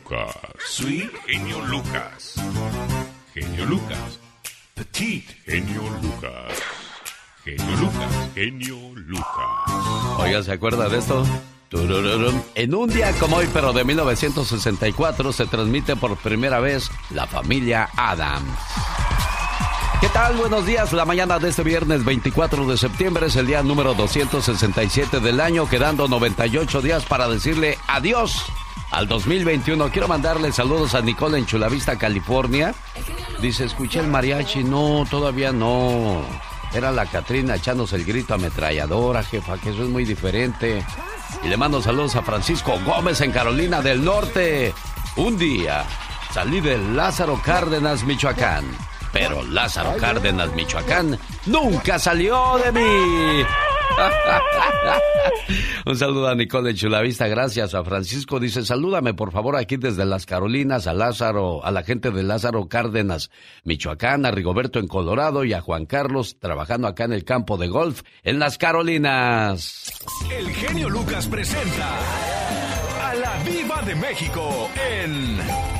Lucas. Sweet Genio Lucas. Genio Lucas. Petit Genio Lucas. Genio Lucas. Genio Lucas. Oiga, ¿se acuerda de esto? En un día como hoy, pero de 1964, se transmite por primera vez La Familia Adams. ¿Qué tal? Buenos días. La mañana de este viernes 24 de septiembre es el día número 267 del año, quedando 98 días para decirle adiós al 2021. Quiero mandarle saludos a Nicole en Chulavista, California. Dice, escuché el mariachi. No, todavía no. Era la Catrina echándose el grito ametralladora, jefa, que eso es muy diferente. Y le mando saludos a Francisco Gómez en Carolina del Norte. Un día salí de Lázaro Cárdenas, Michoacán. Pero Lázaro Cárdenas, Michoacán, nunca salió de mí. Un saludo a Nicole Chulavista, gracias a Francisco. Dice, salúdame por favor aquí desde las Carolinas, a Lázaro, a la gente de Lázaro Cárdenas, Michoacán, a Rigoberto en Colorado y a Juan Carlos trabajando acá en el campo de golf en las Carolinas. El genio Lucas presenta a la Viva de México en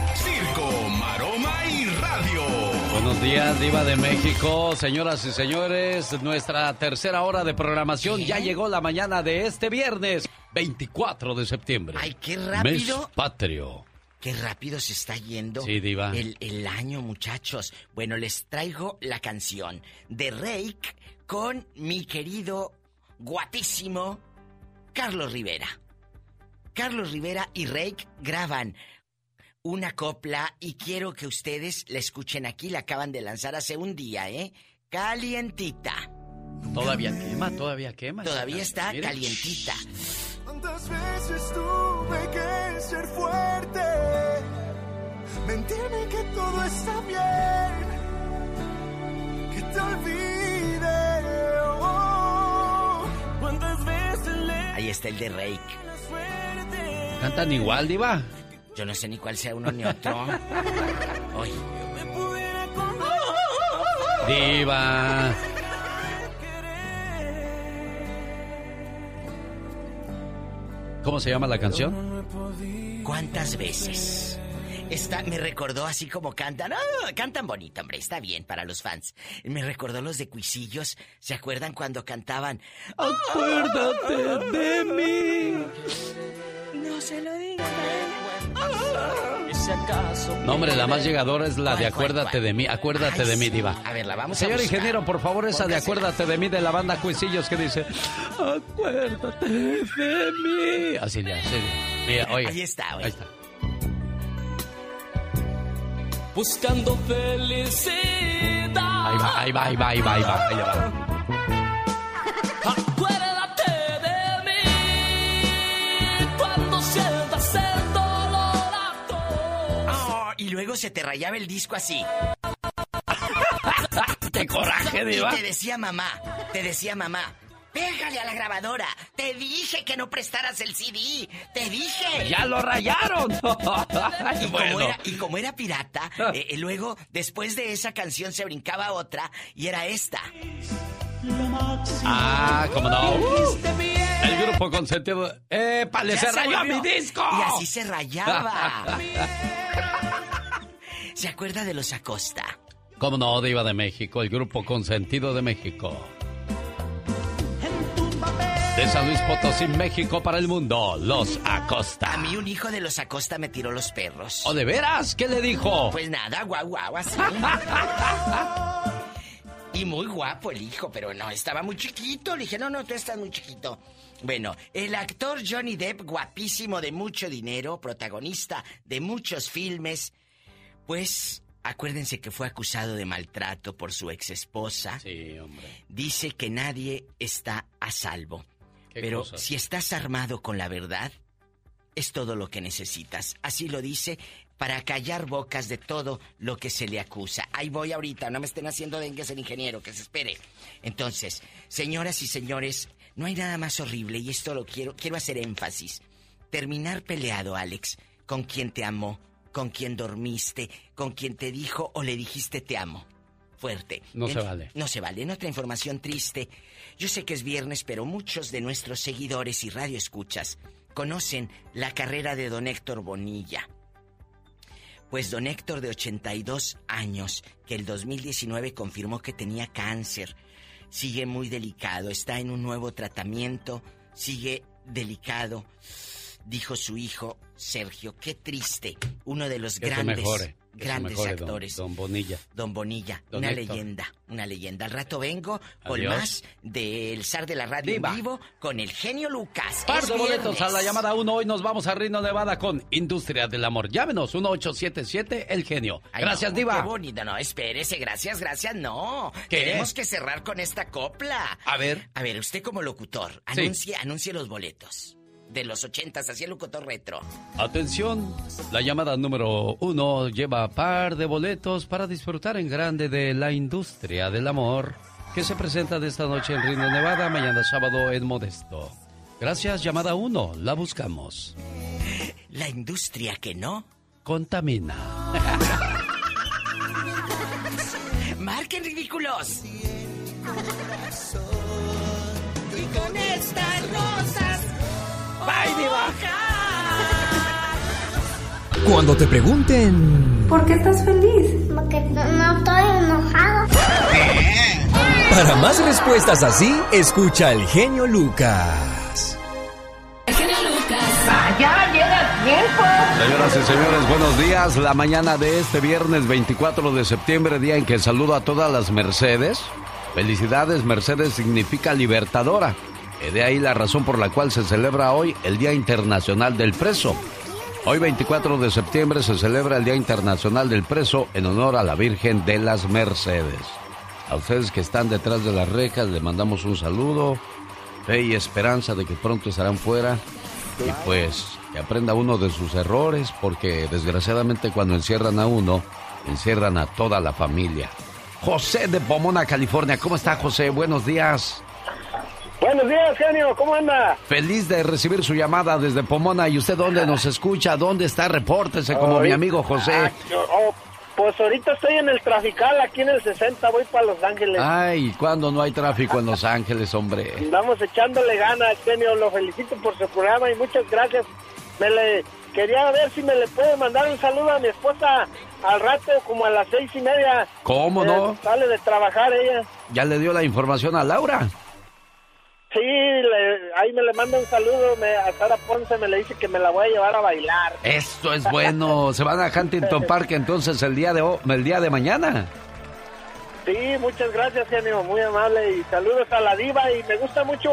Buenos días, Diva de México. Señoras y señores, nuestra tercera hora de programación ya llegó la mañana de este viernes, 24 de septiembre. Ay, qué rápido. Mes patrio. Qué rápido se está yendo Sí, Diva. El, el año, muchachos. Bueno, les traigo la canción de Rake con mi querido, guapísimo Carlos Rivera. Carlos Rivera y Rake graban una copla y quiero que ustedes la escuchen aquí. La acaban de lanzar hace un día, ¿eh? Calientita. Todavía quema, todavía quema. Todavía está Mire. calientita. ¿Cuántas veces tuve que ser fuerte? Mentirme que todo está bien, que te olvide. oh. ¿Cuántas veces le Ahí está el de Rake. ¿Cantan igual, Diva? Yo no sé ni cuál sea uno ni otro. Hoy. Diva. ¿Cómo se llama la canción? ¿Cuántas veces? Esta me recordó así como cantan. ¡Ah! cantan bonito, hombre. Está bien para los fans. Me recordó los de Cuisillos. ¿Se acuerdan cuando cantaban? Acuérdate de mí. No se lo digan. Si acaso No, hombre, la más llegadora es la de ¿Cuál, cuál, Acuérdate de mí. Acuérdate Ay, de mí, sí. Diva. A ver, la vamos a Señor ingeniero, por favor, esa de. Acuérdate de mí de la banda Cuisillos que dice Acuérdate de mí. Así ya, así. Mira, oiga. Ahí está, oiga. Ahí está. buscando felicidad. Ahí va, ahí va, ahí va, ahí va, ahí va. Ahí va. luego se te rayaba el disco así. ¡Qué coraje, Y Diva! te decía mamá, te decía mamá, pégale a la grabadora. Te dije que no prestaras el CD. Te dije. ¡Ya lo rayaron! Y como, era, y como era pirata, eh, eh, luego, después de esa canción se brincaba otra y era esta. Ah, cómo no. El grupo consentido. ¡Epa! ¡Le Ya se se rayó volvió. mi disco! Y así se rayaba. ¿Se acuerda de los Acosta? ¿Cómo no, Diva de México? El grupo consentido de México. De San Luis Potosí, México para el mundo, los Acosta. A mí un hijo de los Acosta me tiró los perros. ¿O de veras? ¿Qué le dijo? Pues nada, guau, guau, así. y muy guapo el hijo, pero no, estaba muy chiquito. Le dije, no, no, tú estás muy chiquito. Bueno, el actor Johnny Depp, guapísimo de mucho dinero, protagonista de muchos filmes, pues acuérdense que fue acusado de maltrato por su ex esposa. Sí, hombre. Dice que nadie está a salvo. ¿Qué Pero cosas? si estás armado con la verdad, es todo lo que necesitas. Así lo dice para callar bocas de todo lo que se le acusa. Ahí voy ahorita, no me estén haciendo dengues el ingeniero, que se espere. Entonces, señoras y señores, no hay nada más horrible y esto lo quiero, quiero hacer énfasis. Terminar peleado, Alex, con quien te amó, con quien dormiste, con quien te dijo o le dijiste te amo. Fuerte. No se vale. No se vale. En otra información triste, yo sé que es viernes, pero muchos de nuestros seguidores y radioescuchas conocen la carrera de don Héctor Bonilla. Pues don Héctor, de 82 años, que el 2019 confirmó que tenía cáncer, sigue muy delicado, está en un nuevo tratamiento, sigue delicado, dijo su hijo Sergio. Qué triste, uno de los Que grandes, mejore, grandes mejore, actores. Don, Bonilla. Don Bonilla, Don una Héctor. leyenda, una leyenda. Al rato vengo con Adiós. más del zar de la radio en vivo con el genio Lucas. Par de boletos a la llamada 1. Hoy nos vamos a Rino, Nevada con Industria del Amor. Llámenos 1877 El Genio. Ay, Gracias, no, Diva. Qué bonito, no, espérese, gracias, gracias, no. ¿Qué? Tenemos que cerrar con esta copla. A ver. A ver, usted como locutor, Sí. anuncie, anuncie los boletos. De los ochentas, así el locutor retro. Atención, la llamada número uno lleva par de boletos para disfrutar en grande de la industria del amor que se presenta de esta noche en Rino, Nevada, mañana sábado en Modesto. Gracias, llamada uno, la buscamos. La industria que no. Contamina. Marquen ridículos. Y con estas rosas. ¡Bye, Diva! Cuando te pregunten ¿Por qué estás feliz? Porque no, no estoy enojado. para más respuestas así, escucha al genio Lucas. El genio Lucas. Señoras y señores, buenos días. La mañana de este viernes 24 de septiembre, día en que saludo a todas las Mercedes. Felicidades, Mercedes significa libertadora. Y de ahí la razón por la cual se celebra hoy el Día Internacional del Preso. Hoy 24 de septiembre se celebra el Día Internacional del Preso en honor a la Virgen de las Mercedes. A ustedes que están detrás de las rejas le mandamos un saludo, fe y esperanza de que pronto estarán fuera y pues que aprenda uno de sus errores porque desgraciadamente cuando encierran a uno, encierran a toda la familia. José de Pomona, California. ¿Cómo está José? Buenos días. Buenos días, genio, ¿cómo anda? Feliz de recibir su llamada desde Pomona. ¿Y usted dónde nos escucha? ¿Dónde está? Repórtese como mi amigo José. Ah, yo- oh, pues ahorita estoy en el trafical, aquí en el 60, voy para Los Ángeles. Ay, ¿cuándo no hay tráfico en Los Ángeles, hombre? Andamos echándole ganas, genio, lo felicito por su programa y muchas gracias. Me le quería ver si me le puede mandar un saludo a mi esposa al rato, como a las seis y media. ¿Cómo Eh, no? Sale de trabajar ella. ¿Ya le dio la información a Laura? Sí, le- ahí me le manda un saludo, me, a Sara Ponce me le dice que me la voy a llevar a bailar. Esto es bueno. ¿Se van a Huntington Park entonces el día de, el día de mañana? Sí, muchas gracias, genio, muy amable. Y saludos a la diva. Y me gusta mucho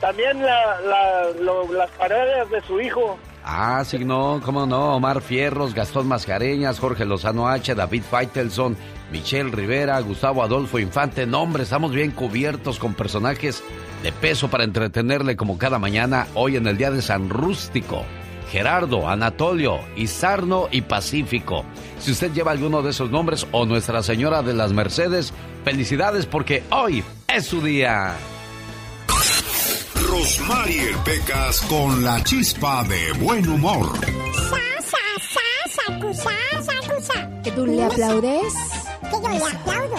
también la, la- lo- las parodias de su hijo. Ah, sí, no, cómo no. Omar Fierros, Gastón Mascareñas, Jorge Lozano H, David Faitelson, Michelle Rivera, Gustavo Adolfo Infante. No, hombre, estamos bien cubiertos con personajes de peso para entretenerle como cada mañana, hoy en el día de San Rústico. Gerardo, Anatolio, Isarno y Pacífico. Si usted lleva alguno de esos nombres o Nuestra Señora de las Mercedes, felicidades porque hoy es su día. Rosmarie Pecas con la chispa de buen humor. ¿Que tú le aplaudes? Que yo le aplaudo.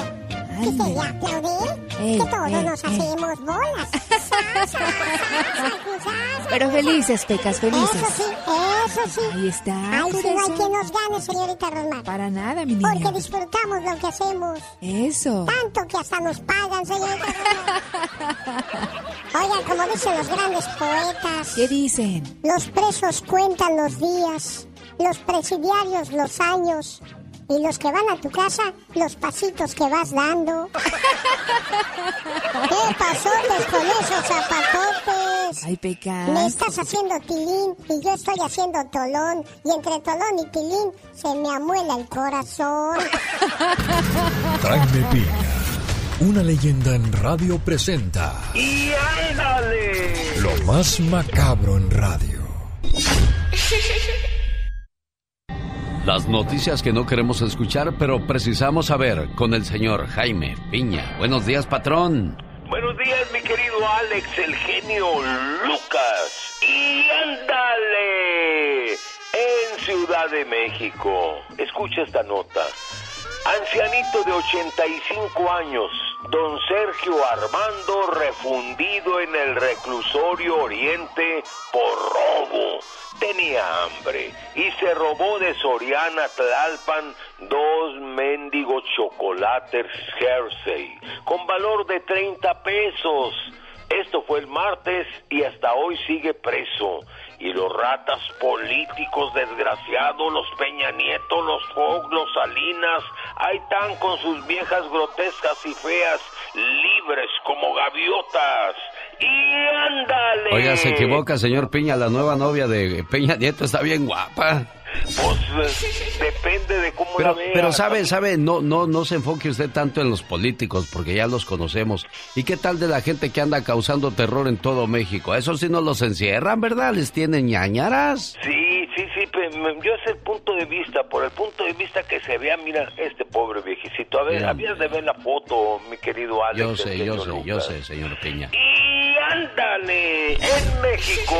Que se le aplaude. Ey, que todos ey, nos ey. hacemos bolas. Pero felices, Pecas, Eso felices. sí, eso sí. Ahí está. Por si no hay eso. quien nos gane, señorita Rosmar. Para nada, mi niña. Porque disfrutamos lo que hacemos. Eso. Tanto que hasta nos pagan, señorita Rosmar. Oigan, como dicen los grandes poetas, ¿Qué dicen? los presos cuentan los días, los presidiarios los años, y los que van a tu casa, los pasitos que vas dando. ¿Qué pasó pues, con esos zapatotes? Ay, Pecas. Me estás haciendo tilín y yo estoy haciendo tolón. Y entre tolón y tilín se me amuela el corazón. Jaime Piña, una leyenda en radio presenta ¡Y ándale! lo más macabro en radio. Las noticias que no queremos escuchar, pero precisamos saber con el señor Jaime Piña. Buenos días, patrón. Buenos días, mi querido Alex, el genio Lucas. Y ándale, en Ciudad de México. Escucha esta nota. Ancianito de 85 años don Sergio Armando refundido en el reclusorio Oriente por robo. Tenía hambre y se robó de Soriana Tlalpan dos mendigos chocolates Hersey con valor de 30 pesos. Esto fue el martes y hasta hoy sigue preso. Y los ratas políticos desgraciados, los Peña Nieto, los Fox, los Salinas, ahí están con sus viejas grotescas y feas, libres como gaviotas. Y ándale. Oiga, se equivoca, señor Piña. La nueva novia de Peña Nieto está bien guapa. Pues eh, depende de cómo Pero, la vea. pero sabe, sabe, no, no, no se enfoque usted tanto en los políticos, porque ya los conocemos. ¿Y qué tal de la gente que anda causando terror en todo México? Eso sí no los encierran, ¿verdad? Les tienen ñañaras. Sí, sí, sí, pe- me- yo sé el punto de vista, por el punto de vista que se vea, mira, este pobre viejecito. A ver, Mira. habías de ver la foto, mi querido Alex. Yo sé, yo sé, yo sé, señor Piña. Y ándale, en México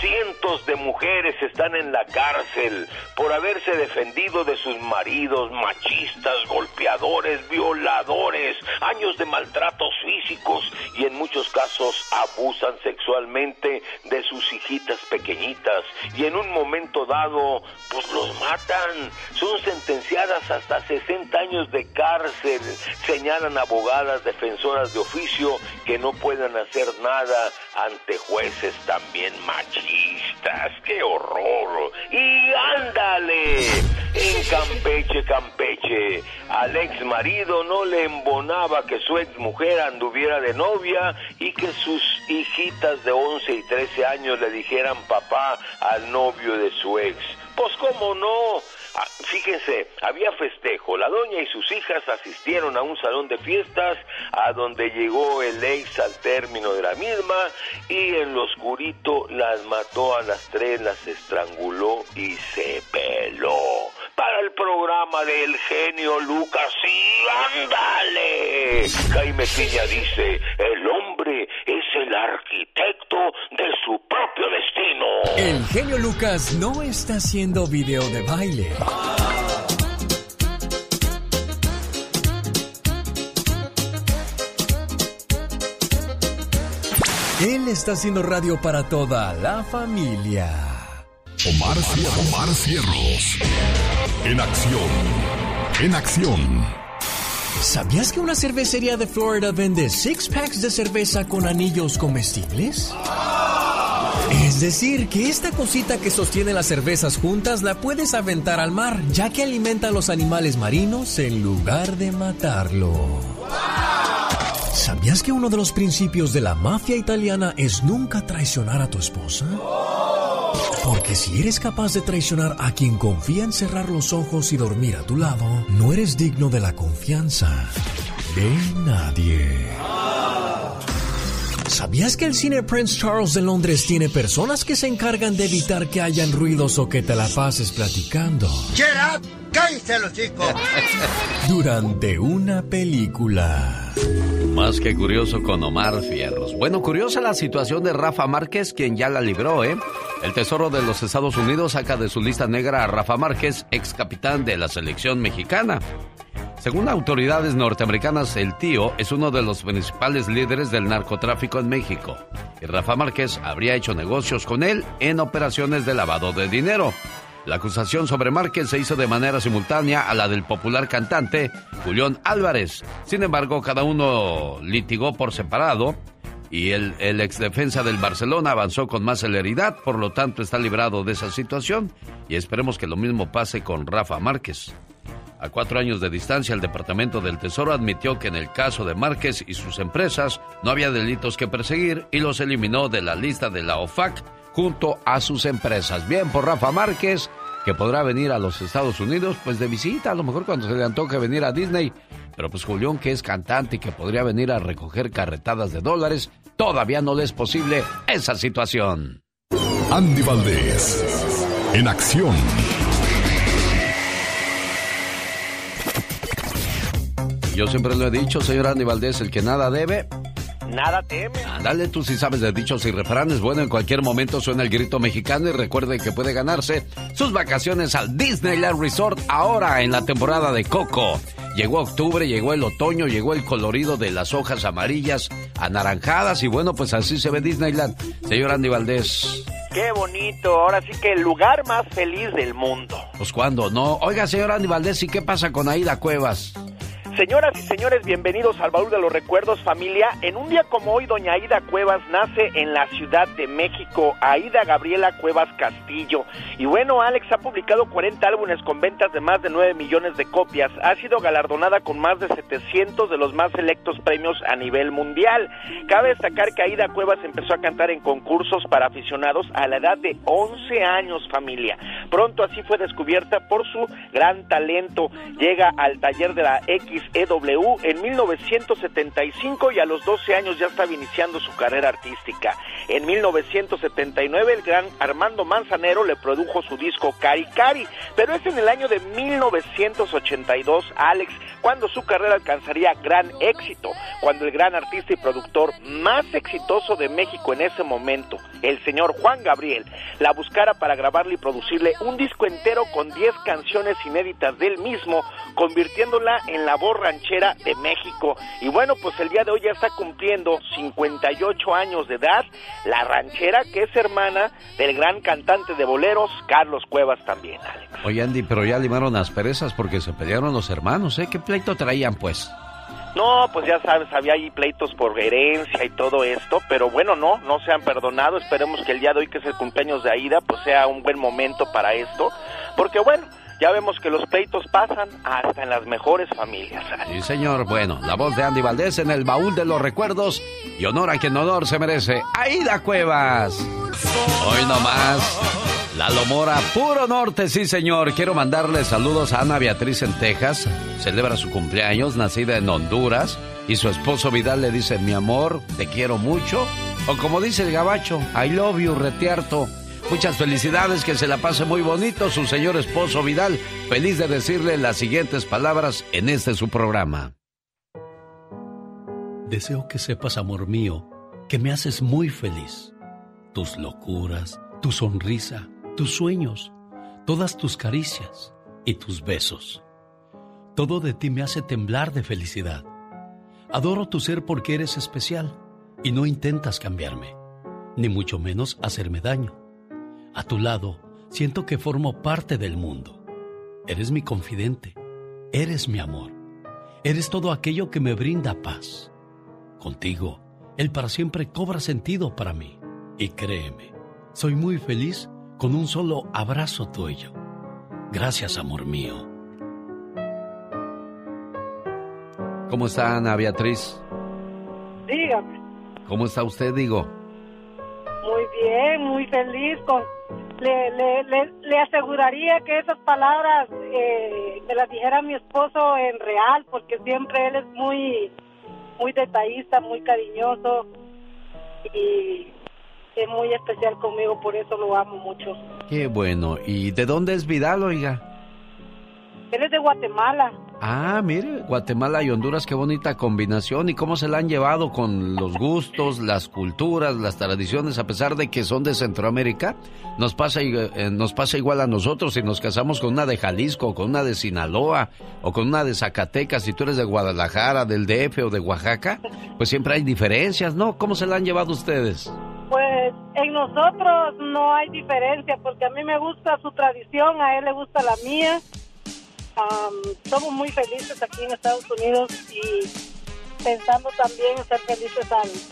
cientos de mujeres están en la cárcel por haberse defendido de sus maridos machistas, golpeadores, violadores, años de maltratos físicos y en muchos casos abusan sexualmente de sus hijitas pequeñitas y en un momento dado pues los matan. Son sentenciadas hasta 60 años de cárcel, señalan abogadas defensoras de oficio que no pueden hacer nada ante jueces también machistas. ¡Qué horror! Y ándale, en Campeche, Campeche, al ex marido no le embonaba que su ex mujer anduviera de novia y que sus hijitas de 11 y 13 años le dijeran papá al novio de su ex. Pues cómo no. Ah, Fíjense, había festejo. La doña y sus hijas asistieron a un salón de fiestas a donde llegó el ex al término de la misma y en lo oscurito las mató a las tres, las estranguló y se peló. Para el programa del genio Lucas, sí, ándale. Jaime Piña dice, el hombre es el arquitecto de su propio destino. El genio Lucas no está haciendo video de baile. Él está haciendo radio para toda la familia. Omar, Omar Cierros. En acción. En acción. ¿Sabías que una cervecería de Florida vende six packs de cerveza con anillos comestibles? Es decir, que esta cosita que sostiene las cervezas juntas la puedes aventar al mar, ya que alimenta a los animales marinos en lugar de matarlo. ¿Sabías que uno de los principios de la mafia italiana es nunca traicionar a tu esposa? Porque si eres capaz de traicionar a quien confía en cerrar los ojos y dormir a tu lado, no eres digno de la confianza de nadie. ¿Sabías que el cine Prince Charles de Londres tiene personas que se encargan de evitar que hayan ruidos o que te la pases platicando Gerard, cállese los chicos. durante una película? Más que curioso con Omar Fierros. Bueno, curiosa la situación de Rafa Márquez, quien ya la libró, ¿eh? El Tesoro de los Estados Unidos saca de su lista negra a Rafa Márquez, ex capitán de la selección mexicana. Según autoridades norteamericanas, el tío es uno de los principales líderes del narcotráfico en México. Y Rafa Márquez habría hecho negocios con él en operaciones de lavado de dinero. La acusación sobre Márquez se hizo de manera simultánea a la del popular cantante Julián Álvarez. Sin embargo, cada uno litigó por separado y el, el exdefensa del Barcelona avanzó con más celeridad, por lo tanto está librado de esa situación y esperemos que lo mismo pase con Rafa Márquez. A cuatro años de distancia, el Departamento del Tesoro admitió que en el caso de Márquez y sus empresas no había delitos que perseguir y los eliminó de la lista de la OFAC junto a sus empresas. Bien por Rafa Márquez, que podrá venir a los Estados Unidos pues de visita, a lo mejor cuando se le antoje venir a Disney. Pero pues Julián, que es cantante y que podría venir a recoger carretadas de dólares, todavía no le es posible esa situación. Andy Valdés. En acción. Yo siempre lo he dicho, señor Andy Valdés, el que nada debe, Nada teme. Dale, tú si sabes de dichos y refranes. Bueno, en cualquier momento suena el grito mexicano y recuerde que puede ganarse sus vacaciones al Disneyland Resort ahora en la temporada de Coco. llegó octubre, llegó el otoño, llegó el colorido de las hojas amarillas, anaranjadas y bueno, pues así se ve Disneyland. Señor Andy Valdés. Qué bonito, ahora sí que el lugar más feliz del mundo. Pues cuando no. Oiga, señor Andy Valdés, ¿y qué pasa con Aida Cuevas? Señoras y señores, bienvenidos al Baúl de los Recuerdos, familia. En un día como hoy, doña Aida Cuevas nace en la Ciudad de México, Aida Gabriela Cuevas Castillo. Y bueno, Alex ha publicado 40 álbumes con ventas de más de 9 millones de copias. Ha sido galardonada con más de 700 de los más selectos premios a nivel mundial. Cabe destacar que Aida Cuevas empezó a cantar en concursos para aficionados a la edad de 11 años, familia. Pronto así fue descubierta por su gran talento. Llega al taller de la X EW en 1975 y a los 12 años ya estaba iniciando su carrera artística. En 1979 el gran Armando Manzanero le produjo su disco Cari Cari, pero es en el año de 1982, Alex, cuando su carrera alcanzaría gran éxito, cuando el gran artista y productor más exitoso de México en ese momento, el señor Juan Gabriel, la buscara para grabarle y producirle un disco entero con 10 canciones inéditas del mismo, convirtiéndola en la voz ranchera de México. Y bueno, pues el día de hoy ya está cumpliendo 58 años de edad, la ranchera que es hermana del gran cantante de boleros, Carlos Cuevas también, Alex. Oye, Andy, pero ya limaron las perezas porque se pelearon los hermanos, ¿eh? ¿Qué pleito traían, pues? No, pues ya sabes, había ahí pleitos por herencia y todo esto, pero bueno, no, no se han perdonado. Esperemos que el día de hoy, que es el cumpleaños de Aida, pues sea un buen momento para esto, porque bueno, ya vemos que los pleitos pasan hasta en las mejores familias. Sí, señor. Bueno, la voz de Andy Valdés en el baúl de los recuerdos y honor a quien honor se merece. Aida Cuevas. Hoy nomás. Lalo Mora, puro norte, sí señor. Quiero mandarle saludos a Ana Beatriz en Texas. Celebra su cumpleaños, nacida en Honduras. Y su esposo Vidal le dice, mi amor, te quiero mucho. O como dice el gabacho, I love you, retiarto. Muchas felicidades, que se la pase muy bonito su señor esposo Vidal. Feliz de decirle las siguientes palabras en este su programa. Deseo que sepas, amor mío, que me haces muy feliz. Tus locuras, tu sonrisa, tus sueños, todas tus caricias y tus besos. Todo de ti me hace temblar de felicidad. Adoro tu ser porque eres especial y no intentas cambiarme, ni mucho menos hacerme daño. A tu lado siento que formo parte del mundo. Eres mi confidente, eres mi amor, eres todo aquello que me brinda paz. Contigo, el para siempre cobra sentido para mí. Y créeme, soy muy feliz con un solo abrazo tuyo. Gracias, amor mío. ¿Cómo está Ana Beatriz? Dígame. ¿Cómo está usted, digo? Muy bien, muy feliz. Con, le, le, le, le aseguraría que esas palabras eh, me las dijera mi esposo en real, porque siempre él es muy, muy detallista, muy cariñoso y es muy especial conmigo, por eso lo amo mucho. Qué bueno. ¿Y de dónde es Vidal, oiga? Él es de Guatemala. Ah, mire, Guatemala y Honduras, qué bonita combinación. ¿Y cómo se la han llevado con los gustos, las culturas, las tradiciones, a pesar de que son de Centroamérica? Nos pasa, eh, nos pasa igual a nosotros si nos casamos con una de Jalisco, con una de Sinaloa o con una de Zacatecas, si tú eres de Guadalajara, del DF o de Oaxaca, pues siempre hay diferencias, ¿no? ¿Cómo se la han llevado ustedes? Pues en nosotros no hay diferencia porque a mí me gusta su tradición, a él le gusta la mía. Somos muy felices aquí en Estados Unidos y pensando también en ser felices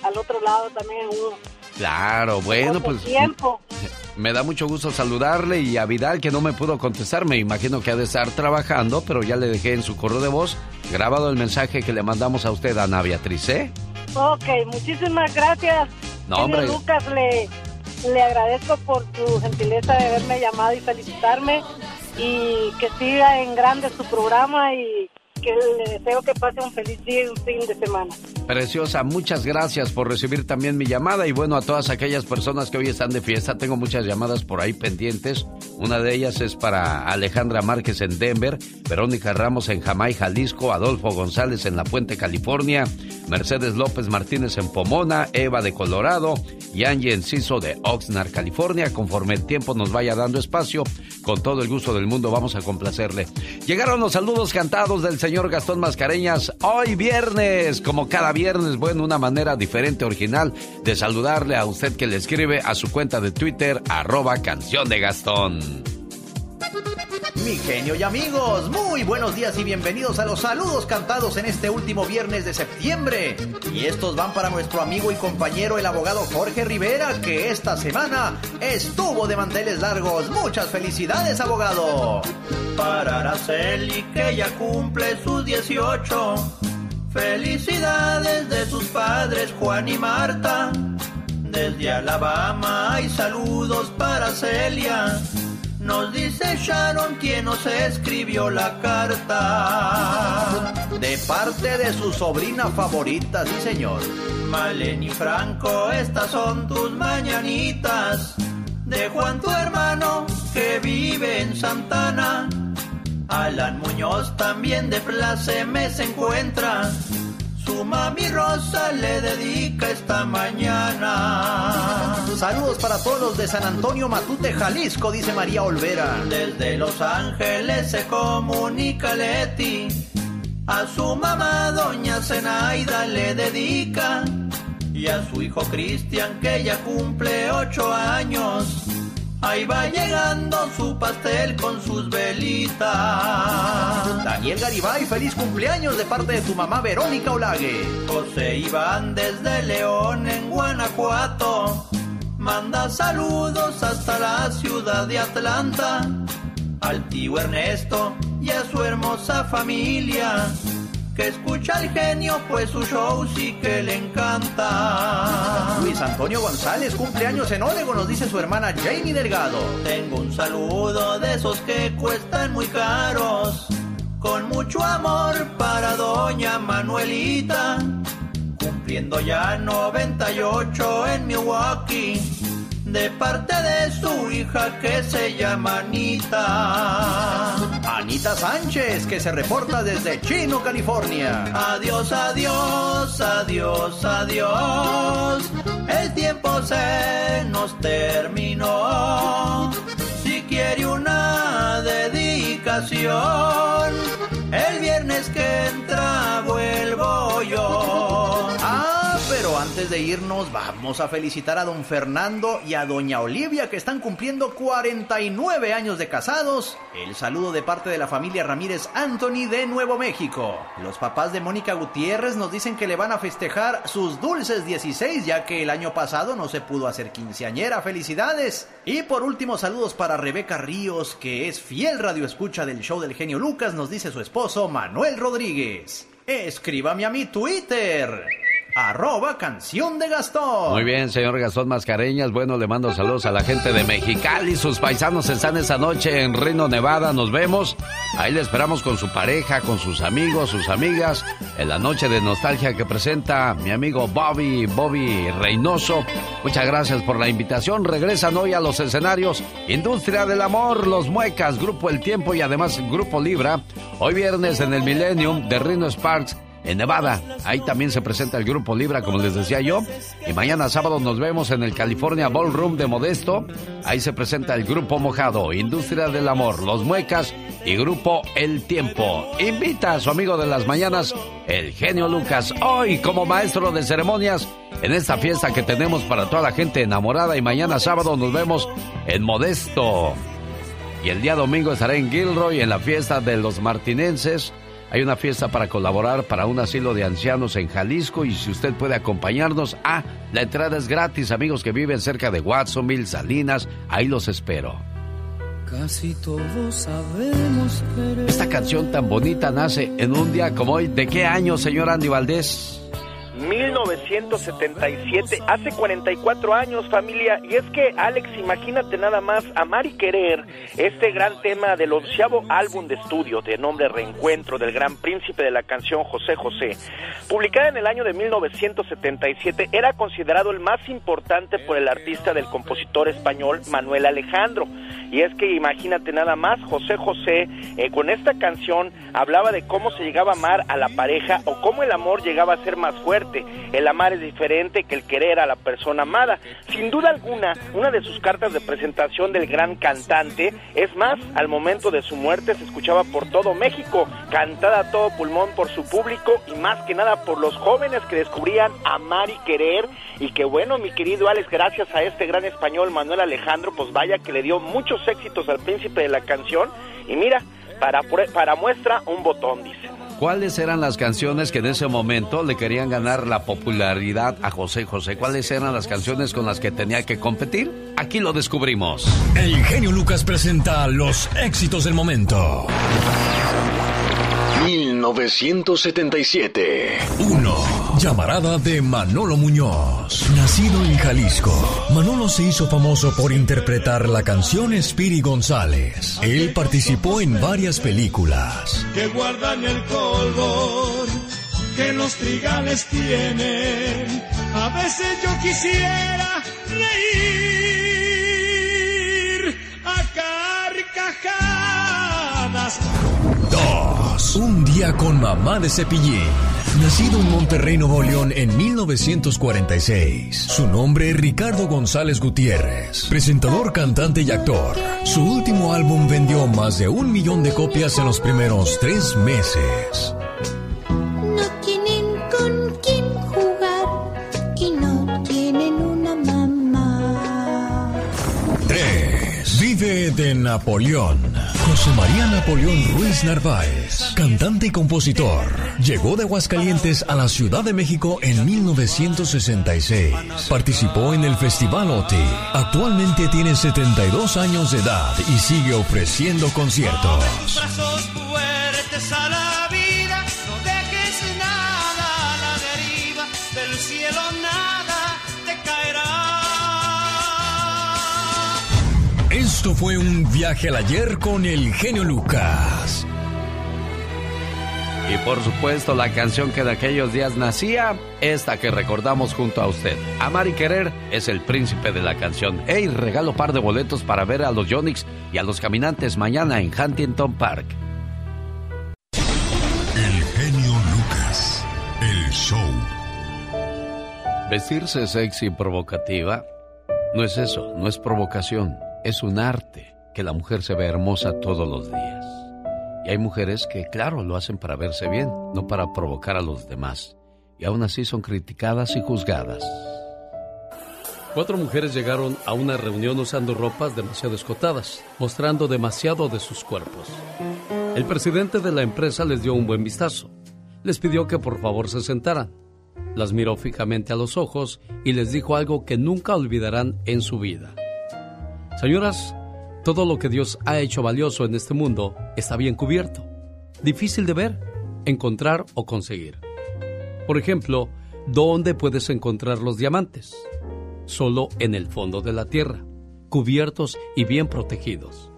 al, otro lado también en uno. Claro, bueno, pues tiempo. me da mucho gusto saludarle y a Vidal que no me pudo contestar, me imagino que ha de estar trabajando, pero ya le dejé en su correo de voz grabado el mensaje que le mandamos a usted, Ana Beatriz, ¿eh? Ok, muchísimas gracias. No, hombre. Lucas, le, le agradezco por tu gentileza de haberme llamado y felicitarme y que siga en grande su programa y que le deseo que pase un feliz día y un fin de semana. Preciosa, muchas gracias por recibir también mi llamada y bueno, a todas aquellas personas que hoy están de fiesta, tengo muchas llamadas por ahí pendientes. Una de ellas es para Alejandra Márquez en Denver, Verónica Ramos en Jamay, Jalisco, Adolfo González en La Puente, California, Mercedes López Martínez en Pomona, Eva de Colorado y Angie Enciso de Oxnard, California. Conforme el tiempo nos vaya dando espacio, con todo el gusto del mundo vamos a complacerle. Llegaron los saludos cantados del señor Gastón Mascareñas hoy viernes, como cada viernes, bueno, una manera diferente, original de saludarle a usted que le escribe a su cuenta de Twitter, arroba canción de Gastón. Mi genio y amigos, muy buenos días y bienvenidos a los saludos cantados en este último viernes de septiembre. Y estos van para nuestro amigo y compañero el abogado Jorge Rivera, que esta semana estuvo de manteles largos. Muchas felicidades, abogado. Para Araceli, que ya cumple sus 18. Felicidades de sus padres Juan y Marta. Desde Alabama hay saludos para Celia. Nos dice Sharon quien nos escribió la carta. De parte de su sobrina favorita, sí señor. Maleni Franco, estas son tus mañanitas. De Juan tu hermano que vive en Santana. Alan Muñoz también de Placeme se encuentra. Su mami Rosa le dedica esta mañana. Saludos para todos los de San Antonio Matute, Jalisco, dice María Olvera. Desde Los Ángeles se comunica Leti. A su mamá, doña Zenaida, le dedica. Y a su hijo Cristian, que ya cumple ocho años. Ahí va llegando su pastel con sus velitas. Daniel Garibay, feliz cumpleaños de parte de tu mamá Verónica Olague. José Iván desde León en Guanajuato. Manda saludos hasta la ciudad de Atlanta. Al tío Ernesto y a su hermosa familia. Que escucha al genio, pues su show sí que le encanta. Luis Antonio González, cumpleaños en Oregon, nos dice su hermana Jamie Delgado. Tengo un saludo de esos que cuestan muy caros. Con mucho amor para doña Manuelita. Cumpliendo ya 98 en Milwaukee. De parte de su hija que se llama Anita. Anita Sánchez, que se reporta desde Chino, California. Adiós, adiós, adiós, adiós. El tiempo se nos terminó. Si quiere una dedicación, el viernes que entra vuelvo yo. De irnos, vamos a felicitar a don Fernando y a doña Olivia que están cumpliendo 49 años de casados. El saludo de parte de la familia Ramírez Anthony de Nuevo México. Los papás de Mónica Gutiérrez nos dicen que le van a festejar sus dulces 16 ya que el año pasado no se pudo hacer quinceañera. Felicidades. Y por último, saludos para Rebeca Ríos que es fiel radioescucha del show del genio Lucas, nos dice su esposo Manuel Rodríguez. Escríbame a mi Twitter arroba canción de Gastón. Muy bien, señor Gastón Mascareñas. Bueno, le mando saludos a la gente de Mexicali. Sus paisanos están esa noche en Reno, Nevada. Nos vemos. Ahí le esperamos con su pareja, con sus amigos, sus amigas. En la noche de nostalgia que presenta mi amigo Bobby, Bobby Reynoso. Muchas gracias por la invitación. Regresan hoy a los escenarios Industria del Amor, Los Muecas, Grupo El Tiempo y además Grupo Libra. Hoy viernes en el Millennium de Reno Sparks en Nevada. Ahí también se presenta el Grupo Libra, como les decía yo. Y mañana sábado nos vemos en el California Ballroom de Modesto. Ahí se presenta el Grupo Mojado, Industria del Amor, Los Muecas y Grupo El Tiempo. Invita a su amigo de las mañanas, el genio Lucas, hoy como maestro de ceremonias en esta fiesta que tenemos para toda la gente enamorada. Y mañana sábado nos vemos en Modesto. Y el día domingo estaré en Gilroy en la fiesta de los martinenses. Hay una fiesta para colaborar para un asilo de ancianos en Jalisco y si usted puede acompañarnos, ah, la entrada es gratis, amigos que viven cerca de Watsonville, Salinas, ahí los espero. Casi todos sabemos querer. Esta canción tan bonita nace en un día como hoy. ¿De qué año, señor Andy Valdés? 1977, hace 44 años, familia. Y es que, Alex, imagínate nada más, Amar y Querer, este gran tema del onceavo álbum de estudio de nombre Reencuentro del gran príncipe de la canción José José, publicada en el año de 1977, era considerado el más importante por el artista del compositor español Manuel Alejandro. Y es que imagínate nada más, José José, eh, con esta canción hablaba de cómo se llegaba a amar a la pareja o cómo el amor llegaba a ser más fuerte. El amar es diferente que el querer a la persona amada. Sin duda alguna, una de sus cartas de presentación del gran cantante, es más, al momento de su muerte se escuchaba por todo México, cantada a todo pulmón por su público y más que nada por los jóvenes que descubrían amar y querer y que bueno, mi querido Alex, gracias a este gran español Manuel Alejandro, pues vaya que le dio muchos éxitos al príncipe de la canción y mira, para, para muestra un botón, dice. ¿Cuáles eran las canciones que en ese momento le querían ganar la popularidad a José José? ¿Cuáles eran las canciones con las que tenía que competir? Aquí lo descubrimos. El genio Lucas presenta los éxitos del momento. 1977. 1. Llamarada de Manolo Muñoz. Nacido en Jalisco, Manolo se hizo famoso por interpretar la canción Spiri González. Él participó en varias películas. Que guardan el que los trigales tienen. A veces yo quisiera reír a carcajadas. 2. Un día con mamá de cepillín. Nacido en Monterrey, Nuevo León en 1946. Su nombre Ricardo González Gutiérrez. Presentador, cantante y actor. Su último álbum vendió más de un millón de copias en los primeros tres meses. De Napoleón. José María Napoleón Ruiz Narváez, cantante y compositor, llegó de Aguascalientes a la Ciudad de México en 1966. Participó en el Festival OTI. Actualmente tiene 72 años de edad y sigue ofreciendo conciertos. Esto fue un viaje al ayer con el genio Lucas. Y por supuesto la canción que de aquellos días nacía, esta que recordamos junto a usted. Amar y querer es el príncipe de la canción. Hey, regalo par de boletos para ver a los Yonix y a los caminantes mañana en Huntington Park. El genio Lucas, el show. Vestirse sexy y provocativa no es eso, no es provocación, es un arte que la mujer se ve hermosa todos los días. Y hay mujeres que, claro, lo hacen para verse bien, no para provocar a los demás. Y aún así son criticadas y juzgadas. Cuatro mujeres llegaron a una reunión usando ropas demasiado escotadas, mostrando demasiado de sus cuerpos. El presidente de la empresa les dio un buen vistazo. Les pidió que por favor se sentaran. Las miró fijamente a los ojos y les dijo algo que nunca olvidarán en su vida. Señoras, todo lo que Dios ha hecho valioso en este mundo está bien cubierto, difícil de ver, encontrar o conseguir. Por ejemplo, ¿dónde puedes encontrar los diamantes? Solo en el fondo de la tierra, cubiertos y bien protegidos.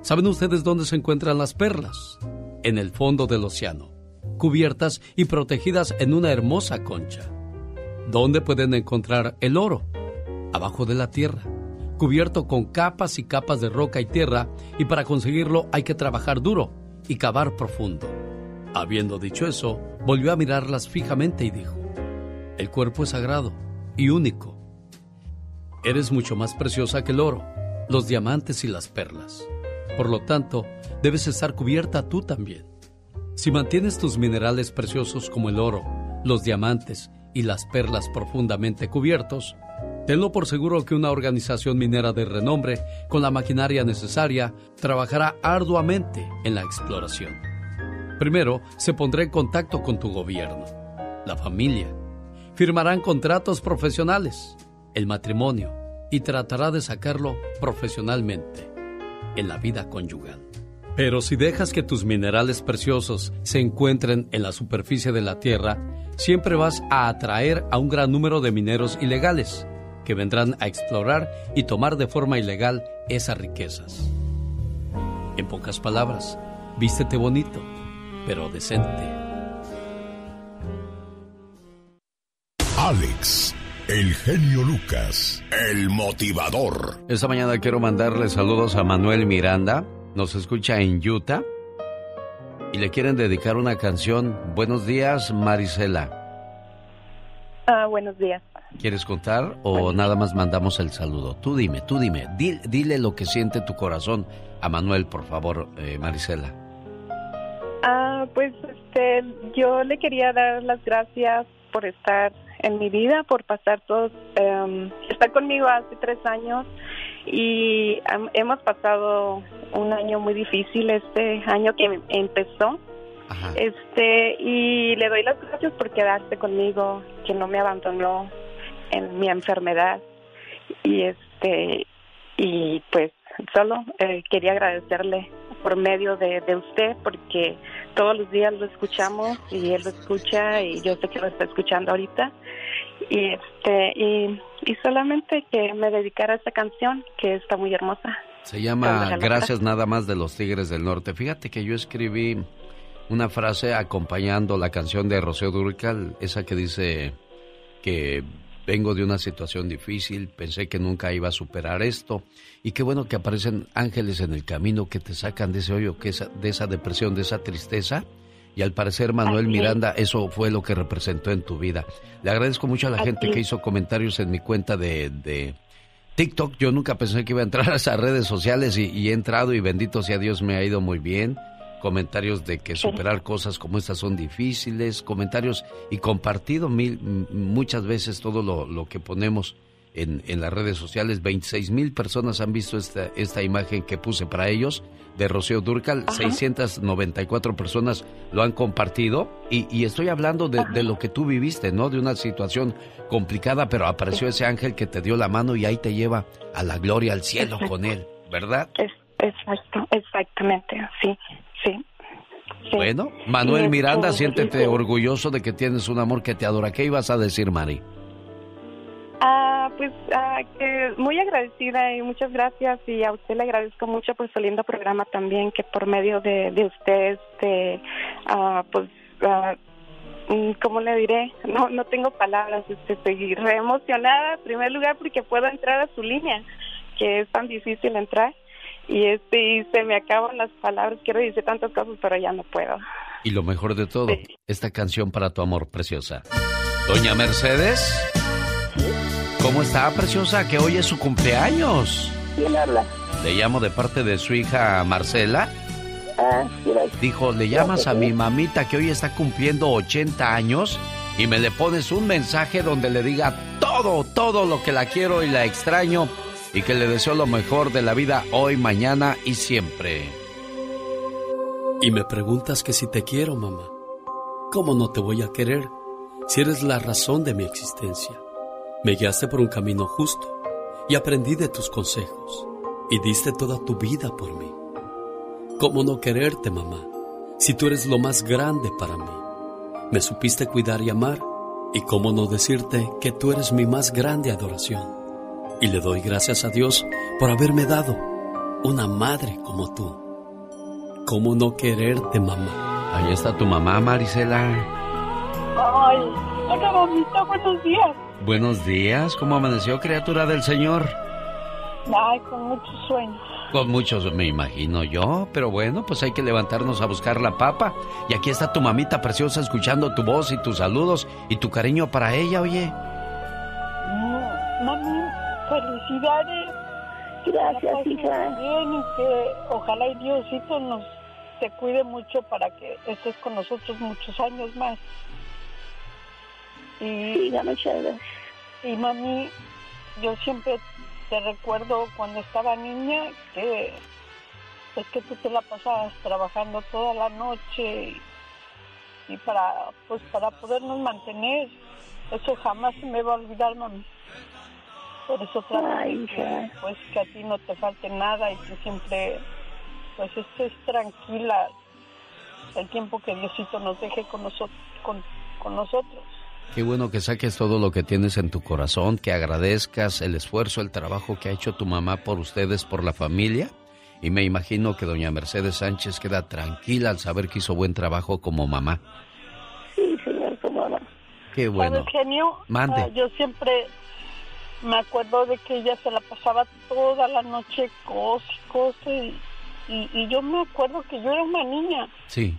¿Saben ustedes dónde se encuentran las perlas? En el fondo del océano, cubiertas y protegidas en una hermosa concha. ¿Dónde pueden encontrar el oro? Abajo de la tierra cubierto con capas y capas de roca y tierra, y para conseguirlo hay que trabajar duro y cavar profundo. Habiendo dicho eso, volvió a mirarlas fijamente y dijo, El cuerpo es sagrado y único. Eres mucho más preciosa que el oro, los diamantes y las perlas. Por lo tanto, debes estar cubierta tú también. Si mantienes tus minerales preciosos como el oro, los diamantes y las perlas profundamente cubiertos, Tenlo por seguro que una organización minera de renombre, con la maquinaria necesaria, trabajará arduamente en la exploración. Primero, se pondrá en contacto con tu gobierno, la familia. Firmarán contratos profesionales, el matrimonio, y tratará de sacarlo profesionalmente en la vida conyugal. Pero si dejas que tus minerales preciosos se encuentren en la superficie de la Tierra, siempre vas a atraer a un gran número de mineros ilegales que vendrán a explorar y tomar de forma ilegal esas riquezas. En pocas palabras, vístete bonito, pero decente. Alex, el genio Lucas, el motivador. Esta mañana quiero mandarle saludos a Manuel Miranda. Nos escucha en Utah. Y le quieren dedicar una canción. Buenos días, Marisela. Ah, buenos días. ¿Quieres contar o nada más mandamos el saludo? Tú dime, tú dime. Dile, dile lo que siente tu corazón a Manuel, por favor, eh, Marisela. Ah, pues este, yo le quería dar las gracias por estar en mi vida, por pasar todos, estar conmigo hace tres años y hemos pasado un año muy difícil este año que empezó. Este, y le doy las gracias por quedarse conmigo, que no me abandonó en mi enfermedad. Y este, y pues solo eh, quería agradecerle por medio de, de usted, porque todos los días lo escuchamos y él lo escucha y yo sé que lo está escuchando ahorita. Y este, y, y solamente que me dedicara a esta canción que está muy hermosa. Se llama Gracias nada más de los Tigres del Norte. Fíjate que yo escribí una frase acompañando la canción de Rocío Durcal, esa que dice que vengo de una situación difícil, pensé que nunca iba a superar esto y qué bueno que aparecen ángeles en el camino que te sacan de ese hoyo, que esa, de esa depresión, de esa tristeza. Y al parecer Manuel Así es. Miranda, eso fue lo que representó en tu vida. Le agradezco mucho a la Así gente que hizo comentarios en mi cuenta de, de TikTok. Yo nunca pensé que iba a entrar a esas redes sociales y, y he entrado y bendito sea Dios me ha ido muy bien. Comentarios de que superar cosas como estas son difíciles, comentarios y compartido mil, muchas veces todo lo, lo que ponemos en, en las redes sociales. 26 mil personas han visto esta, esta imagen que puse para ellos de Rocío Durcal. 694 personas lo han compartido y, y estoy hablando de, de lo que tú viviste, ¿no? De una situación complicada, pero apareció ese ángel que te dio la mano y ahí te lleva a la gloria, al cielo con él, ¿verdad? Es, exacto, exactamente, sí, sí. sí. Bueno, Manuel Y, Miranda, este, siéntete orgulloso de que tienes un amor que te adora. ¿Qué ibas a decir, Mari? Ah, pues ah, que muy agradecida y muchas gracias y a usted le agradezco mucho por su lindo programa también que por medio de, de usted, este, ah, pues, ah, mm, ¿cómo le diré? No, no tengo palabras, este, estoy re emocionada en primer lugar porque puedo entrar a su línea, que es tan difícil entrar y este y se me acaban las palabras, quiero decir tantas cosas pero ya no puedo. Y lo mejor de todo, esta canción para tu amor preciosa. Doña Mercedes, ¿cómo está, preciosa? Que hoy es su cumpleaños. ¿Quién habla? Le llamo de parte de su hija Marcela. Ah, gracias. Dijo, le llamas a mi mamita que hoy está cumpliendo 80 años y me le pones un mensaje donde le diga todo, todo lo que la quiero y la extraño y que le deseo lo mejor de la vida hoy, mañana y siempre. Y me preguntas que si te quiero, mamá. ¿Cómo no te voy a querer si eres la razón de mi existencia? Me guiaste por un camino justo y aprendí de tus consejos y diste toda tu vida por mí. ¿Cómo no quererte, mamá, si tú eres lo más grande para mí? Me supiste cuidar y amar y cómo no decirte que tú eres mi más grande adoración. Y le doy gracias a Dios por haberme dado una madre como tú. ¿Cómo no quererte, mamá? Ahí está tu mamá, Marisela. Ay, hola mamita, buenos días. Buenos días, ¿cómo amaneció, criatura del Señor? Ay, con mucho sueño. Con muchos, me imagino yo, pero bueno, pues hay que levantarnos a buscar la papa. Y aquí está tu mamita preciosa escuchando tu voz y tus saludos y tu cariño para ella, oye. Mm, Mami, felicidades. Gracias, hija. Bien y que ojalá y Diosito nos te cuide mucho para que estés con nosotros muchos años más. Y, Sí, muchas gracias. y mami, yo siempre te recuerdo cuando estaba niña que es que tú te la pasabas trabajando toda la noche y, y para pues para podernos mantener. Eso jamás se me va a olvidar, mami. Por eso Ay, que, pues que a ti no te falte nada y que siempre pues estés tranquila el tiempo que Diosito nos deje con, nosotros con, con nosotros. Qué bueno que saques todo lo que tienes en tu corazón, que agradezcas el esfuerzo, el trabajo que ha hecho tu mamá por ustedes, por la familia. Y me imagino que doña Mercedes Sánchez queda tranquila al saber que hizo buen trabajo como mamá. Sí, señor, como mamá. Qué bueno. ¿Sabes, genio? Mande. Ah, yo siempre me acuerdo de que ella se la pasaba toda la noche cose, cose. Y, y, y yo me acuerdo que yo era una niña. Sí.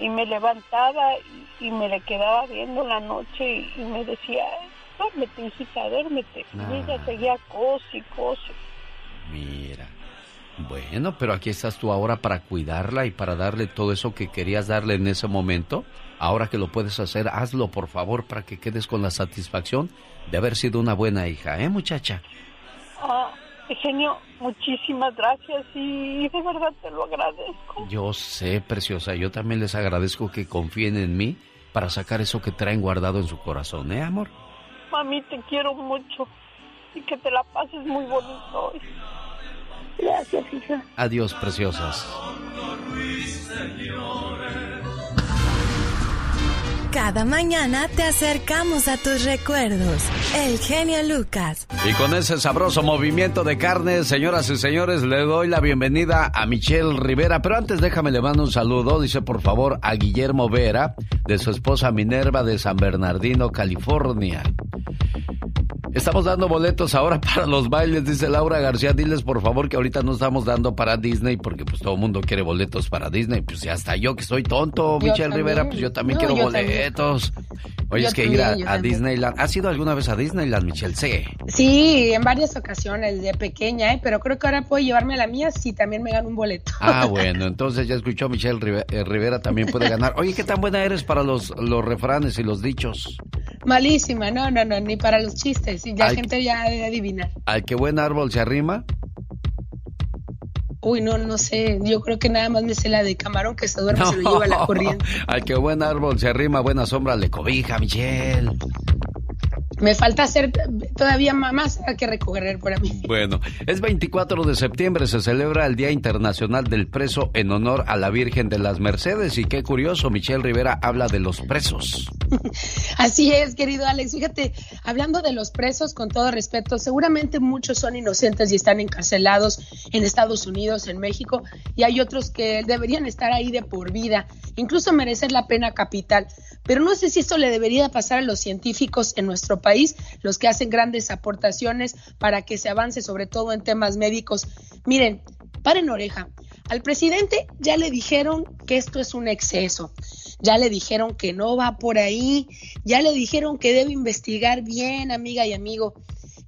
y me levantaba y, y me le quedaba viendo la noche y, me decía, duérmete, hijita, duérmete. Ah. Y ella seguía cose cose. Mira. Bueno, pero aquí estás tú ahora para cuidarla y para darle todo eso que querías darle en ese momento. Ahora que lo puedes hacer, hazlo por favor para que quedes con la satisfacción de haber sido una buena hija, ¿eh, muchacha? Ah, genio, muchísimas gracias y de verdad te lo agradezco. Yo sé, preciosa, yo también les agradezco que confíen en mí para sacar eso que traen guardado en su corazón, ¿eh, amor? Mami, te quiero mucho y que te la pases muy bonito hoy. Gracias, hija. Adiós, preciosas. Cada mañana te acercamos a tus recuerdos. El genio Lucas. Y con ese sabroso movimiento de carne, señoras y señores, le doy la bienvenida a Michelle Rivera. Pero antes déjame le mando un saludo, dice por favor, a Guillermo Vera, de su esposa Minerva de San Bernardino, California. Estamos dando boletos ahora para los bailes, dice Laura García. Diles por favor que ahorita no estamos dando para Disney porque pues todo el mundo quiere boletos para Disney. Pues ya hasta yo que soy tonto, Yo Michelle también. Rivera, pues yo también No, quiero yo boletos. Oye, Yo es que ir a. Disneyland. ¿Has ido alguna vez a Disneyland, Michelle? Sí. Sí, en varias ocasiones, de pequeña, ¿eh? pero creo que ahora puedo llevarme a la mía si también me gano un boleto. Ah, bueno, entonces ya escuchó Michelle eh, Rivera, también puede ganar. Oye, ¿qué tan buena eres para los, los refranes y los dichos? Malísima, no, no, no, ni para los chistes, y ya gente ya debe adivinar. Al que buen árbol se arrima. Uy, no, no sé, yo creo que nada más me sé la de camarón que se duerme, se lo lleva la corriente. Al que buen árbol se arrima, buena sombra le cobija, Michelle. Me falta hacer todavía más que recoger para mí. Bueno, es 24 de septiembre, se celebra el Día Internacional del Preso en honor a la Virgen de las Mercedes. Y qué curioso, Michelle Rivera habla de los presos. Así es, querido Alex. Fíjate, hablando de los presos, con todo respeto, seguramente muchos son inocentes y están encarcelados en Estados Unidos, en México, y hay otros que deberían estar ahí de por vida, incluso merecer la pena capital. Pero no sé si esto le debería pasar a los científicos en nuestro país, los que hacen grandes aportaciones para que se avance sobre todo en temas médicos. Miren, paren oreja. Al presidente ya le dijeron que esto es un exceso, ya le dijeron que no va por ahí, ya le dijeron que debe investigar bien, amiga y amigo.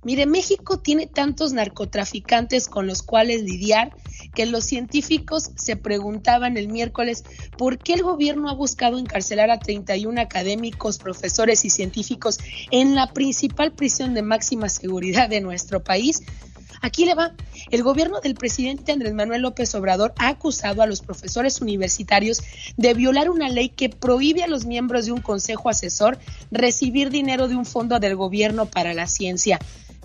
Mire, México tiene tantos narcotraficantes con los cuales lidiar que los científicos se preguntaban el miércoles por qué el gobierno ha buscado encarcelar a 31 académicos, profesores y científicos en la principal prisión de máxima seguridad de nuestro país. Aquí le va. El gobierno del presidente Andrés Manuel López Obrador ha acusado a los profesores universitarios de violar una ley que prohíbe a los miembros de un consejo asesor recibir dinero de un fondo del gobierno para la ciencia.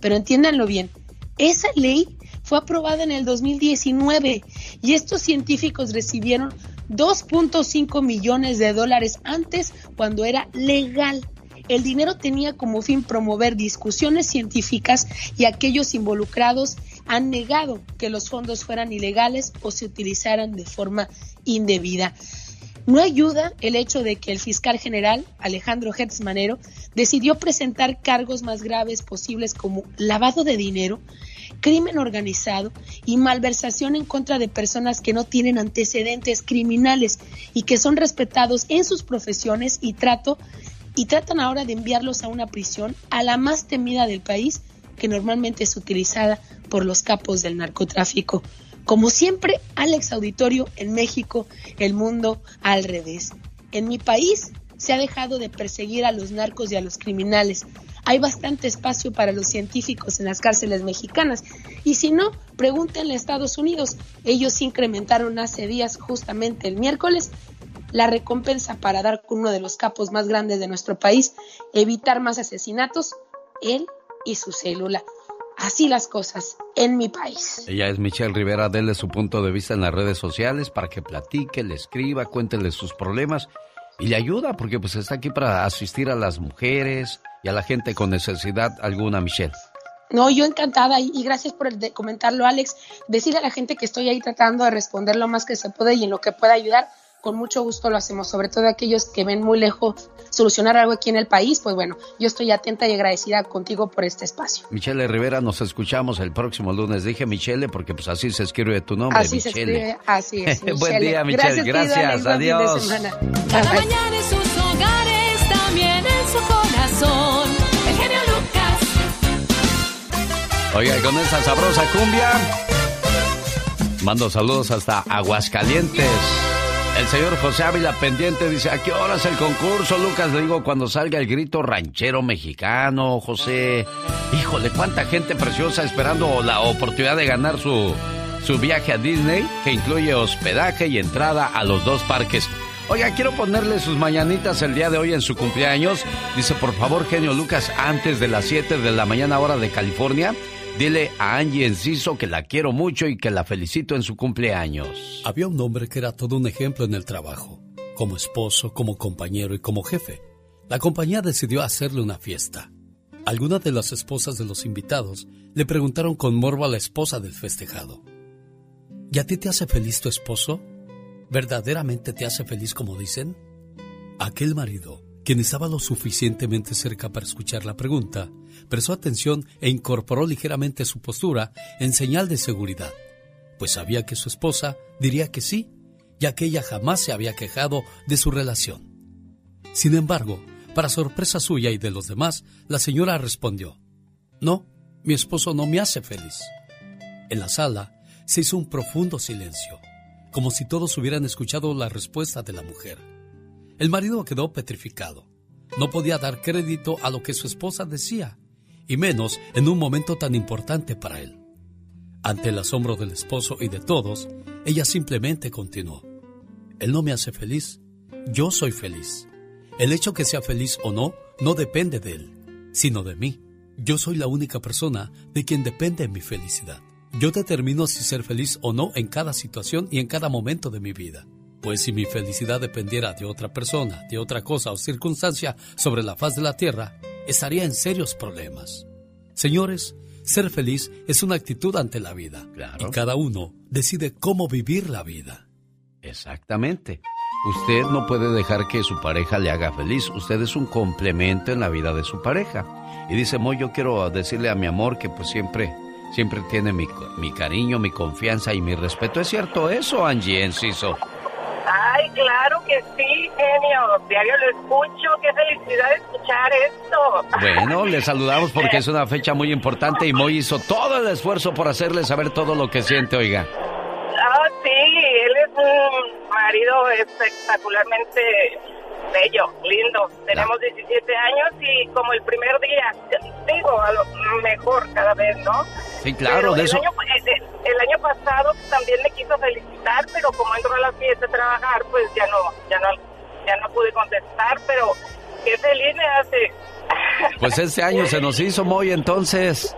Pero entiéndanlo bien, esa ley fue aprobada en el 2019 y estos científicos recibieron 2.5 millones de dólares antes cuando era legal. El dinero tenía como fin promover discusiones científicas y aquellos involucrados han negado que los fondos fueran ilegales o se utilizaran de forma indebida. No ayuda el hecho de que el fiscal general, Alejandro Hertz Manero, decidió presentar cargos más graves posibles como lavado de dinero, crimen organizado y malversación en contra de personas que no tienen antecedentes criminales y que son respetados en sus profesiones y trato y tratan ahora de enviarlos a una prisión a la más temida del país que normalmente es utilizada por los capos del narcotráfico. Como siempre, Alex Auditorio en México, el mundo al revés. En mi país se ha dejado de perseguir a los narcos y a los criminales. Hay bastante espacio para los científicos en las cárceles mexicanas. Y si no, pregúntenle a Estados Unidos. Ellos incrementaron hace días, justamente el miércoles, la recompensa para dar con uno de los capos más grandes de nuestro país, evitar más asesinatos, él y su célula. Así las cosas en mi país. Ella es Michelle Rivera, déle su punto de vista en las redes sociales para que platique, le escriba, cuéntele sus problemas y le ayuda porque pues está aquí para asistir a las mujeres y a la gente con necesidad alguna, Michelle. No, yo encantada y, gracias por el de comentarlo, Alex. Decirle a la gente que estoy ahí tratando de responder lo más que se puede y en lo que pueda ayudar, con mucho gusto lo hacemos, sobre todo aquellos que ven muy lejos solucionar algo aquí en el país, pues bueno, yo estoy atenta y agradecida contigo por este espacio. Michelle Rivera, nos escuchamos el próximo lunes. Dije Michelle porque pues así se escribe tu nombre, así Se escribe, así es. Buen día, Michelle. Gracias. Adiós. Cada mañana en sus hogares, también en su corazón. El genio Lucas. Oiga, con esa sabrosa cumbia, mando saludos hasta Aguascalientes. El señor José Ávila pendiente dice, ¿a qué hora es el concurso, Lucas? Le digo, cuando salga el grito ranchero mexicano, José. Híjole, cuánta gente preciosa esperando la oportunidad de ganar su, su viaje a Disney, que incluye hospedaje y entrada a los dos parques. Oiga, quiero ponerle sus mañanitas el día de hoy en su cumpleaños. Dice, por favor, genio Lucas, antes de las 7 de la mañana hora de California, Dile a Angie Enciso que la quiero mucho y que la felicito en su cumpleaños. Había un hombre que era todo un ejemplo en el trabajo, como esposo, como compañero y como jefe. La compañía decidió hacerle una fiesta. Algunas de las esposas de los invitados le preguntaron con morbo a la esposa del festejado. ¿Y a ti te hace feliz tu esposo? ¿Verdaderamente te hace feliz como dicen? Aquel marido, quien estaba lo suficientemente cerca para escuchar la pregunta, prestó atención e incorporó ligeramente su postura en señal de seguridad, pues sabía que su esposa diría que sí, ya que ella jamás se había quejado de su relación. Sin embargo, para sorpresa suya y de los demás, la señora respondió, No, mi esposo no me hace feliz. En la sala se hizo un profundo silencio, como si todos hubieran escuchado la respuesta de la mujer. El marido quedó petrificado. No podía dar crédito a lo que su esposa decía y menos en un momento tan importante para él. Ante el asombro del esposo y de todos, ella simplemente continuó. Él no me hace feliz, yo soy feliz. El hecho que sea feliz o no no depende de él, sino de mí. Yo soy la única persona de quien depende mi felicidad. Yo determino si ser feliz o no en cada situación y en cada momento de mi vida. Pues si mi felicidad dependiera de otra persona, de otra cosa o circunstancia sobre la faz de la tierra, estaría en serios problemas. Señores, ser feliz es una actitud ante la vida. Y cada uno decide cómo vivir la vida. Exactamente. Usted no puede dejar que su pareja le haga feliz. Usted es un complemento en la vida de su pareja. Y dice Moy, yo quiero decirle a mi amor que pues siempre, siempre tiene mi, mi cariño, mi confianza y mi respeto. ¿Es cierto eso, Angie Enciso? Ay, claro que sí, genio. Diario lo escucho. Qué felicidad escuchar esto. Bueno, le saludamos porque es una fecha muy importante y Moy hizo todo el esfuerzo por hacerle saber todo lo que siente, oiga. Ah, sí, él es un marido espectacularmente bello, lindo. Tenemos 17 años y como el primer día, digo, a lo mejor cada vez, ¿no? Sí, claro, de el eso. Año, el, el, año pasado también me quiso felicitar, pero como entró a las 7 a trabajar, pues ya no, ya no, ya no pude contestar, pero qué feliz me hace. Pues este año se nos hizo muy entonces.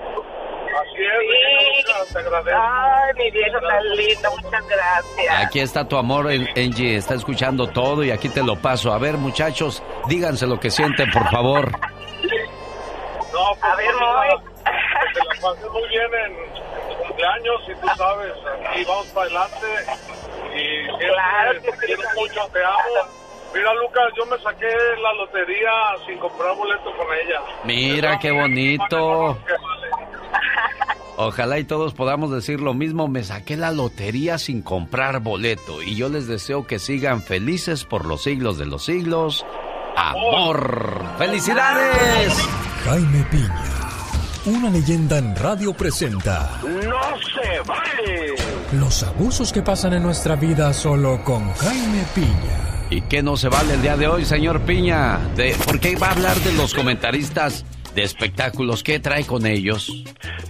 Así es, te agradezco. Ay, mi viejo tan lindo, muchas gracias. Aquí está tu amor, Angie, está escuchando todo y aquí te lo paso. A ver, muchachos, díganse lo que sienten, por favor. No, pues, a ver, Moy. Te la pasé muy bien en, cumpleaños y tú sabes, aquí vamos para adelante y claro te quiero mucho, te amo. Mira, Lucas, yo me saqué la lotería sin comprar boleto con ella. Mira, qué bonito. Ojalá y todos podamos decir lo mismo. Me saqué la lotería sin comprar boleto y yo les deseo que sigan felices por los siglos de los siglos. Amor. ¡Felicidades! Jaime Piña, una leyenda en radio presenta. ¡No se vale! Los abusos que pasan en nuestra vida solo con Jaime Piña. ¿Y qué no se vale el día de hoy, señor Piña? De, ¿Por qué va a hablar de los comentaristas de espectáculos? ¿Qué trae con ellos?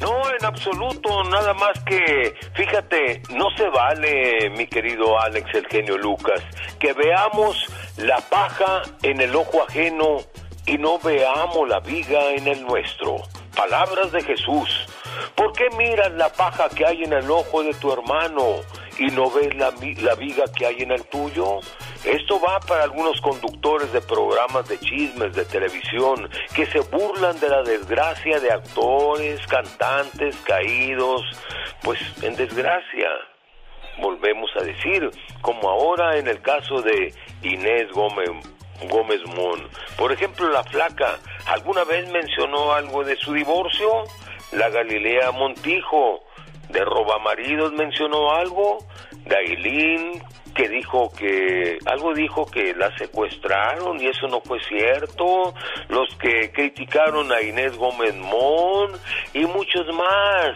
No, en absoluto, nada más que, fíjate, no se vale, mi querido Alex, el genio Lucas, que veamos la paja en el ojo ajeno y no veamos la viga en el nuestro. Palabras de Jesús. ¿Por qué miras la paja que hay en el ojo de tu hermano y no ves la, la viga que hay en el tuyo? Esto va para algunos conductores de programas de chismes de televisión que se burlan de la desgracia de actores, cantantes caídos, pues en desgracia. Volvemos a decir, como ahora en el caso de Inés Gómez, Gómez Mon. Por ejemplo, la flaca, ¿alguna vez mencionó algo de su divorcio? La Galilea Montijo, de Robamaridos mencionó algo, de Ailín, que dijo que, algo dijo que la secuestraron y eso no fue cierto, los que criticaron a Inés Gómez Mon y muchos más.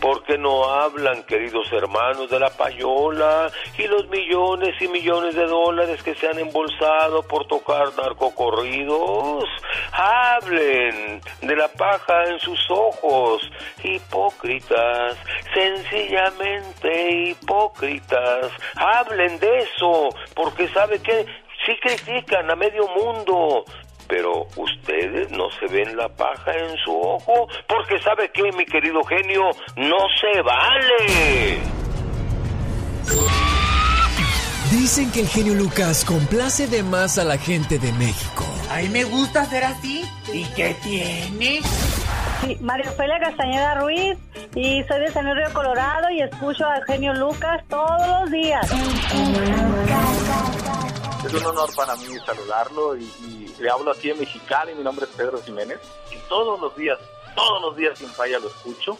¿Por qué no hablan, queridos hermanos de la payola, y los millones y millones de dólares que se han embolsado por tocar narcocorridos? Hablen de la paja en sus ojos, hipócritas, sencillamente hipócritas. Hablen de eso, porque sabe que sí critican a medio mundo, pero ustedes no se ven la paja en su ojo, porque sabe que mi querido genio no se vale. Dicen que el genio Lucas complace de más a la gente de México. A mí me gusta ser así. ¿Y qué tiene? Sí, María Ofelia Castañeda Ruiz y soy de San Luis Río Colorado y escucho al genio Lucas todos los días. Es un honor para mí saludarlo y, y le hablo aquí en Mexicali. Mi nombre es Pedro Jiménez y todos los días, todos los días sin falla lo escucho.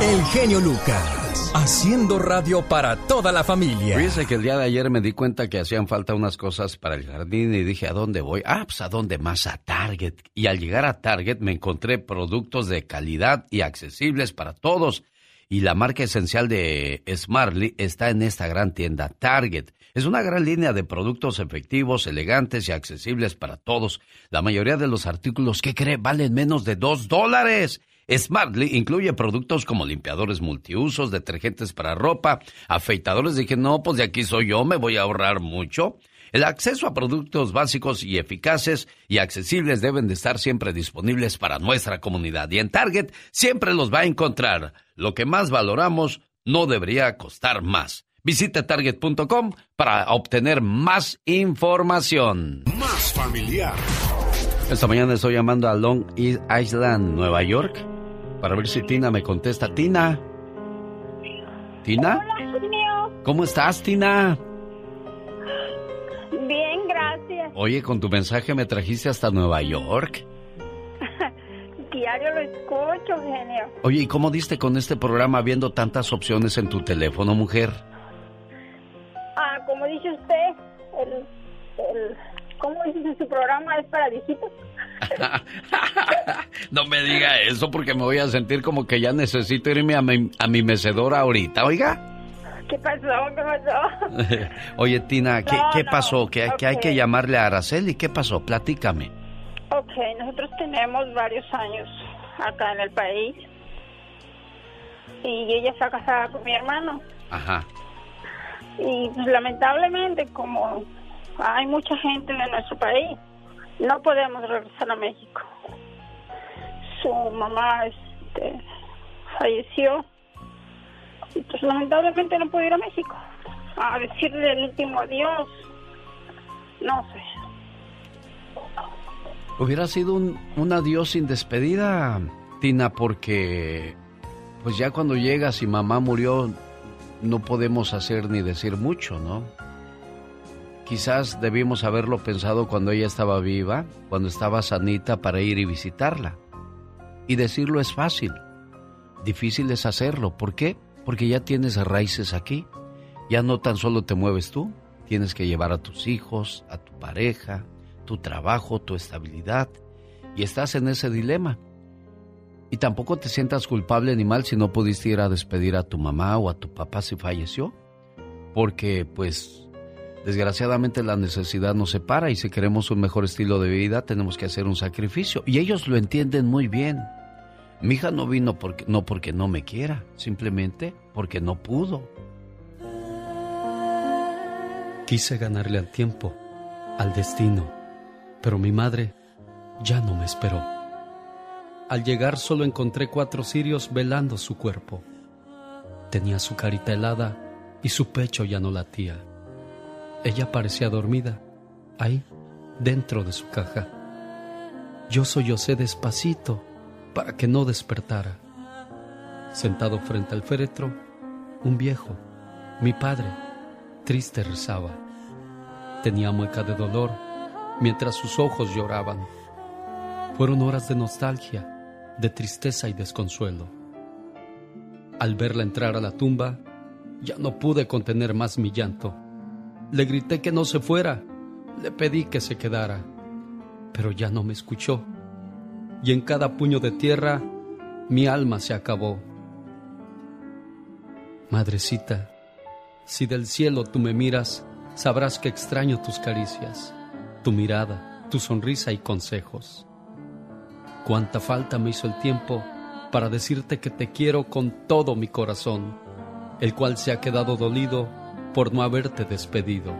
El genio Lucas, haciendo radio para toda la familia. Fíjese que el día de ayer me di cuenta que hacían falta unas cosas para el jardín y dije, ¿a dónde voy? Ah, pues a dónde más, a Target. Y al llegar a Target me encontré productos de calidad y accesibles para todos. Y la marca esencial de Smartly está en esta gran tienda, Target. Es una gran línea de productos efectivos, elegantes y accesibles para todos. La mayoría de los artículos, ¿qué cree? Valen menos de dos dólares. Smartly incluye productos como limpiadores multiusos, detergentes para ropa, afeitadores. Dije, no, pues de aquí soy yo, me voy a ahorrar mucho. El acceso a productos básicos y eficaces y accesibles deben de estar siempre disponibles para nuestra comunidad. Y en Target siempre los va a encontrar. Lo que más valoramos no debería costar más. Visite target.com para obtener más información. Más familiar. Esta mañana estoy llamando a Long Island, Nueva York, para ver si Tina me contesta. Tina. ¿Tina? ¿Cómo estás, Tina? Bien, gracias. Oye, con tu mensaje me trajiste hasta Nueva York. Diario lo escucho, genio. Oye, ¿y cómo diste con este programa viendo tantas opciones en tu teléfono, mujer? Dice usted, el, el, ¿cómo dice su programa? ¿Es para viejitos? No me diga eso porque me voy a sentir como que ya necesito irme a mi, a mi mecedora ahorita, oiga. ¿Qué pasó? ¿Qué pasó? Oye, Tina, ¿qué, No, qué no, pasó? ¿Que, que hay que llamarle a Araceli? ¿Qué pasó? Platícame. Ok, nosotros tenemos varios años acá en el país. Y ella está casada con mi hermano. Ajá. Y pues, lamentablemente, como hay mucha gente de nuestro país, no podemos regresar a México. Su mamá este, falleció y pues lamentablemente no pudo ir a México a decirle el último adiós. No sé. Hubiera sido un, un adiós sin despedida, Tina, porque pues ya cuando llegas y mamá murió, no podemos hacer ni decir mucho, ¿no? Quizás debimos haberlo pensado cuando ella estaba viva, cuando estaba sanita para ir y visitarla. Y decirlo es fácil, difícil es hacerlo. ¿Por qué? Porque ya tienes raíces aquí. Ya no tan solo te mueves tú, tienes que llevar a tus hijos, a tu pareja, tu trabajo, tu estabilidad. Y estás en ese dilema. Y tampoco te sientas culpable ni mal si no pudiste ir a despedir a tu mamá o a tu papá si falleció. Porque, pues, desgraciadamente la necesidad nos separa y si queremos un mejor estilo de vida tenemos que hacer un sacrificio. Y ellos lo entienden muy bien. Mi hija no vino porque, no porque no me quiera, simplemente porque no pudo. Quise ganarle al tiempo, al destino, pero mi madre ya no me esperó. Al llegar solo encontré cuatro cirios velando su cuerpo. Tenía su carita helada y su pecho ya no latía. Ella parecía dormida, ahí, dentro de su caja. Yo sollocé despacito para que no despertara. Sentado frente al féretro, un viejo, mi padre, triste rezaba. Tenía mueca de dolor mientras sus ojos lloraban. Fueron horas de nostalgia, de tristeza y desconsuelo. Al verla entrar a la tumba, ya no pude contener más mi llanto. Le grité que no se fuera, le pedí que se quedara, pero ya no me escuchó. Y en cada puño de tierra, mi alma se acabó. Madrecita, si del cielo tú me miras, sabrás que extraño tus caricias, tu mirada, tu sonrisa y consejos. Cuánta falta me hizo el tiempo para decirte que te quiero con todo mi corazón, el cual se ha quedado dolido por no haberte despedido.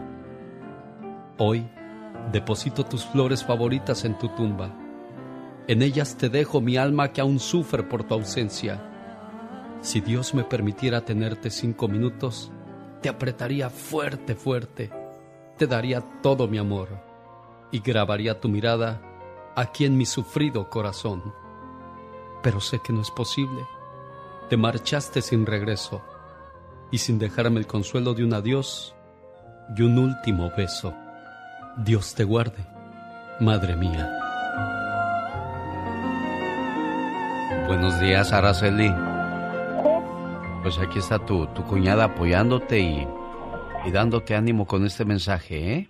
Hoy deposito tus flores favoritas en tu tumba. En ellas te dejo mi alma que aún sufre por tu ausencia. Si Dios me permitiera tenerte cinco minutos, te apretaría fuerte, fuerte, te daría todo mi amor y grabaría tu mirada aquí en mi sufrido corazón. Pero sé que no es posible. Te marchaste sin regreso y sin dejarme el consuelo de un adiós y un último beso. Dios te guarde, madre mía. Buenos días, Araceli. Pues aquí está tu, tu cuñada apoyándote y, y dándote ánimo con este mensaje, ¿eh?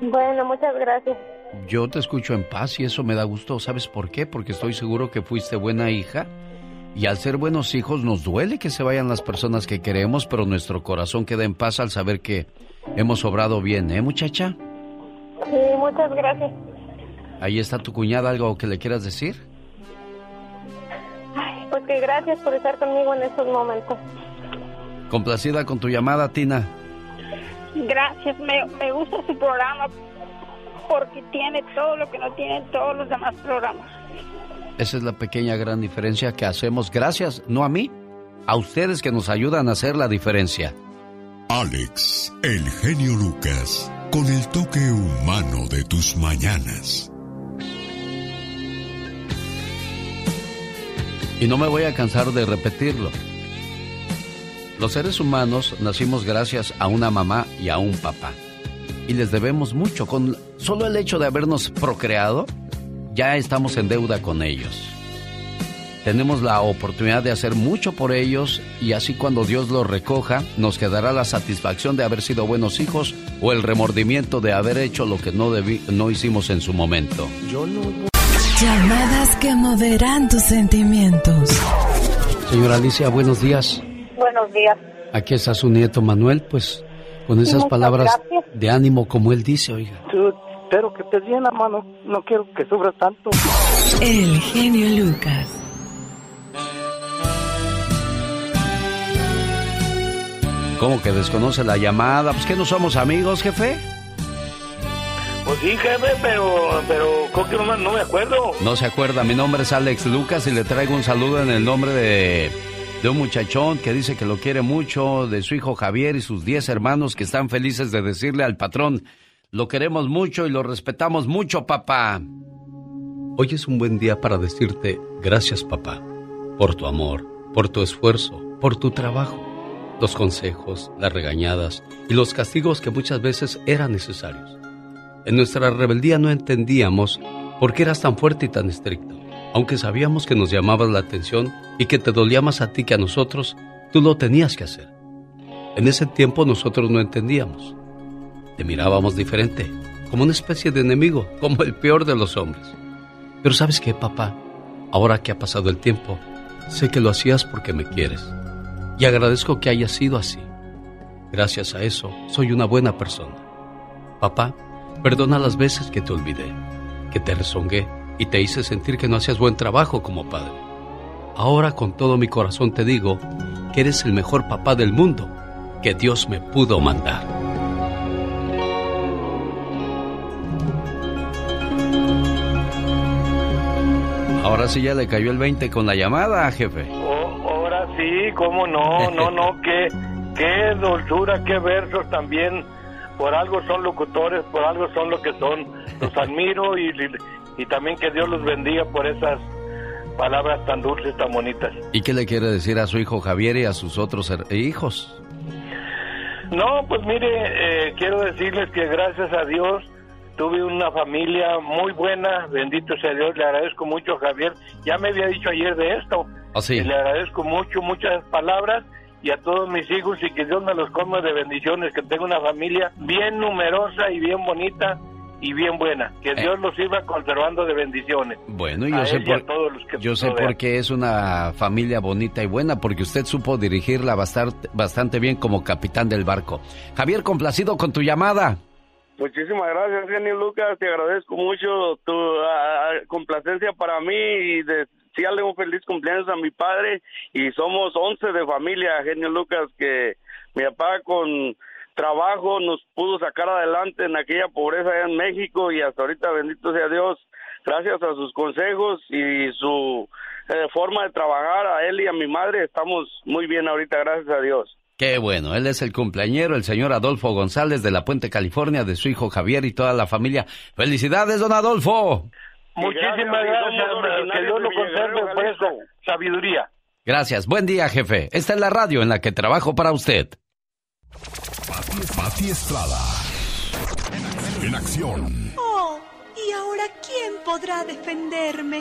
Bueno, muchas gracias. Yo te escucho en paz y eso me da gusto. ¿Sabes por qué? Porque estoy seguro que fuiste buena hija. Y al ser buenos hijos nos duele que se vayan las personas que queremos, pero nuestro corazón queda en paz al saber que hemos obrado bien, ¿eh, muchacha? Sí, muchas gracias. Ahí está tu cuñada, ¿algo que le quieras decir? Ay, pues que gracias por estar conmigo en estos momentos. Complacida con tu llamada, Tina. Gracias, me, me gusta su programa porque tiene todo lo que no tienen todos los demás programas. Esa es la pequeña gran diferencia que hacemos. Gracias, no a mí, a ustedes que nos ayudan a hacer la diferencia. Alex, el genio Lucas, con el toque humano de tus mañanas. Y no me voy a cansar de repetirlo. Los seres humanos nacimos gracias a una mamá y a un papá. Y les debemos mucho. Con solo el hecho de habernos procreado, ya estamos en deuda con ellos. Tenemos la oportunidad de hacer mucho por ellos y así cuando Dios los recoja, nos quedará la satisfacción de haber sido buenos hijos o el remordimiento de haber hecho lo que no, debí, no hicimos en su momento. Llamadas que moverán tus sentimientos. Señora Alicia, buenos días. Buenos días. Aquí está su nieto Manuel, pues con esas palabras gracias. de ánimo como él dice, oiga. Tú, espero que estés bien, hermano. No quiero que sufras tanto. El genio Lucas. ¿Cómo que desconoce la llamada? Pues que no somos amigos, jefe. Pues sí, jefe, pero, pero creo que no, no me acuerdo. No se acuerda, mi nombre es Alex Lucas y le traigo un saludo en el nombre de, de un muchachón que dice que lo quiere mucho, de su hijo Javier y sus 10 hermanos que están felices de decirle al patrón, lo queremos mucho y lo respetamos mucho, papá. Hoy es un buen día para decirte gracias, papá, por tu amor, por tu esfuerzo, por tu trabajo, los consejos, las regañadas y los castigos que muchas veces eran necesarios. En nuestra rebeldía no entendíamos por qué eras tan fuerte y tan estricto. Aunque sabíamos que nos llamabas la atención y que te dolía más a ti que a nosotros, tú lo tenías que hacer. En ese tiempo nosotros no entendíamos. Te mirábamos diferente, como una especie de enemigo, como el peor de los hombres. Pero sabes qué, papá, ahora que ha pasado el tiempo, sé que lo hacías porque me quieres. Y agradezco que haya sido así. Gracias a eso, soy una buena persona. Papá, perdona las veces que te olvidé, que te rezongué y te hice sentir que no hacías buen trabajo como padre. Ahora con todo mi corazón te digo que eres el mejor papá del mundo que Dios me pudo mandar. Ahora sí ya le cayó el 20 con la llamada, jefe. Oh, ahora sí, cómo no, no, no, qué, qué dulzura, qué versos también. Por algo son locutores, por algo son lo que son. Los admiro y, y, también que Dios los bendiga por esas palabras tan dulces, tan bonitas. ¿Y qué le quiere decir a su hijo Javier y a sus otros her- hijos? No, pues mire, eh, quiero decirles que gracias a Dios tuve una familia muy buena, bendito sea Dios, le agradezco mucho a Javier, ya me había dicho ayer de esto, ¿Ah, sí? y le agradezco mucho, muchas palabras y a todos mis hijos y que Dios me los colme de bendiciones, que tengo una familia bien numerosa y bien bonita y bien buena, que Dios los siga conservando de bendiciones. Bueno, y A yo sé y por, todos los que yo sé por qué es una familia bonita y buena, porque usted supo dirigirla bastante, bastante bien como capitán del barco. Javier, complacido con tu llamada. Muchísimas gracias, genio Lucas. Te agradezco mucho tu ah, complacencia para mí y desearle un feliz cumpleaños a mi padre. Y somos 11 de familia, genio Lucas, que mi papá con trabajo nos pudo sacar adelante en aquella pobreza allá en México y hasta ahorita, bendito sea Dios, gracias a sus consejos y su eh, forma de trabajar, a él y a mi madre, estamos muy bien ahorita, gracias a Dios. Qué bueno, él es el cumpleañero, el señor Adolfo González de la Puente, California, de su hijo Javier y toda la familia. ¡Felicidades, don Adolfo! Muchísimas gracias, que Dios lo conserve por esa sabiduría. Gracias, buen día, jefe. Esta es la radio en la que trabajo para usted. Pati Estrada. En acción. Oh, ¿y ahora quién podrá defenderme?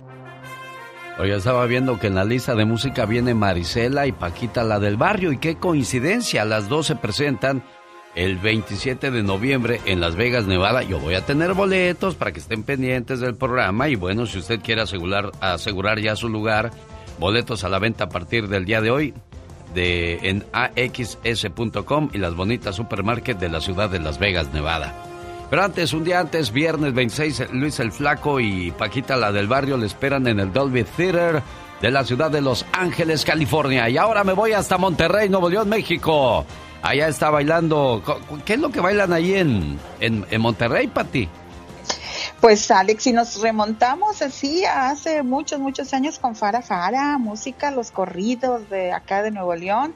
Hoy estaba viendo que en la lista de música viene Marisela y Paquita, la del barrio, y qué coincidencia, las dos se presentan el 27 de noviembre en Las Vegas, Nevada. Yo voy a tener boletos para que estén pendientes del programa y bueno, si usted quiere asegurar, asegurar ya su lugar, boletos a la venta a partir del día de hoy de en axs.com y las bonitas supermarket de la ciudad de Las Vegas, Nevada. Pero antes, un día antes, viernes 26, Luis el Flaco y Paquita la del barrio le esperan en el Dolby Theater de la ciudad de Los Ángeles, California. Y ahora me voy hasta Monterrey, Nuevo León, México. Allá está bailando. ¿Qué es lo que bailan ahí en, en, en Monterrey, Pati? Pues Alex, si nos remontamos así a hace muchos, muchos años con Fara Fara, música, los corridos de acá de Nuevo León,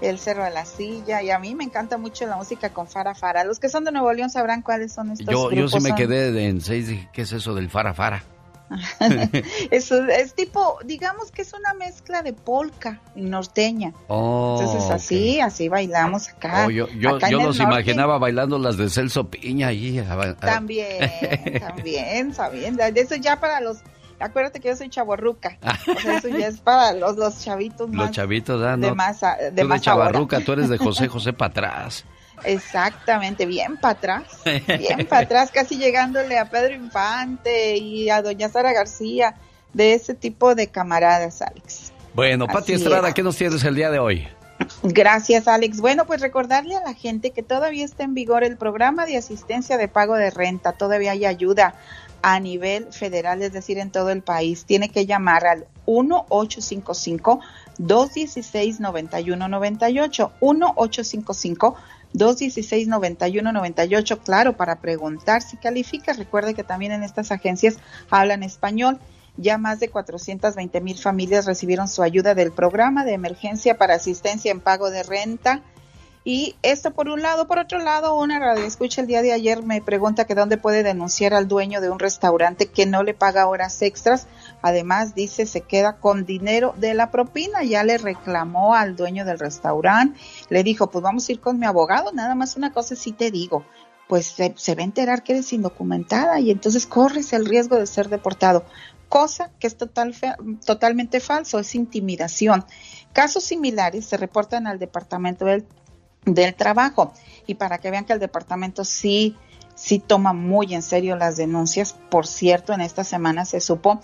el Cerro de la Silla, y a mí me encanta mucho la música con Fara Fara. Los que son de Nuevo León sabrán cuáles son estos Yo, yo grupos. sí me son- quedé en seis, dije, ¿qué es eso del Fara Fara? Eso es tipo, digamos que es una mezcla de polka y norteña. Oh, Entonces así, así bailamos acá. Oh, yo yo, Acá yo los norte. imaginaba bailando las de Celso Piña ahí. También, también, también. De Eso ya para los. Acuérdate que yo soy chaborruca. O sea, eso ya es para los, los chavitos Los más. chavitos, ¿ah? de ¿no? más a- de Tú de chavarruca, tú eres de José José para atrás. Exactamente, bien para atrás. Bien para atrás, casi llegándole a Pedro Infante y a Doña Sara García. De ese tipo de camaradas, Alex. Bueno, Pati Estrada, es. ¿qué nos tienes el día de hoy? Gracias, Alex. Bueno, pues recordarle a la gente que todavía está en vigor el programa de asistencia de pago de renta. Todavía hay ayuda a nivel federal, es decir, en todo el país. Tiene que llamar al 1-855-216-9198. 1-855-216-9198. Claro, para preguntar si califica. Recuerde que también en estas agencias hablan español. Ya más de 420 mil familias recibieron su ayuda del programa de emergencia para asistencia en pago de renta. Y esto por un lado. Por otro lado, una radio escucha el día de ayer me pregunta que dónde puede denunciar al dueño de un restaurante que no le paga horas extras. Además, dice, se queda con dinero de la propina. Ya le reclamó al dueño del restaurante. Le dijo, pues vamos a ir con mi abogado. Nada más una cosa sí te digo. Pues se, va a enterar que eres indocumentada y entonces corres el riesgo de ser deportado cosa que es total, totalmente falso, es intimidación. Casos similares se reportan al Departamento del, del Trabajo y para que vean que el departamento sí, sí toma muy en serio las denuncias. Por cierto, en esta semana se supo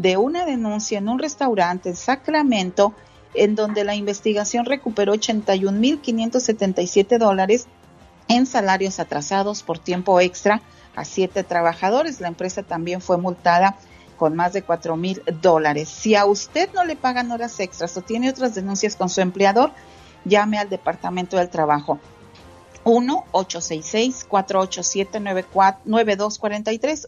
de una denuncia en un restaurante en Sacramento en donde la investigación recuperó 81.577 dólares en salarios atrasados por tiempo extra a siete trabajadores. La empresa también fue multada con más de cuatro mil dólares. Si a usted no le pagan horas extras o tiene otras denuncias con su empleador, llame al Departamento del Trabajo. 1-866-487-9243,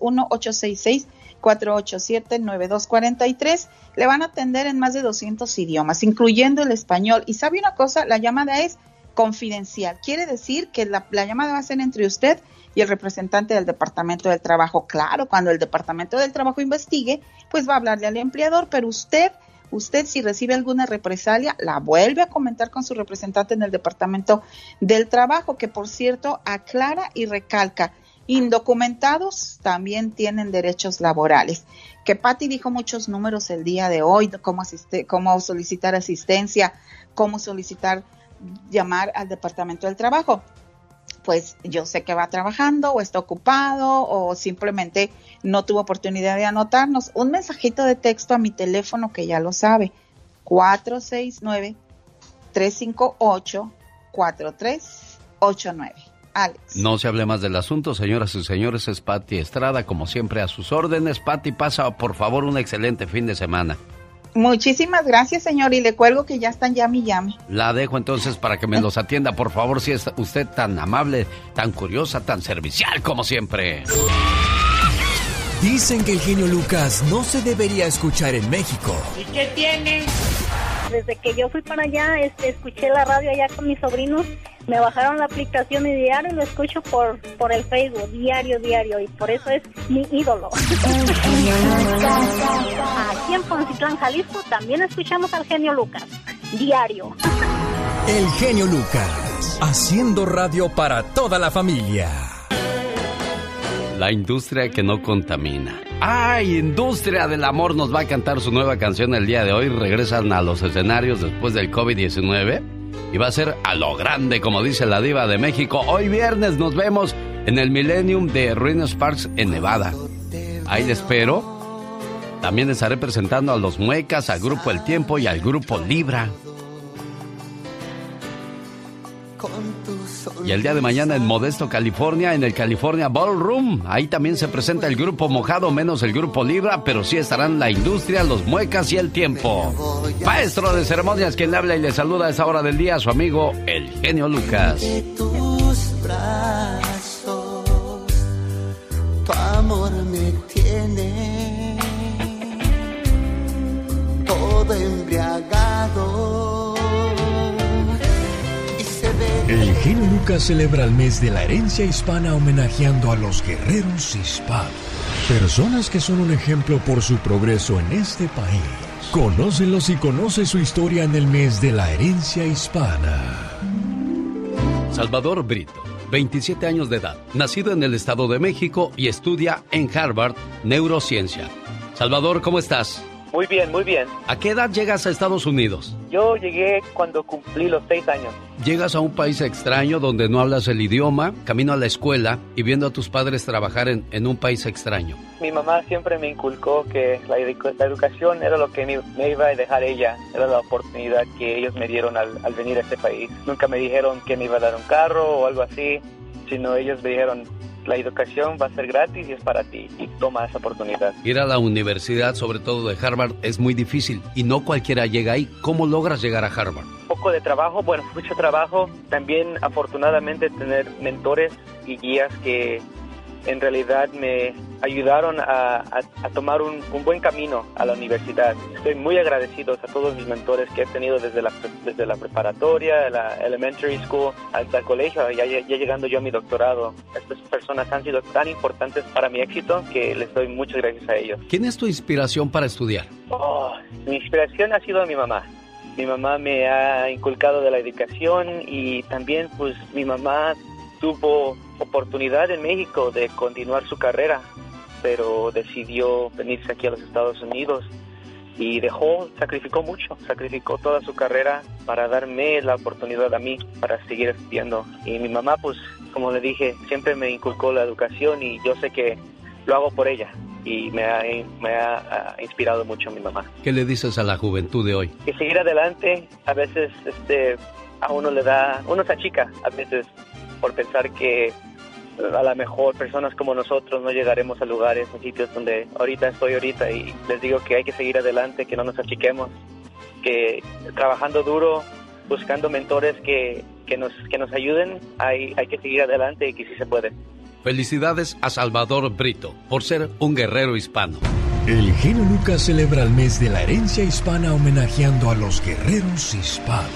487-9243. Le van a atender en más de 200 idiomas, incluyendo el español. Y sabe una cosa, la llamada es confidencial. Quiere decir que la, la llamada va a ser entre usted y el representante del Departamento del Trabajo. Claro, cuando el Departamento del Trabajo investigue, pues va a hablarle al empleador, pero usted usted si recibe alguna represalia, la vuelve a comentar con su representante en el Departamento del Trabajo, que por cierto aclara y recalca, indocumentados también tienen derechos laborales. Que Patti dijo muchos números el día de hoy, cómo, asiste, cómo solicitar asistencia, cómo solicitar llamar al Departamento del Trabajo pues yo sé que va trabajando o está ocupado o simplemente no tuvo oportunidad de anotarnos. Un mensajito de texto a mi teléfono que ya lo sabe, 469-358-4389. Alex. No se hable más del asunto, señoras y señores, es Patti Estrada, como siempre a sus órdenes. Patti, pasa por favor un excelente fin de semana. Muchísimas gracias, señor, y le cuelgo que ya están llame y llame. La dejo entonces para que me los atienda, por favor, si es usted tan amable, tan curiosa, tan servicial como siempre. Dicen que el genio Lucas no se debería escuchar en México. ¿Y qué tiene? Desde que yo fui para allá, este, escuché la radio allá con mis sobrinos me bajaron la aplicación y diario lo escucho por, por el Facebook, diario, diario, y por eso es mi ídolo. Aquí en Poncitlán, Jalisco, también escuchamos al genio Lucas, diario. El genio Lucas, haciendo radio para toda la familia. La industria que no contamina. ¡Ay, Industria del Amor nos va a cantar su nueva canción el día de hoy! Regresan a los escenarios después del COVID-19 y va a ser a lo grande, como dice la diva de México. Hoy viernes nos vemos en el Millennium de Ruinas Parks en Nevada. Ahí les espero. También estaré presentando a los Muecas, al Grupo El Tiempo y al Grupo Libra. Y el día de mañana en Modesto, California, en el California Ballroom. Ahí también se presenta el grupo Mojado menos el grupo Libra, pero sí estarán la industria, los muecas y el tiempo. Maestro de ceremonias, quien le habla y le saluda a esa hora del día, su amigo, el genio Lucas. tus brazos, tu amor me tiene todo embriagado el genio Lucas celebra el mes de la herencia hispana homenajeando a los guerreros hispanos. Personas que son un ejemplo por su progreso en este país. Conócelos y conoce su historia en el mes de la herencia hispana. Salvador Brito, 27 años de edad, nacido en el Estado de México y estudia en Harvard Neurociencia. Salvador, ¿cómo estás? Muy bien, muy bien. ¿A qué edad llegas a Estados Unidos? Yo llegué cuando cumplí los seis años. Llegas a un país extraño donde no hablas el idioma, camino a la escuela y viendo a tus padres trabajar en, en un país extraño. Mi mamá siempre me inculcó que la, educación era lo que me, iba a dejar ella, era la oportunidad que ellos me dieron al, al venir a este país. Nunca me dijeron que me iba a dar un carro o algo así, sino ellos me dijeron, la educación va a ser gratis y es para ti y toma esa oportunidad. Ir a la universidad, sobre todo de Harvard, es muy difícil y no cualquiera llega ahí. ¿Cómo logras llegar a Harvard? Poco de trabajo, bueno, mucho trabajo. También afortunadamente tener mentores y guías que en realidad me ayudaron a, tomar un, buen camino a la universidad. Estoy muy agradecido a todos mis mentores que he tenido desde la, desde la preparatoria, la elementary school, hasta el colegio, ya, ya llegando yo a mi doctorado. Estas personas han sido tan importantes para mi éxito que les doy muchas gracias a ellos. ¿Quién es tu inspiración para estudiar? Oh, mi inspiración ha sido mi mamá. Mi mamá me ha inculcado de la educación y también pues mi mamá tuvo oportunidad en México de continuar su carrera, pero decidió venirse aquí a los Estados Unidos y dejó, sacrificó mucho, sacrificó toda su carrera para darme la oportunidad a mí para seguir estudiando. Y mi mamá, pues, como le dije, siempre me inculcó la educación y yo sé que lo hago por ella y me ha, me ha, inspirado mucho mi mamá. ¿Qué le dices a la juventud de hoy? Que seguir adelante, a veces este, a uno le da, uno se achica a veces por pensar que a lo mejor personas como nosotros no llegaremos a lugares, a sitios donde ahorita estoy ahorita y les digo que hay que seguir adelante, que no nos achiquemos, que trabajando duro, buscando mentores que, que, nos, que nos ayuden, hay, hay que seguir adelante y que sí se puede. Felicidades a Salvador Brito por ser un guerrero hispano. El genio Lucas celebra el mes de la herencia hispana homenajeando a los guerreros hispanos.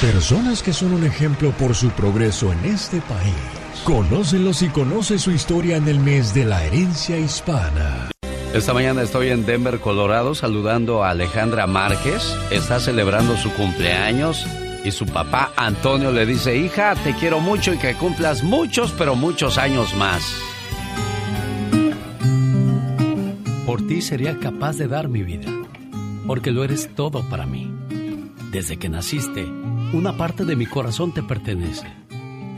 Personas que son un ejemplo por su progreso en este país. Conócelos y conoce su historia en el mes de la herencia hispana. Esta mañana estoy en Denver, Colorado, saludando a Alejandra Márquez. Está celebrando su cumpleaños y su papá Antonio le dice, hija, te quiero mucho y que cumplas muchos, pero muchos años más. Por ti sería capaz de dar mi vida, porque lo eres todo para mí. Desde que naciste, una parte de mi corazón te pertenece.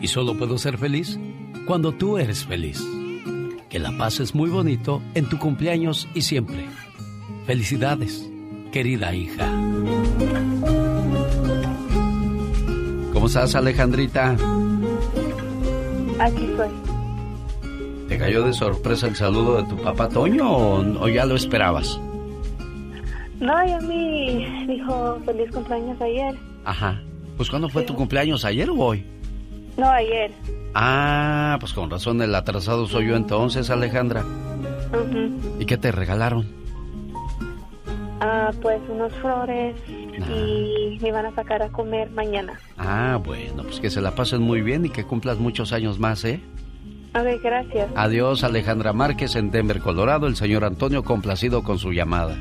Y solo puedo ser feliz cuando tú eres feliz. Que la paz es muy bonito en tu cumpleaños y siempre. Felicidades, querida hija. ¿Cómo estás, Alejandrita? Aquí estoy. ¿Te cayó de sorpresa el saludo de tu papá Toño o, o ya lo esperabas? No, y a mí dijo feliz cumpleaños ayer. Ajá. Pues ¿cuándo fue tu cumpleaños? ¿Ayer o hoy? No, ayer. Ah, pues con razón el atrasado soy yo entonces, Alejandra. ¿Y qué te regalaron? Ah, pues unos flores y me van a sacar a comer mañana. Ah, bueno, pues que se la pasen muy bien y que cumplas muchos años más, ¿eh? Ok, gracias. Adiós, Alejandra Márquez en Denver, Colorado. El señor Antonio complacido con su llamada.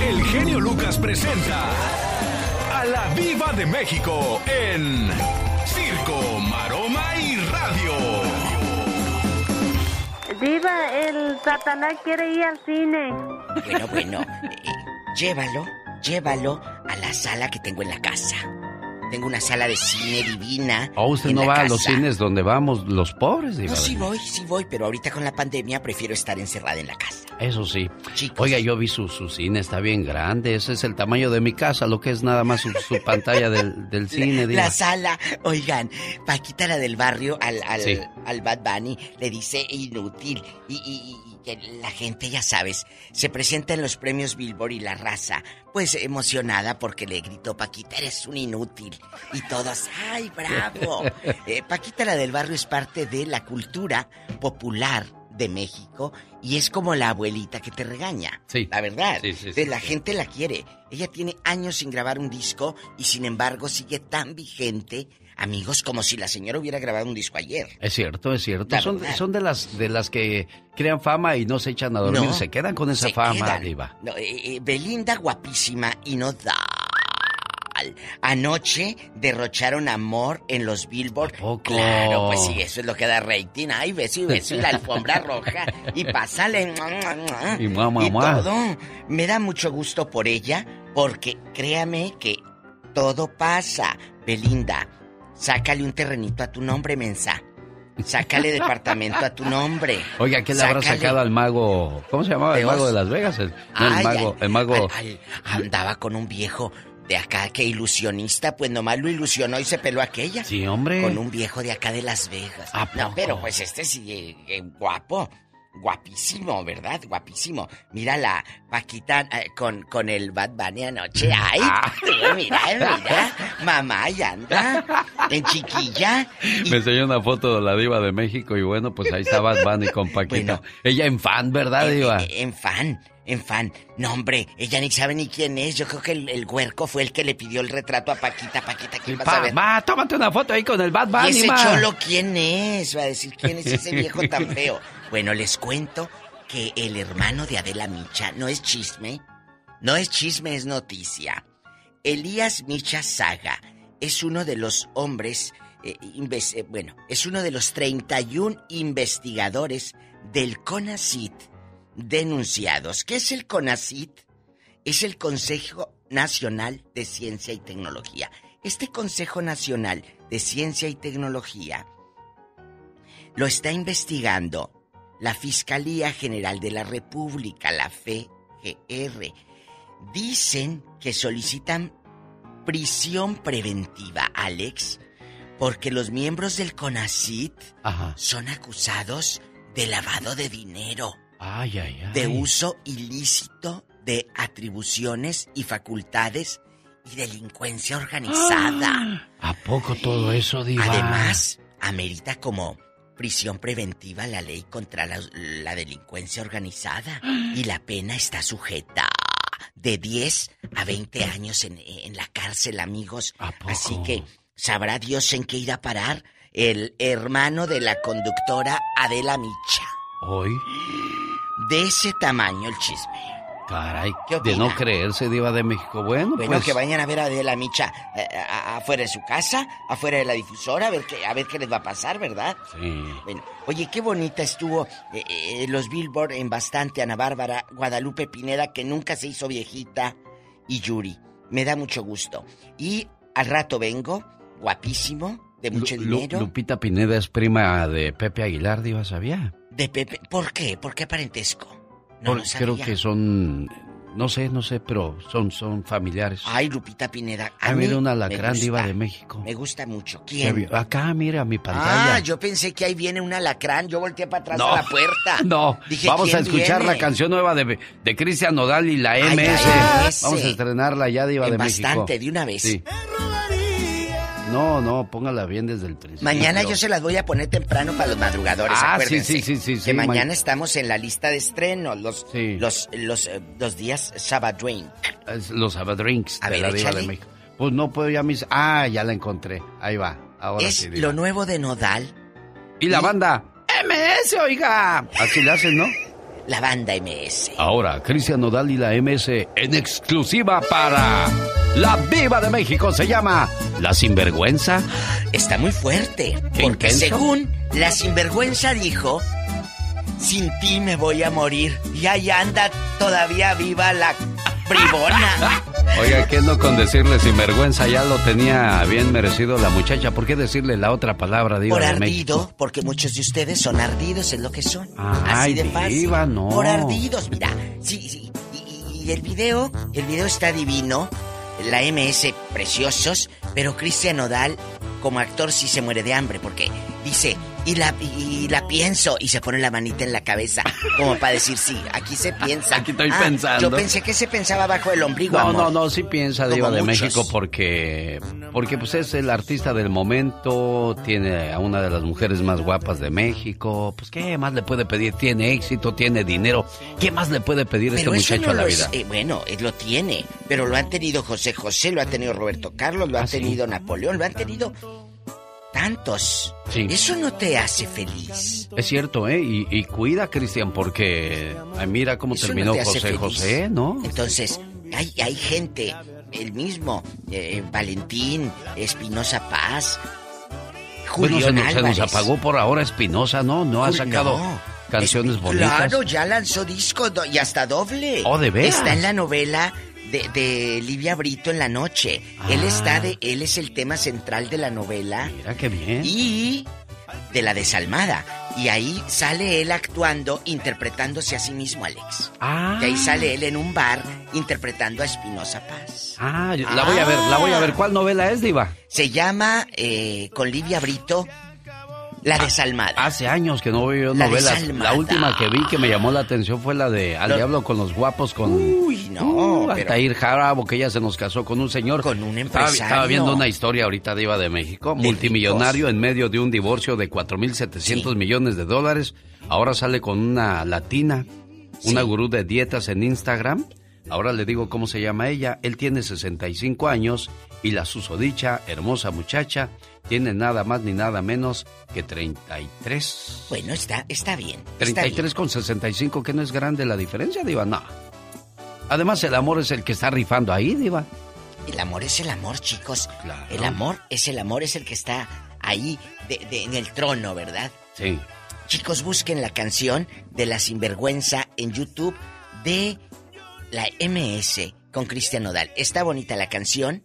El genio Lucas presenta a la Viva de México en Circo, Maroma y Radio. Diva, el Satanás quiere ir al cine. Bueno, bueno, eh, llévalo, llévalo a la sala que tengo en la casa. Tengo una sala de cine divina. Oh, usted no la va a casa. los cines donde vamos los pobres, diva No, sí voy, sí voy, pero ahorita con la pandemia prefiero estar encerrada en la casa. Eso sí. Oiga, yo vi su, su cine, está bien grande. Ese es el tamaño de mi casa, lo que es nada más su, su pantalla del, del cine, diva. La sala, oigan, Paquita la del barrio al, al, Sí. al Bad Bunny le dice inútil y, y- y- la gente, ya sabes, se presenta en los premios Billboard y la raza, pues emocionada porque le gritó Paquita, eres un inútil. Y todos, ¡ay, bravo! Eh, Paquita la del barrio es parte de la cultura popular de México y es como la abuelita que te regaña. Sí. La verdad. Sí, sí, De sí, la gente la quiere. Ella tiene años sin grabar un disco y sin embargo sigue tan vigente, amigos, como si la señora hubiera grabado un disco ayer. Es cierto, es cierto. Son, de las de las que crean fama y no se echan a dormir, No, se quedan con esa fama, diva. No, eh, eh, Belinda guapísima y no da. Anoche derrocharon amor en los Billboard. Claro, pues sí, eso es lo que da rating. Ay, beso y beso y la alfombra roja. Y pásale. Y mua, mua, y mua. todo. Me da mucho gusto por ella, porque créame que todo pasa. Belinda, sácale un terrenito a tu nombre, mensa. Sácale departamento a tu nombre. Oiga, ¿qué le habrá sacado al mago? ¿Cómo se llamaba? El mago de Las Vegas. El, no, el Ay, mago, el mago. al- al- andaba con un viejo de acá que ilusionista, pues nomás lo ilusionó y se peló aquella. Sí, hombre. Con un viejo de acá de Las Vegas. ¿A No, pero pues este sí, eh, eh, guapo. Guapísimo, ¿verdad? Guapísimo. Mira la Paquita eh, con, con el Bad Bunny anoche. Ay, Ah. tú, mira, mira. Mamá, ya anda. En chiquilla. Me enseñó una foto de la diva de México y bueno, pues ahí estaba Bad Bunny con Paquita. Ella en fan, ¿verdad, diva? En fan, en fan. No, hombre, ella ni sabe ni quién es. Yo creo que el, el huerco fue el que le pidió el retrato a Paquita. Paquita, ¿quién vas a ver? va, tómate una foto ahí con el Bad ¿Y Bunny, ese ma. cholo quién es? Va a decir, ¿quién es ese viejo tan feo? Bueno, les cuento que el hermano de Adela Micha no es chisme. No es chisme, es noticia. Elías Micha Saga es uno de los hombres, eh, eh, bueno, es uno de los 31 investigadores del CONACIT denunciados. ¿Qué es el CONACIT? Es el Consejo Nacional de Ciencia y Tecnología. Este Consejo Nacional de Ciencia y Tecnología lo está investigando la Fiscalía General de la República, la FGR. Dicen que solicitan prisión preventiva, Alex, porque los miembros del CONACIT Ajá. son acusados de lavado de dinero, Ay, ay, ay. de uso ilícito de atribuciones y facultades y delincuencia organizada. ¿A poco todo eso, diva? Además, amerita como prisión preventiva la ley contra la, la delincuencia organizada y la pena está sujeta de 10 a 20 años en, en la cárcel, amigos. Así que sabrá Dios en qué irá a parar el hermano de la conductora Adela Micha. Hoy. De ese tamaño el chisme. Caray, ¿Qué de no creerse, Diva de México. Bueno, Bueno, pues. que vayan a ver a Adela Micha eh, a- a- afuera de su casa, afuera de la difusora, a ver qué, a ver qué les va a pasar, ¿verdad? Sí. Bueno, oye, qué bonita estuvo eh, eh, los Billboard en bastante Ana Bárbara, Guadalupe Pineda, que nunca se hizo viejita, y Yuri. Me da mucho gusto. Y al rato vengo, guapísimo, de mucho Lu- Lu- dinero, Lupita Pineda es prima de Pepe Aguilar, Diva, ¿sabía? De Pepe. ¿Por qué? ¿Por qué parentesco? No Por- creo que son. No sé, no sé, pero son, son familiares. Ay, Lupita Pineda. A mí una me alacrán gusta, Diva de México. Me gusta mucho. ¿Quién? Acá, mira, mi pantalla. Ah, yo pensé que ahí viene un alacrán. Yo volteé para atrás No. a la puerta. No, Dije, vamos a ¿quién escuchar viene? la canción nueva de, de Cristian Nodal y la Ay, MS. la MS. Vamos a estrenarla ya, Diva En de México. bastante, de una vez. Sí. No, no, póngala bien desde el principio. Mañana yo se las voy a poner temprano para los madrugadores, Ah, acuérdense. sí, sí, sí, sí, Que sí, mañana ma- estamos en la lista de estreno, los los los, eh, los días Sabadrink. Los Abadrinks A de ver, la Diva de México. Pues no puedo ya mis... Ah, ya la encontré. Ahí va. Ahora Es sí, lo nuevo de Nodal, Y la banda MS, oiga. Así la hacen, ¿no? La banda MS. Ahora, Cristian Nodal y la MS en exclusiva para La Viva de México. Se llama La Sinvergüenza. Está muy fuerte, Qué porque intenso. según la sinvergüenza dijo, sin ti me voy a morir. Y ahí anda todavía viva la bribona. Oiga, ¿qué no con decirle sinvergüenza? Ya lo tenía bien merecido la muchacha. ¿Por qué decirle la otra palabra, Diva Por de ardido, México? porque muchos de ustedes son ardidos, es lo que son. Ay, Así de fácil. Diva, no. Por ardidos, mira. Sí, sí. Y, y- y el video, el video está divino. La MS, preciosos. Pero Cristian Nodal, como actor, sí se muere de hambre. Porque dice, y la, y la pienso. Y se pone la manita en la cabeza. Como para decir, sí, aquí se piensa. Aquí estoy Ah, pensando. Yo pensé que se pensaba bajo el ombligo. No, amor. no, no, sí piensa Diva de muchos. México porque porque pues es el artista del momento, tiene a una de las mujeres más guapas de México, pues qué más le puede pedir, tiene éxito, tiene dinero, ¿qué más le puede pedir este Pero muchacho no a la vida? eh, bueno, lo tiene, pero lo han tenido José José, lo ha tenido Roberto Carlos, lo ha Ah, sí. tenido Napoleón, lo han tenido tantos. Sí. Eso no te hace feliz. Es cierto, ¿eh? Y, y cuida, Cristian, porque ay, mira cómo Eso terminó José feliz. José, ¿no? Entonces, hay, hay gente, el mismo, eh, Valentín, Espinosa Paz, Bueno, Julio se nos, se nos apagó por ahora Espinosa, ¿no? No ha sacado no. canciones bonitas. Claro, ya lanzó disco y hasta doble. Oh, ¿de veras? Está en la novela de, de Livia Brito en la noche. Él Ah. está de, él es el tema central de la novela. Mira qué bien. Y de la desalmada. Y ahí sale él actuando, interpretándose a sí mismo, Alex. Ah. Y ahí sale él en un bar interpretando a Espinosa Paz. Ah, la voy a ver, la voy a ver. ¿Cuál novela es, Diva? Se llama eh, con Livia Brito La Desalmada. Hace años que no veo La novelas. desalmada. La última que vi que me llamó la atención fue la de Al Lo- Diablo con los Guapos con... Uy, no, Uh, pero- Altair Jarabo, que ella se nos casó con un señor. Con un empresario. estaba viendo una historia ahorita de Iba de México. De multimillonario en medio de un divorcio de 4.700 millones de dólares. Ahora sale con una latina, una gurú de dietas en Instagram. Ahora le digo cómo se llama ella. Él tiene 65 años y la susodicha, hermosa muchacha, tiene nada más ni nada menos que 33. Bueno, está, está bien. está 33 con 65, que no es grande la diferencia, Diva. No. Además, el amor es el que está rifando ahí, Diva. El amor es el amor, chicos. Claro. El amor es el amor, es el que está ahí de- de- en el trono, ¿verdad? Sí. Chicos, busquen la canción de La Sinvergüenza en YouTube de la MS con Cristian Nodal. Está bonita la canción,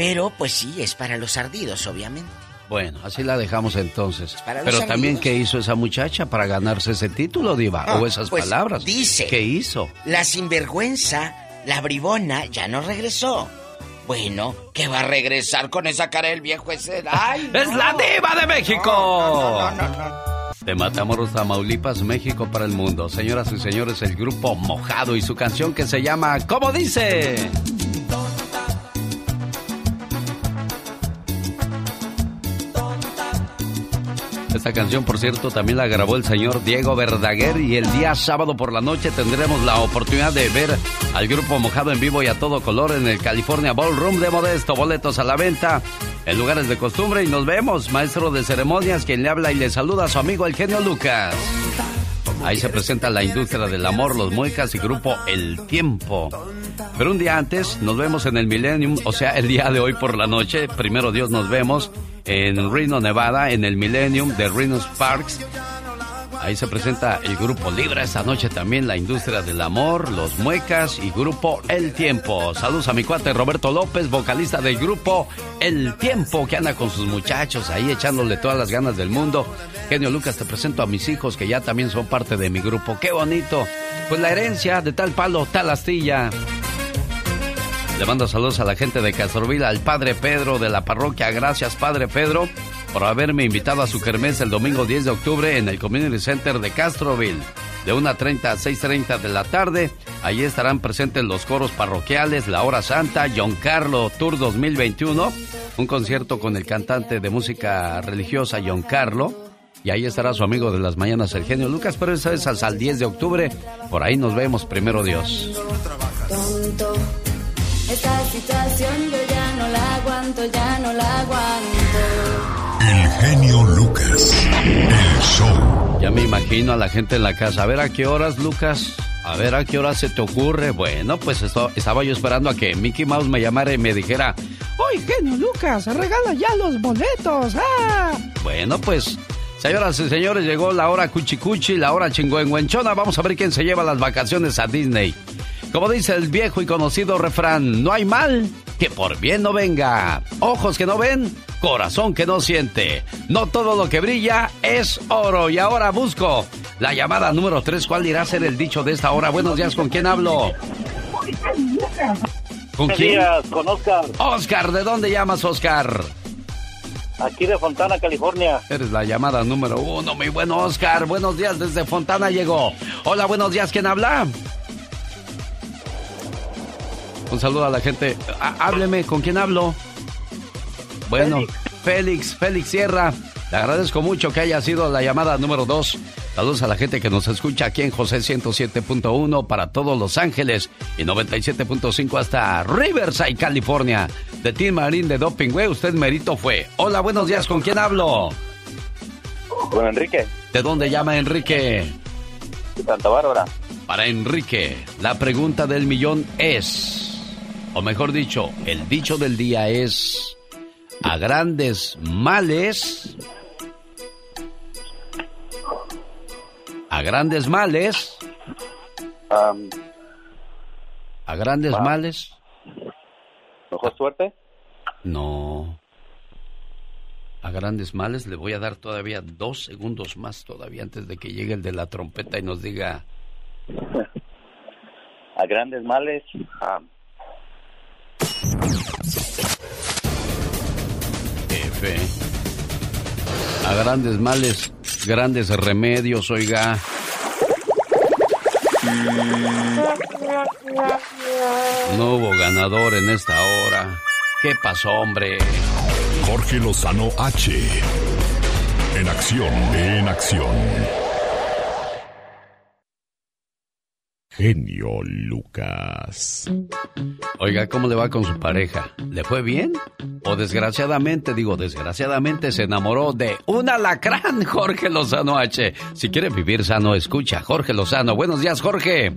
pero pues sí, es para los ardidos, obviamente. Bueno, así la dejamos entonces. para los Pero también. ¿qué hizo esa muchacha para ganarse ese título, Diva? O esas pues, palabras. dice. ¿Qué hizo? La Sinvergüenza, la bribona, ya no regresó. Bueno, ¿qué va a regresar con esa cara del viejo ese? ¡Ay! ¡Es no! la Diva de México! No, no, no, no, no. De Matamoros, Tamaulipas, México para el mundo. Señoras y señores, el grupo Mojado y su canción que se llama ¿Cómo dice? Esta canción, por cierto, también la grabó el señor Diego Verdaguer y el día sábado por la noche tendremos la oportunidad de ver al grupo Mojado en vivo y a todo color en el California Ballroom de Modesto. Boletos a la venta en lugares de costumbre y nos vemos, maestro de ceremonias, quien le habla y le saluda a su amigo el genio Lucas. Ahí se presenta la industria del amor, los muecas y grupo El Tiempo. Pero un día antes nos vemos en el Millennium, o sea, el día de hoy por la noche. Primero Dios nos vemos en Reno, Nevada, en el Millennium de Reno Sparks. Ahí se presenta el grupo Libra esta noche también, la industria del amor, los muecas y grupo El Tiempo. Saludos a mi cuate Roberto López, vocalista del grupo El Tiempo, que anda con sus muchachos ahí echándole todas las ganas del mundo. Genio Lucas, te presento a mis hijos que ya también son parte de mi grupo. ¡Qué bonito! Pues la herencia de tal palo, tal astilla. Le mando saludos a la gente de Castroville, al padre Pedro de la parroquia. Gracias, padre Pedro, por haberme invitado a su kermés el domingo 10 de octubre en el Community Center de Castroville. De 1.30 a 6.30 de la tarde, allí estarán presentes los coros parroquiales, la Hora Santa, John Carlo Tour 2021, un concierto con el cantante de música religiosa John Carlo. Y ahí estará su amigo de las mañanas, el genio Lucas, pero eso es hasta el 10 de octubre. Por ahí nos vemos, primero Dios. Esta situación yo ya no la aguanto, ya no la aguanto. El genio Lucas. El show. Ya me imagino a la gente en la casa. A ver a qué horas, Lucas. A ver a qué hora se te ocurre. Bueno, pues esto, estaba yo esperando a que Mickey Mouse me llamara y me dijera: ¡Oye, genio Lucas! ¡Regala ya los boletos! ¡Ah! Bueno, pues Señoras y señores, llegó la hora cuchicuchi, la hora chingüengüenchona. Vamos a ver quién se lleva las vacaciones a Disney. Como dice el viejo y conocido refrán, no hay mal que por bien no venga. Ojos que no ven, corazón que no siente. No todo lo que brilla es oro. Y ahora busco la llamada número 3. ¿Cuál irá a ser el dicho de esta hora? Buenos días, ¿con quién hablo? ¿Con Buenos quién? días, con Oscar. Oscar, ¿de dónde llamas, Oscar? Aquí de Fontana, California. Eres la llamada número uno, mi buen Oscar. Buenos días, desde Fontana llegó. Hola, buenos días, ¿quién habla? Un saludo a la gente. Á- hábleme, ¿con quién hablo? Bueno, Félix, Félix Sierra. Le agradezco mucho que haya sido la llamada número dos. Saludos a la gente que nos escucha aquí en José 107.1 para todos Los Ángeles y 97.5 hasta Riverside, California. De Team Marín de Doping, güey, usted merito fue. Hola, buenos días, ¿con quién hablo? Con Enrique, ¿De dónde llama Enrique? de Santa Bárbara. Para Enrique, la pregunta del millón es, o mejor dicho, el dicho del día es, a grandes males, a grandes males, a grandes males, ¿Mejor suerte? no. A grandes males le voy a dar todavía dos segundos más todavía antes de que llegue el de la trompeta y nos diga, A grandes males. F. A grandes males, grandes remedios, oiga. No hubo ganador en esta hora. ¿Qué pasó, hombre? Jorge Lozano H. En acción, en acción. Genio Lucas. Oiga, ¿cómo le va con su pareja? ¿Le fue bien? ¿O desgraciadamente, digo, desgraciadamente se enamoró de un alacrán, Jorge Lozano H? Si quiere vivir sano, escucha, Jorge Lozano. Buenos días, Jorge.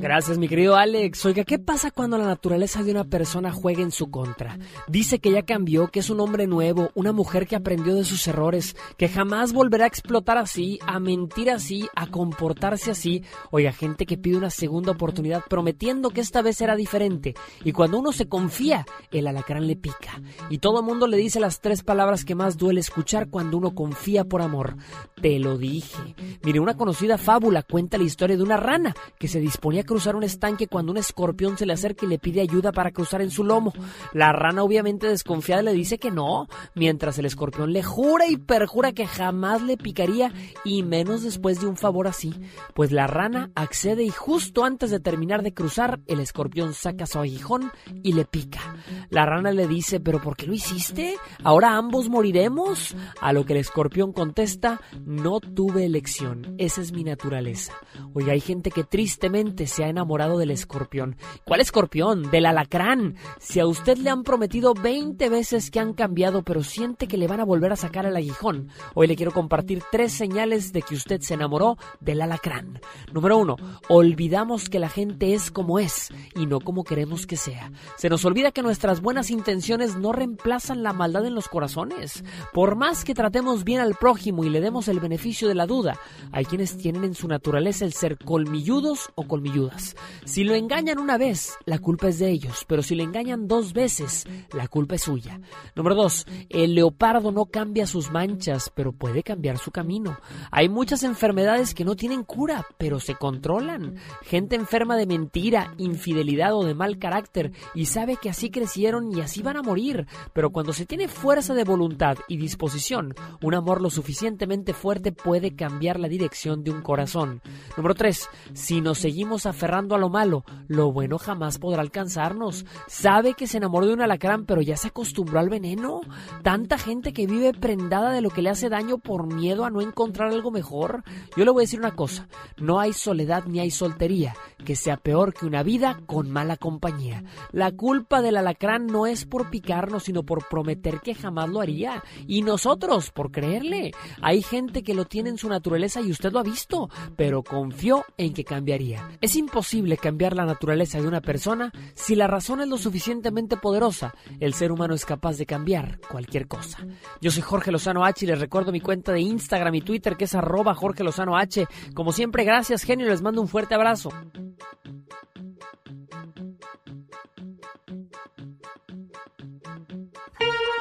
Gracias, mi querido Alex. Oiga, ¿qué pasa cuando la naturaleza de una persona juega en su contra? Dice que ya cambió, que es un hombre nuevo, una mujer que aprendió de sus errores, que jamás volverá a explotar así, a mentir así, a comportarse así. Oiga, gente que pide una segunda oportunidad prometiendo que esta vez será diferente. Y cuando uno se confía, el alacrán le pica. Y todo el mundo le dice las tres palabras que más duele escuchar cuando uno confía por amor. Te lo dije. Mire, una conocida fábula cuenta la historia de una rana que se disponía a cruzar un estanque cuando un escorpión se le acerca y le pide ayuda para cruzar en su lomo. La rana obviamente desconfiada le dice que no, mientras el escorpión le jura y perjura que jamás le picaría y menos después de un favor así. Pues la rana accede y justo antes de terminar de cruzar, el escorpión saca su aguijón y le pica. La rana le dice, ¿pero por qué lo hiciste? ¿Ahora ambos moriremos? A lo que el escorpión contesta, no tuve elección, esa es mi naturaleza. Oye, hay gente que tristemente se ha enamorado del escorpión. ¿Cuál escorpión? Del alacrán. Si a usted le han prometido 20 veces que han cambiado, pero siente que le van a volver a sacar el aguijón, hoy le quiero compartir tres señales de que usted se enamoró del alacrán. Número uno, olvidamos que la gente es como es y no como queremos que sea. Se nos olvida que nuestras buenas intenciones no reemplazan la maldad en los corazones. Por más que tratemos bien al prójimo y le demos el beneficio de la duda, hay quienes tienen en su naturaleza el ser colmilludos o colmilludas. Si lo engañan una vez, la culpa es de ellos, pero si le engañan dos veces, la culpa es suya. Número dos, el leopardo no cambia sus manchas, pero puede cambiar su camino. Hay muchas enfermedades que no tienen cura, pero se controlan. Gente enferma de mentira, infidelidad o de mal carácter y sabe que así crecieron y así van a morir, pero cuando se tiene fuerza de voluntad y disposición, un amor lo suficientemente fuerte puede cambiar la dirección de un corazón. Número 3. Si nos seguimos aferrando a lo malo, lo bueno jamás podrá alcanzarnos. Sabe que se enamoró de un alacrán, pero ya se acostumbró al veneno. Tanta gente que vive prendada de lo que le hace daño por miedo a no encontrar algo mejor. Yo le voy a decir una cosa, no hay soledad ni hay soltería que sea peor que una vida con mala compañía. La culpa del alacrán no es por picarnos, sino por prometer que jamás lo haría. Y nosotros, por creerle. Hay gente que lo tiene en su naturaleza y usted lo ha visto, pero confió en que cambiaría. Es imposible cambiar la naturaleza de una persona si la razón es lo suficientemente poderosa. El ser humano es capaz de cambiar cualquier cosa. Yo soy Jorge Lozano H y les recuerdo mi cuenta de Instagram y Twitter que es arroba Jorge Lozano H. Como siempre, gracias genio, les mando un fuerte abrazo.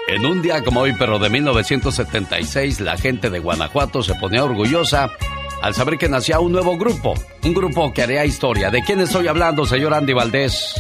En un día como hoy, pero de 1976, la gente de Guanajuato se ponía orgullosa al saber que nacía un nuevo grupo, un grupo que haría historia. ¿De quién estoy hablando, señor Andy Valdés?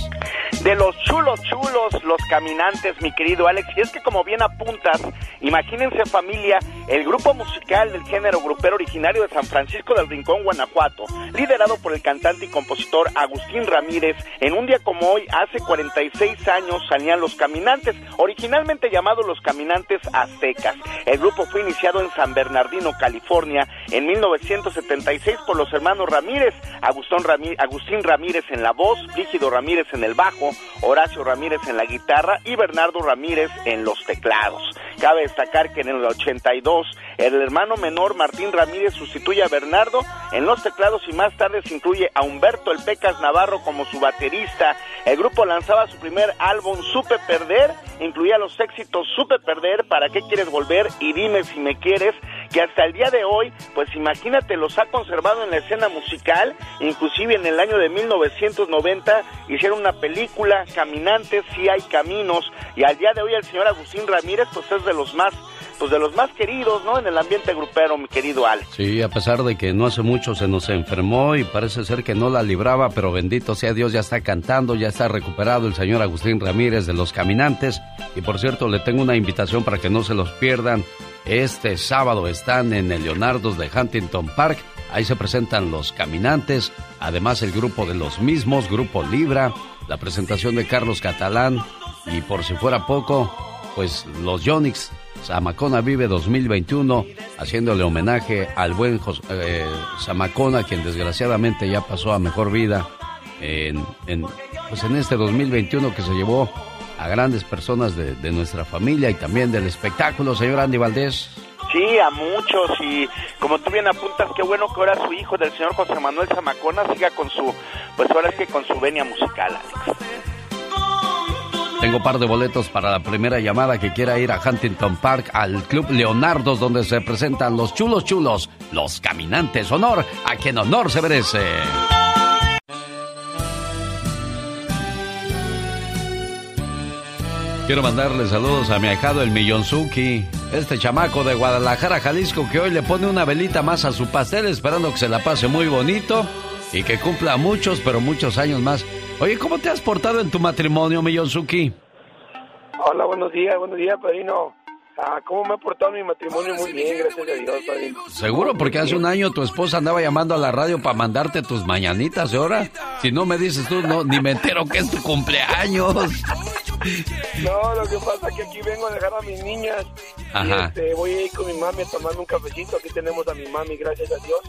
De los chulos chulos, los caminantes, mi querido Alex. Y es que como bien apuntas, imagínense familia, el grupo musical del género grupero originario de San Francisco del Rincón, Guanajuato, liderado por el cantante y compositor Agustín Ramírez, en un día como hoy, hace 46 años, salían los caminantes, originalmente llamados los caminantes aztecas. El grupo fue iniciado en San Bernardino, California, en 1976 por los hermanos Ramírez, Agustín Ramírez, en la voz, Rígido Ramírez en el bajo, Horacio Ramírez en la guitarra y Bernardo Ramírez en los teclados. Cabe destacar que en el 82 el hermano menor Martín Ramírez sustituye a Bernardo en los teclados y más tarde se incluye a Humberto El Pecas Navarro como su baterista. El grupo lanzaba su primer álbum Supe Perder, incluía los éxitos Supe Perder, ¿Para qué quieres volver? y Dime si me quieres, que hasta el día de hoy, pues imagínate, los ha conservado en la escena musical, inclusive en el año de 1990 hicieron una película, Caminantes, si hay caminos, y al día de hoy el señor Agustín Ramírez, pues es de los más pues de los más queridos, ¿no? En el ambiente grupero, mi querido Alex. Sí, a pesar de que no hace mucho se nos enfermó y parece ser que no la libraba, pero bendito sea Dios, ya está cantando, ya está recuperado el señor Agustín Ramírez de Los Caminantes. Y por cierto, le tengo una invitación para que no se los pierdan. Este sábado están en el Leonardo's de Huntington Park. Ahí se presentan los caminantes, además el grupo de los mismos, Grupo Libra, la presentación de Carlos Catalán y por si fuera poco, pues los Yonix, Samacona Vive 2021, haciéndole homenaje al buen eh, Samacona, quien desgraciadamente ya pasó a mejor vida en, en, pues en este 2021 que se llevó a grandes personas de, de, nuestra familia y también del espectáculo, señor Andy Valdés. Sí, a muchos y como tú bien apuntas, qué bueno que ahora su hijo del señor José Manuel Zamacona siga con su, pues ahora es que con su venia musical, Alex. Tengo un par de boletos para la primera llamada que quiera ir a Huntington Park al Club Leonardos donde se presentan los chulos chulos, los caminantes. Honor a quien honor se merece. Quiero mandarle saludos a mi ahijado el Millonzuki, este chamaco de Guadalajara, Jalisco, que hoy le pone una velita más a su pastel esperando que se la pase muy bonito y que cumpla muchos, pero muchos años más. Oye, ¿cómo te has portado en tu matrimonio, Millonzuki? Hola, buenos días, buenos días, padrino. Ah, ¿Cómo me ha portado mi matrimonio? Muy bien, gracias a Dios, padrino. Seguro, porque hace un año tu esposa andaba llamando a la radio para mandarte tus mañanitas, ¿y ahora? Si no me dices tú, no, ni me entero que es tu cumpleaños. No, lo que pasa es que aquí vengo a dejar a mis niñas. Ajá. Este, voy a ir con mi mami a tomar un cafecito. Aquí tenemos a mi mami, gracias a Dios.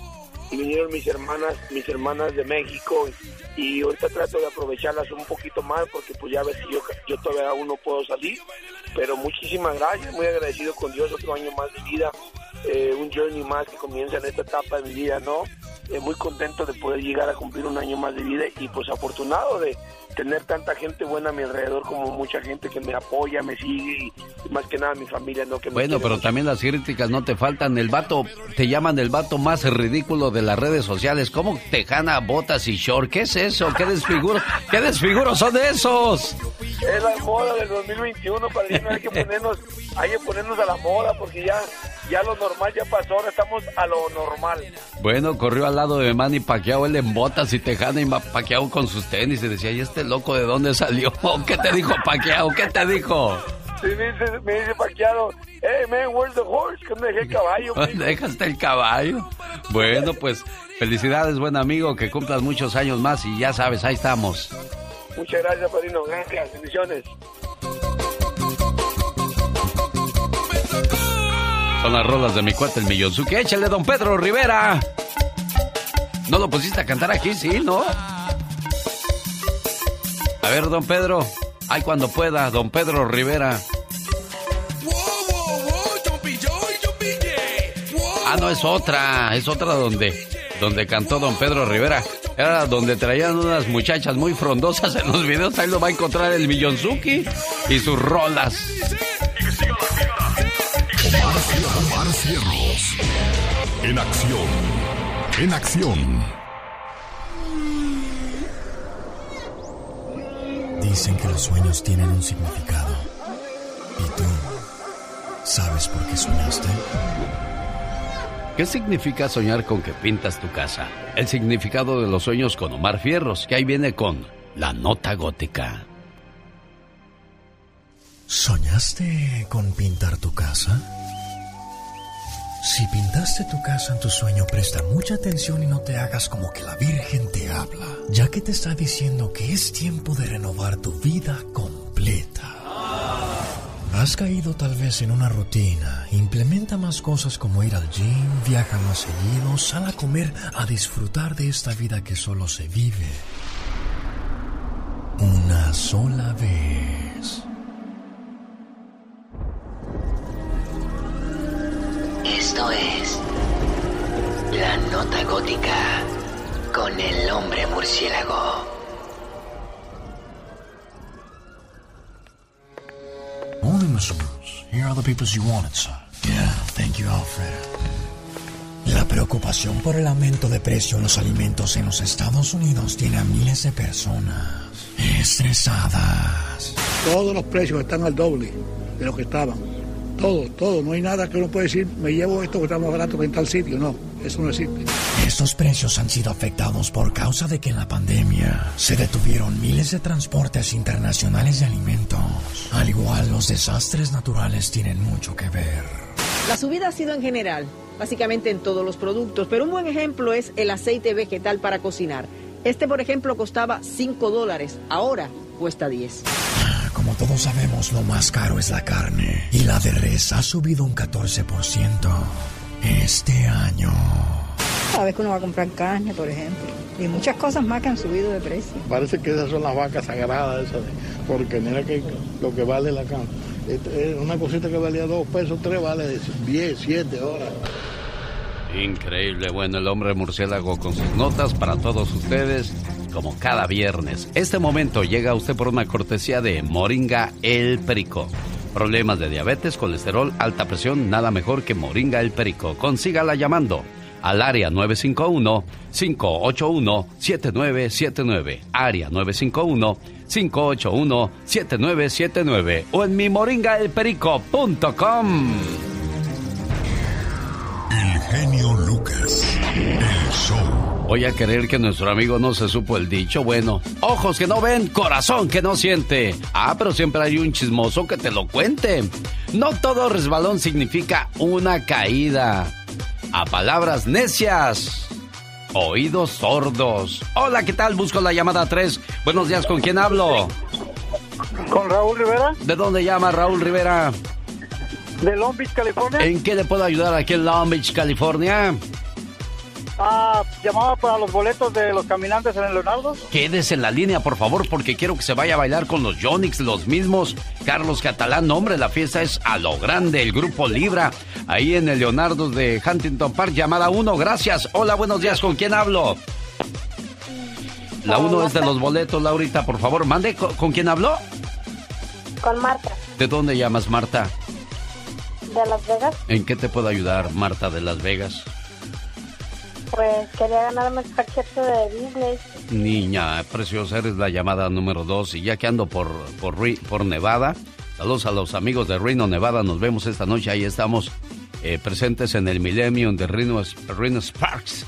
Y vinieron mis hermanas, mis hermanas de México. Y ahorita trato de aprovecharlas un poquito más porque pues ya ves que yo, yo todavía aún no puedo salir. Pero muchísimas gracias, muy agradecido con Dios, otro año más de vida. eh, un journey más que comienza en esta etapa de mi vida, ¿no? Eh, muy contento de poder llegar a cumplir un año más de vida y pues afortunado de tener tanta gente buena a mi alrededor como mucha gente que me apoya, me sigue y más que nada mi familia, ¿no? Que Bueno, pero mucho. también las críticas no te faltan. El vato, te llaman el vato más ridículo de las redes sociales. ¿Cómo tejana, botas y short? ¿Qué es eso? ¿Qué desfiguro? ¿Qué desfiguros son esos? Es la moda del 2021, padrino, hay que ponernos, hay que ponernos a la moda porque ya, ya lo normal ya pasó, ahora estamos a lo normal. Bueno, corrió al lado de Manny Pacquiao, él en botas y tejana y Pacquiao con sus tenis y decía, ¿y este loco de dónde salió? ¿Qué te dijo Pacquiao? ¿Qué te dijo? Sí, me dice, me dice hey man, where's the horse? Que dejé el caballo. mijo?" Dejaste el caballo. Bueno, pues felicidades, buen amigo, que cumplas muchos años más y ya sabes, ahí estamos. Muchas gracias, padrino, gracias, bendiciones. Las rolas de mi cuate el Millonzuki. Échale, don Pedro Rivera. ¿No lo pusiste a cantar aquí? Sí, ¿no? A ver, don Pedro. Ay, cuando pueda, don Pedro Rivera. Ah, no, es otra. Es otra donde, donde cantó don Pedro Rivera. Era donde traían unas muchachas muy frondosas en los videos. Ahí lo va a encontrar el Millonzuki y sus rolas. Omar Cierros. En acción. En acción. Dicen que los sueños tienen un significado. ¿Y tú sabes por qué soñaste? ¿Qué significa soñar con que pintas tu casa? El significado de los sueños con Omar Fierros, que ahí viene con la nota gótica. ¿Soñaste con pintar tu casa? Si pintaste tu casa en tu sueño, presta mucha atención y no te hagas como que la Virgen te habla, ya que te está diciendo que es tiempo de renovar tu vida completa. Has caído tal vez en una rutina. Implementa más cosas como ir al gym, viaja más seguido, sal a comer, a disfrutar de esta vida que solo se vive una sola vez. Esto es La Nota Gótica con el hombre murciélago. Morning, Mr. Bruce. Here are the papers you wanted, sir. Yeah, thank you, Alfred. La preocupación por el aumento de precio en los alimentos en los Estados Unidos tiene a miles de personas estresadas. Todos los precios están al doble de lo que estaban. Todo, todo. No hay nada que uno pueda decir, me llevo esto que está más barato que en tal sitio. No, eso no existe. Estos precios han sido afectados por causa de que en la pandemia se detuvieron miles de transportes internacionales de alimentos. Al igual, los desastres naturales tienen mucho que ver. La subida ha sido en general, básicamente en todos los productos, pero un buen ejemplo es el aceite vegetal para cocinar. Este, por ejemplo, costaba 5 dólares, ahora cuesta 10. Como todos sabemos, lo más caro es la carne. Y la de res ha subido un 14% este año. Cada vez que uno va a comprar carne, por ejemplo, y muchas cosas más que han subido de precio. Parece que esas son las vacas sagradas, esas, de- porque mira que lo que vale la carne. Este, eh, Una cosita que valía dos pesos, tres vale 10, 7 horas. Increíble, bueno, el hombre murciélago con sus notas para todos ustedes, como cada viernes. Este momento llega a usted por una cortesía de Moringa El Perico. Problemas de diabetes, colesterol, alta presión, nada mejor que Moringa El Perico. Consígala llamando al área 951-581-7979. Área 951-581-7979. O en mi moringaelperico.com. El genio Lucas. El show. Voy a querer que nuestro amigo no se supo el dicho. Bueno, ojos que no ven, corazón que no siente. Ah, pero siempre hay un chismoso que te lo cuente. No todo resbalón significa una caída. A palabras necias. Oídos sordos. Hola, ¿qué tal? Busco la llamada 3. Buenos días, ¿con quién hablo? ¿Con Raúl Rivera? ¿De dónde llama Raúl Rivera? De Long Beach, California. ¿En qué le puedo ayudar aquí en Long Beach, California? Ah, llamaba para los boletos de los caminantes en el Leonardo. Quédese en la línea, por favor, porque quiero que se vaya a bailar con los Jonix, los mismos. Carlos Catalán, hombre, la fiesta es a lo grande, el grupo Libra, ahí en el Leonardo de Huntington Park. Llamada 1, gracias. Hola, buenos días, ¿con quién hablo? La 1 es de los boletos, Laurita, por favor, mande. ¿Con, con quién habló? Con Marta, ¿De dónde llamas, Marta? De Las Vegas. ¿En qué te puedo ayudar, Marta de Las Vegas? Pues quería ganarme el paquete de Disney. Niña preciosa, eres la llamada número dos. Y ya que ando por, por, por Nevada, saludos a los amigos de Reno, Nevada. Nos vemos esta noche. Ahí estamos eh, presentes en el Millennium de Reno, Reno Sparks.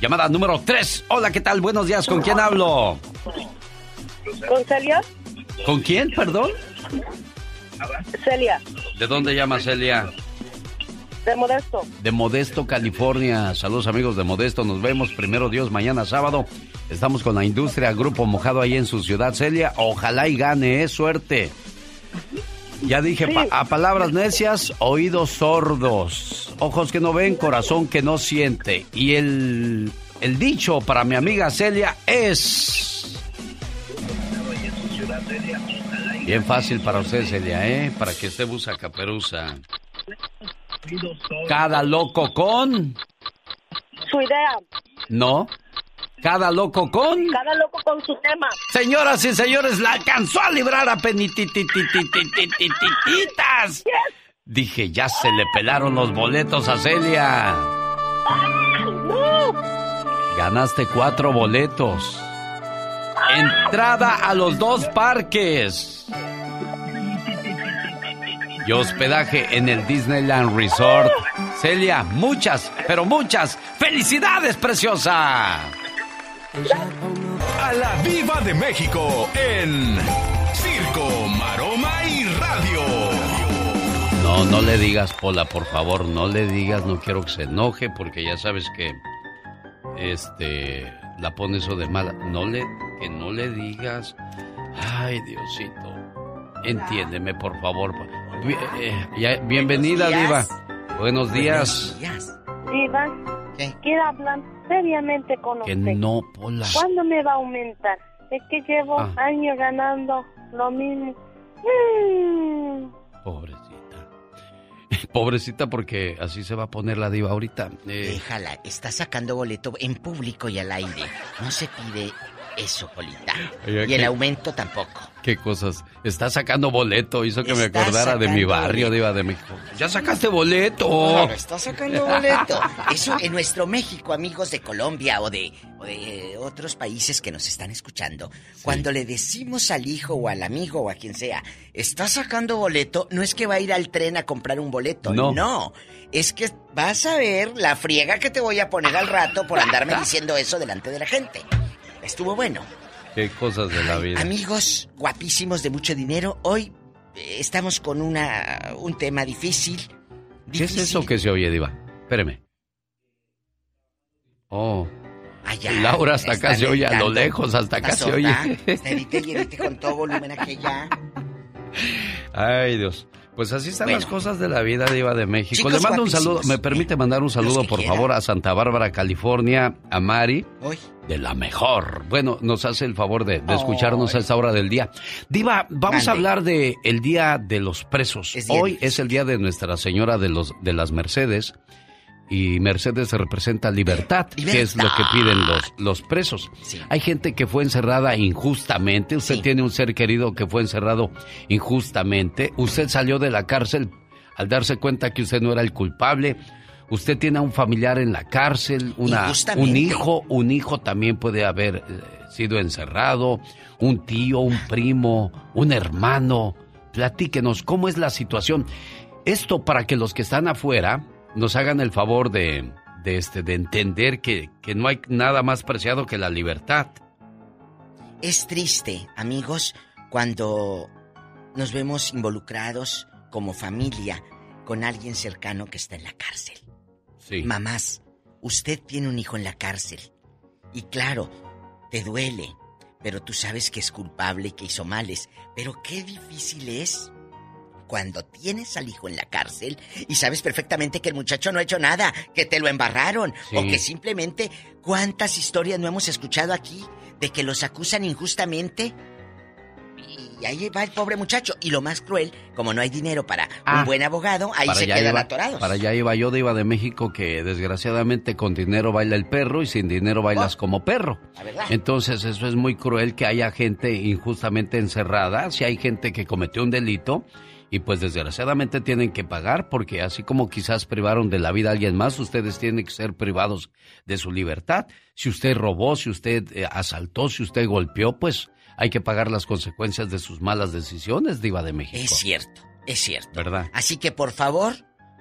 Llamada número 3. Hola, ¿qué tal? Buenos días. ¿Con quién hablo? ¿Con Celia? ¿Con quién, perdón? Celia, ¿De dónde llama Celia? de Modesto. De Modesto, California. Saludos amigos de Modesto. Nos vemos primero Dios mañana sábado. Estamos con la industria Grupo Mojado ahí en su ciudad, Celia. Ojalá y gane, es suerte. Ya dije, pa- a palabras necias, oídos sordos, ojos que no ven, corazón que no siente. Y el, el dicho para mi amiga Celia es... Bien fácil para usted, Celia, ¿eh? Para que usted usa caperuza. Cada loco con. Su idea. No. Cada loco con. Cada loco con su tema. Señoras y señores, la alcanzó a librar a penitititititititas. Dije, ya se le pelaron los boletos a Celia. ¡No! Ganaste cuatro boletos. Entrada a los dos parques. Y hospedaje en el Disneyland Resort. Celia, muchas, pero muchas felicidades, preciosa. A la Viva de México en Circo, Maroma y Radio. No, no le digas, Pola, por favor, no le digas, no quiero que se enoje porque ya sabes que este la pone eso de mala. No le que no le digas. Ay, Diosito. Entiéndeme, por favor. Bi- eh, ya- bienvenida, días. Diva. Buenos días. Diva, quiero hablar seriamente con Que usted. no, Pola. ¿Cuándo me va a aumentar? Es que llevo Ah. años ganando lo mismo. Mm. Pobrecita. Pobrecita porque así se va a poner la diva ahorita. Eh, Déjala, está sacando boleto en público y al aire. No se pide eso, Polita. Y el aumento tampoco. Qué cosas. Está sacando boleto. Hizo que me acordara de mi barrio. Diva de México. ¡Ya sacaste boleto! Claro, está sacando boleto. Eso en nuestro México, amigos de Colombia o de, o de eh, otros países que nos están escuchando, cuando le decimos al hijo o al amigo o a quien sea, está sacando boleto, no es que va a ir al tren a comprar un boleto, No. no. Es que vas a ver la friega que te voy a poner al rato por andarme diciendo eso delante de la gente. Estuvo bueno. Qué cosas de la vida. Amigos guapísimos de mucho dinero, hoy eh, estamos con una un tema difícil. ¿Qué es eso que se oye, Diva? Espéreme. Oh. Allá, Laura, hasta acá se oye a lo lejos, hasta acá ¿Está se oye. edite y edite con todo volumen aquella. Ay, Dios. Pues así están Bueno. las cosas de la vida, Diva de México. Chicos Le mando un saludo. ¿Me permite mandar un saludo, por favor, a Santa Bárbara, California, a Mari? Hoy. De la mejor. Bueno, nos hace el favor de, escucharnos a esta hora del día. Diva, vamos a hablar de el Día de los Presos. Es Hoy es el Día de Nuestra Señora de, los, de las Mercedes. Y Mercedes representa libertad, que es lo que piden los, los presos. Hay gente que fue encerrada injustamente. Usted tiene un ser querido que fue encerrado injustamente. Usted salió de la cárcel al darse cuenta que usted no era el culpable. Usted tiene a un familiar en la cárcel, una, un hijo, un hijo también puede haber eh, sido encerrado, un tío, un primo, un hermano. Platíquenos cómo es la situación. Esto para que los que están afuera nos hagan el favor de, de, este, de entender que, que no hay nada más preciado que la libertad. Es triste, amigos, cuando nos vemos involucrados como familia con alguien cercano que está en la cárcel. Sí. Mamás, usted tiene un hijo en la cárcel. Y claro, te duele, pero tú sabes que es culpable y que hizo males. Pero qué difícil es cuando tienes al hijo en la cárcel y sabes perfectamente que el muchacho no ha hecho nada, que te lo embarraron, Sí. o que simplemente cuántas historias no hemos escuchado aquí de que los acusan injustamente. Y ahí va el pobre muchacho. Y lo más cruel, como no hay dinero para Ah, un buen abogado, ahí se quedan iba- atorados. Para allá iba yo de Iba de México que desgraciadamente con dinero baila el perro y sin dinero bailas Oh. como perro. La verdad. Entonces eso es muy cruel que haya gente injustamente encerrada, si hay gente que cometió un delito y pues desgraciadamente tienen que pagar porque así como quizás privaron de la vida a alguien más, ustedes tienen que ser privados de su libertad. Si usted robó, si usted eh, asaltó, si usted golpeó, pues hay que pagar las consecuencias de sus malas decisiones, Diva de México. Es cierto, es cierto. ¿Verdad? Así que por favor,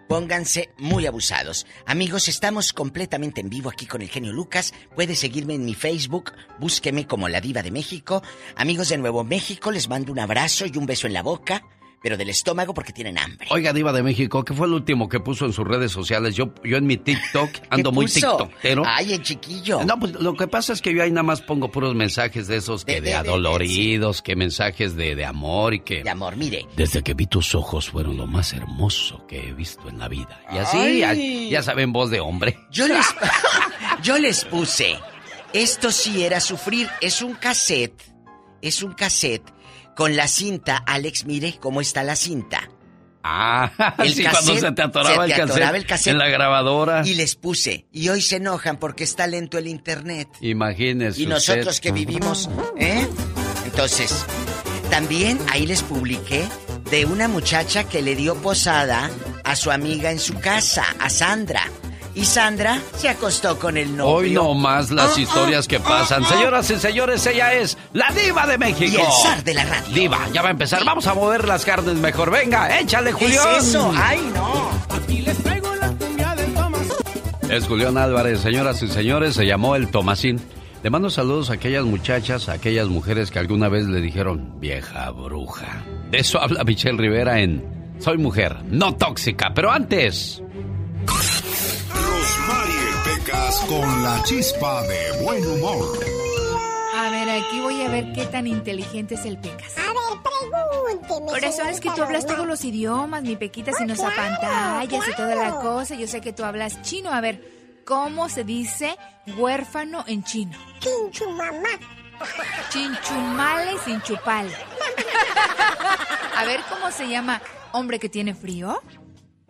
pónganse muy abusados. Amigos, estamos completamente en vivo aquí con el genio Lucas. Puede seguirme en mi Facebook, búsqueme como la diva de México. Amigos de Nuevo México, les mando un abrazo y un beso en la boca, pero del estómago porque tienen hambre. Oiga, Diva de México, ¿qué fue el último que puso en sus redes sociales? Yo, yo en mi TikTok ando muy puso? tiktokero. Ay, el chiquillo. No, pues lo que pasa es que yo ahí nada más pongo puros mensajes de esos que De- de, de- de- adoloridos, que mensajes de, de amor y que... De amor, mire. Desde que vi tus ojos fueron lo más hermoso que he visto en la vida. Y así, ya, ya saben, voz de hombre. Yo les, yo les puse, esto sí era sufrir, es un cassette, es un cassette con la cinta, Alex, mire cómo está la cinta. Ah, El sí, cuando cassette, se te atoraba, se te el, cassette atoraba el cassette. en la grabadora. Y les puse, y hoy se enojan porque está lento el internet. Imagínese Y nosotros usted. que vivimos, ¿eh? Entonces, también ahí les publiqué de una muchacha que le dio posada a su amiga en su casa, a Sandra. Y Sandra se acostó con el novio. Hoy no más las Ah, historias que pasan. Señoras y señores, ella es la diva de México. Y el zar de la radio. Diva, ya va a empezar. Vamos a mover las carnes mejor. Venga, échale, ¿Qué Julián. es eso? ¡Ay, no! Es Julián Álvarez, señoras y señores, se llamó el Tomasín. Le mando saludos a aquellas muchachas, a aquellas mujeres que alguna vez le dijeron vieja bruja. De eso habla Michelle Rivera en Soy mujer, no tóxica, pero antes. Con la chispa de buen humor. A ver, aquí voy a ver qué tan inteligente es el Pecas. A ver, pregúnteme. Por eso es que tú hablas todos los idiomas, mi Pequita, si nos apantallas y toda la cosa. Yo sé que tú hablas chino. A ver, ¿cómo se dice huérfano en chino? Chinchumamá. Chinchumale sin chupal. A ver, ¿cómo se llama hombre que tiene frío?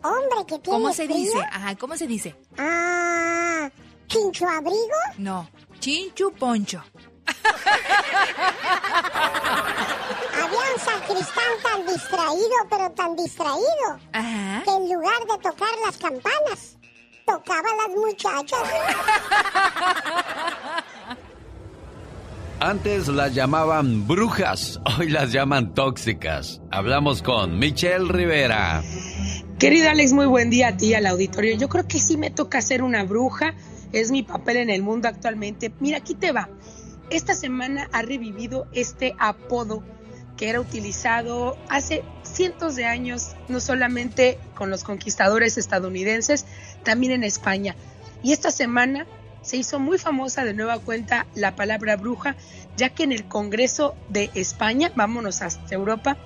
Hombre que tiene ¿Cómo se frío. dice? Ajá, ¿cómo se dice? Ah, ¿chincho abrigo? No, chinchu poncho. Había un sacristán tan distraído, pero tan distraído, Ajá. que en lugar de tocar las campanas, tocaba a las muchachas. Antes las llamaban brujas, hoy las llaman tóxicas. Hablamos con Michelle Rivera. Querido Alex, muy buen día a ti y al auditorio. Yo creo que sí me toca ser una bruja. Es mi papel en el mundo actualmente. Mira, aquí te va. Esta semana ha revivido este apodo que era utilizado hace cientos de años, no solamente con los conquistadores estadounidenses, también en España. Y esta semana se hizo muy famosa de nueva cuenta la palabra bruja, ya que en el Congreso de España, vámonos hasta Europa,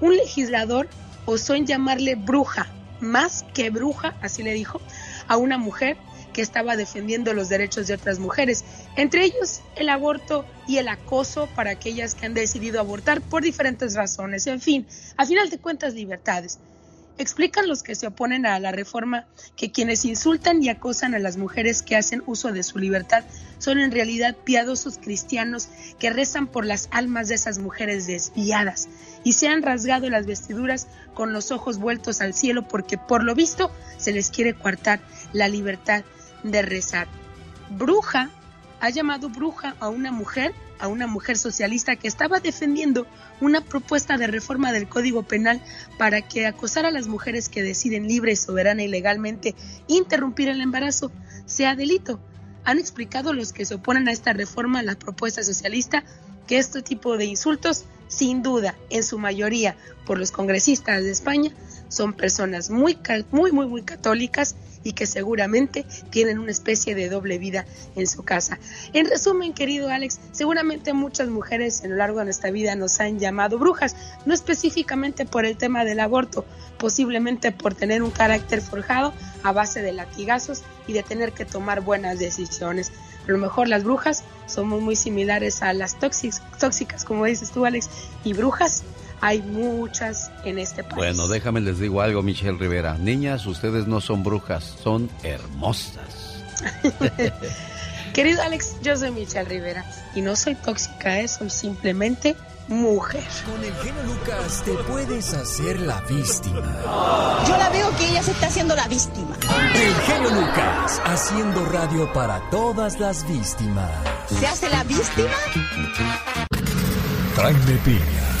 un legislador osó en llamarle bruja, más que bruja, así le dijo, a una mujer que estaba defendiendo los derechos de otras mujeres, entre ellos el aborto y el acoso para aquellas que han decidido abortar por diferentes razones. En fin, a final de cuentas, libertades. Explican los que se oponen a la reforma que quienes insultan y acosan a las mujeres que hacen uso de su libertad son en realidad piadosos cristianos que rezan por las almas de esas mujeres desviadas y se han rasgado las vestiduras con los ojos vueltos al cielo porque por lo visto se les quiere coartar la libertad de rezar. Bruja ha llamado bruja a una mujer, a una mujer socialista que estaba defendiendo una propuesta de reforma del Código Penal para que acosar a las mujeres que deciden libre, soberana y legalmente interrumpir el embarazo sea delito. Han explicado los que se oponen a esta reforma la propuesta socialista que este tipo de insultos, sin duda, en su mayoría por los congresistas de España, son personas muy, muy, muy, muy católicas y que seguramente tienen una especie de doble vida en su casa. En resumen, querido Alex, seguramente muchas mujeres en lo largo de nuestra vida nos han llamado brujas, no específicamente por el tema del aborto, posiblemente por tener un carácter forjado a base de latigazos y de tener que tomar buenas decisiones. A lo mejor las brujas somos muy similares a las tóxicas, tóxicas como dices tú, Alex, y brujas hay muchas en este país. Bueno, déjame les digo algo, Michelle Rivera. Niñas, ustedes no son brujas, son hermosas. Querido Alex, yo soy Michelle Rivera y no soy tóxica, ¿eh? soy simplemente mujer. Con el genio Lucas te puedes hacer la víctima. Yo la veo que ella se está haciendo la víctima. El genio Lucas, haciendo radio para todas las víctimas. ¿Se hace la víctima? Jaime Piña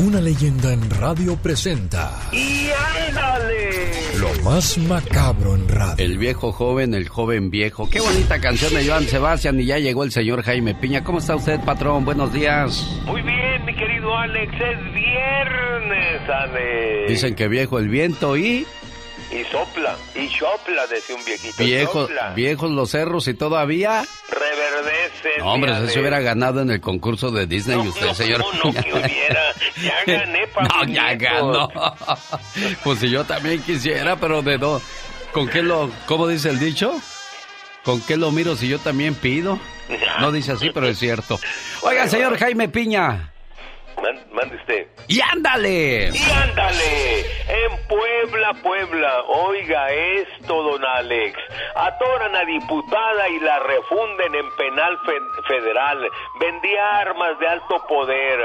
una leyenda en radio presenta. ¡Y ándale! Lo más macabro en radio. El viejo joven, el joven viejo. Qué bonita canción de Joan Sebastián y ya llegó el señor Jaime Piña. ¿Cómo está usted, patrón? Buenos días. Muy bien, mi querido Alex. Es viernes, Alex. Dicen que viejo el viento y... Y sopla, y sopla, decía un viejito. Viejo, viejos los cerros y todavía... Reverdecen. hombre, si se hubiera ganado en el concurso de Disney usted, señor. No, que hubiera. Ya gané, para No, ya ganó. pues si yo también quisiera, pero de dos. ¿Con qué lo... ¿Cómo dice el dicho? ¿Con qué lo miro si yo también pido? No dice así, pero es cierto. Oiga, señor Jaime Piña. Mande usted. ¡Y ándale! ¡Y ándale! En Puebla, Puebla, oiga esto, don Alex. Atoran a diputada y la refunden en penal federal. Vendía armas de alto poder,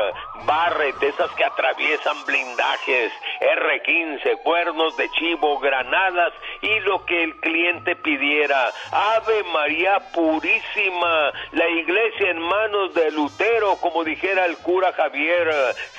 Barret, esas que atraviesan blindajes, R15, cuernos de chivo, granadas y lo que el cliente pidiera. Ave María Purísima, la iglesia en manos de Lutero, como dijera el cura Javier.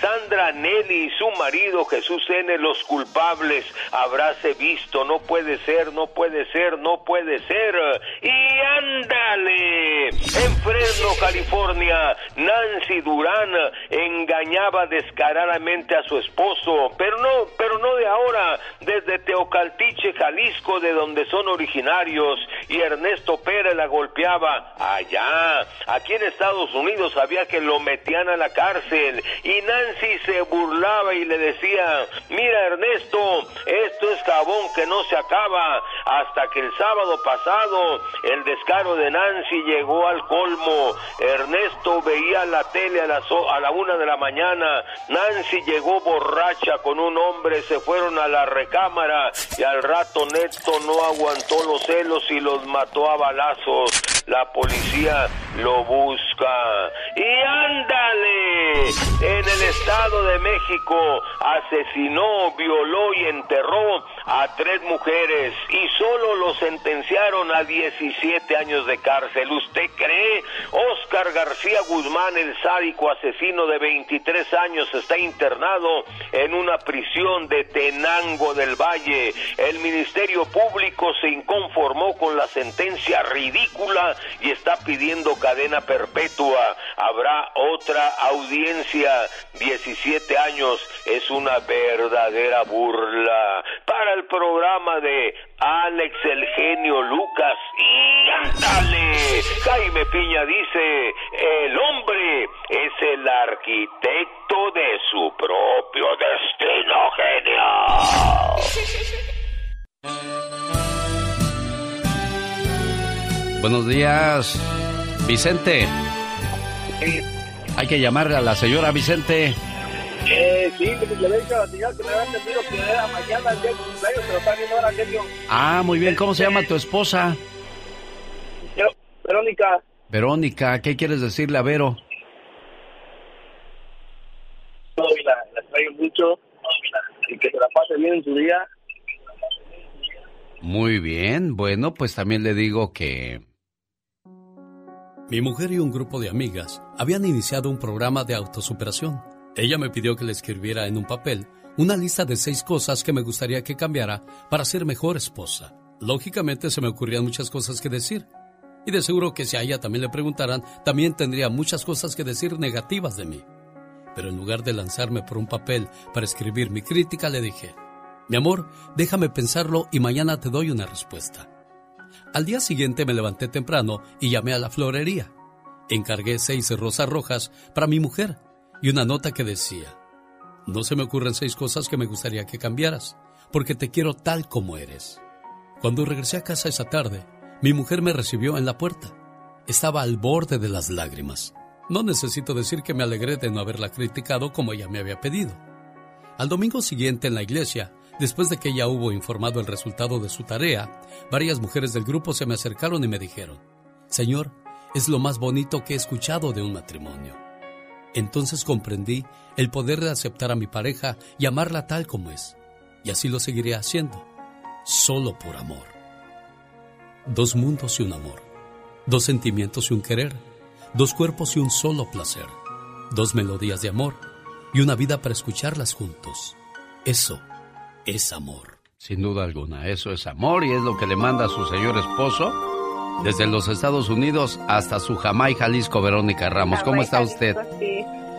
Sandra Nelly y su marido Jesús N. los culpables. Habráse visto, no puede ser, no puede ser, no puede ser. Y ándale. En Fresno, California, Nancy Durán engañaba descaradamente a su esposo, pero no, pero no de ahora, desde Teocaltiche, Jalisco, de donde son originarios, y Ernesto Pérez la golpeaba allá. Aquí en Estados Unidos sabía que lo metían a la cárcel y Nancy se burlaba y le decía, mira Ernesto, esto es jabón que no se acaba, hasta que el sábado pasado el descaro de Nancy llegó al colmo. Ernesto veía la tele a, a la una de la mañana, Nancy llegó borracha con un hombre, se fueron a la recámara y al rato Neto no aguantó los celos y los mató a balazos. La policía lo busca. Y ándale, en el Estado de México asesinó, violó y enterró a tres mujeres y solo lo sentenciaron a 17 años de cárcel. ¿Usted cree? Oscar García Guzmán, el sádico asesino de 23 años, está internado en una prisión de Tenango del Valle. El Ministerio Público se inconformó con la sentencia ridícula y está pidiendo cadena perpetua. Habrá otra audiencia. 17 años es una verdadera burla. Para el programa de Alex el genio Lucas. Y ándale. Jaime Piña dice, el hombre es el arquitecto de su propio destino, genio. Buenos días, Vicente. Hay que llamarle a la señora Vicente. Eh, sí, que le he dicho a la señora que me había entendido que era mañana el día de cumpleaños, pero está viendo ahora genio. Ah, muy bien. ¿Cómo se llama tu esposa? Yo, Verónica. Verónica, ¿qué quieres decirle a Vero? la, la extraño mucho y que se la pase bien en su día. Muy bien, bueno, pues también le digo que mi mujer y un grupo de amigas habían iniciado un programa de autosuperación. Ella me pidió que le escribiera en un papel una lista de seis cosas que me gustaría que cambiara para ser mejor esposa. Lógicamente se me ocurrían muchas cosas que decir. Y de seguro que si a ella también le preguntaran, también tendría muchas cosas que decir negativas de mí. Pero en lugar de lanzarme por un papel para escribir mi crítica, le dije, mi amor, déjame pensarlo y mañana te doy una respuesta. Al día siguiente me levanté temprano y llamé a la florería. Encargué seis rosas rojas para mi mujer y una nota que decía, no se me ocurren seis cosas que me gustaría que cambiaras, porque te quiero tal como eres. Cuando regresé a casa esa tarde, mi mujer me recibió en la puerta. Estaba al borde de las lágrimas. No necesito decir que me alegré de no haberla criticado como ella me había pedido. Al domingo siguiente en la iglesia, después de que ella hubo informado el resultado de su tarea, varias mujeres del grupo se me acercaron y me dijeron, Señor, es lo más bonito que he escuchado de un matrimonio. Entonces comprendí el poder de aceptar a mi pareja y amarla tal como es, y así lo seguiré haciendo, solo por amor. Dos mundos y un amor, dos sentimientos y un querer, dos cuerpos y un solo placer, dos melodías de amor y una vida para escucharlas juntos. Eso es amor. Sin duda alguna, eso es amor y es lo que le manda a su señor esposo desde los Estados Unidos hasta su Jamay, Jalisco, Verónica Ramos. ¿Cómo está usted?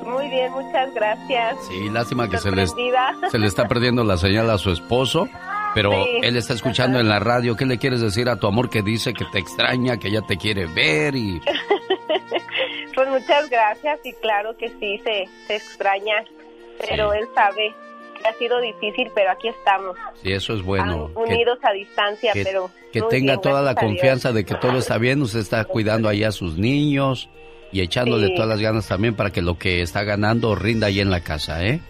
Muy bien, muchas gracias. Sí, lástima que se le, se le está perdiendo la señal a su esposo, pero él está escuchando en la radio. ¿Qué le quieres decir a tu amor que dice que te extraña, que ya te quiere ver y... pues muchas gracias y claro que sí, se, se extraña, pero él sabe ha sido difícil, pero aquí estamos. Sí, eso es bueno. unidos a distancia, pero... Que tenga toda la confianza de que todo está bien, usted está cuidando ahí a sus niños y echándole todas las ganas también para que lo que está ganando rinda ahí en la casa, ¿eh?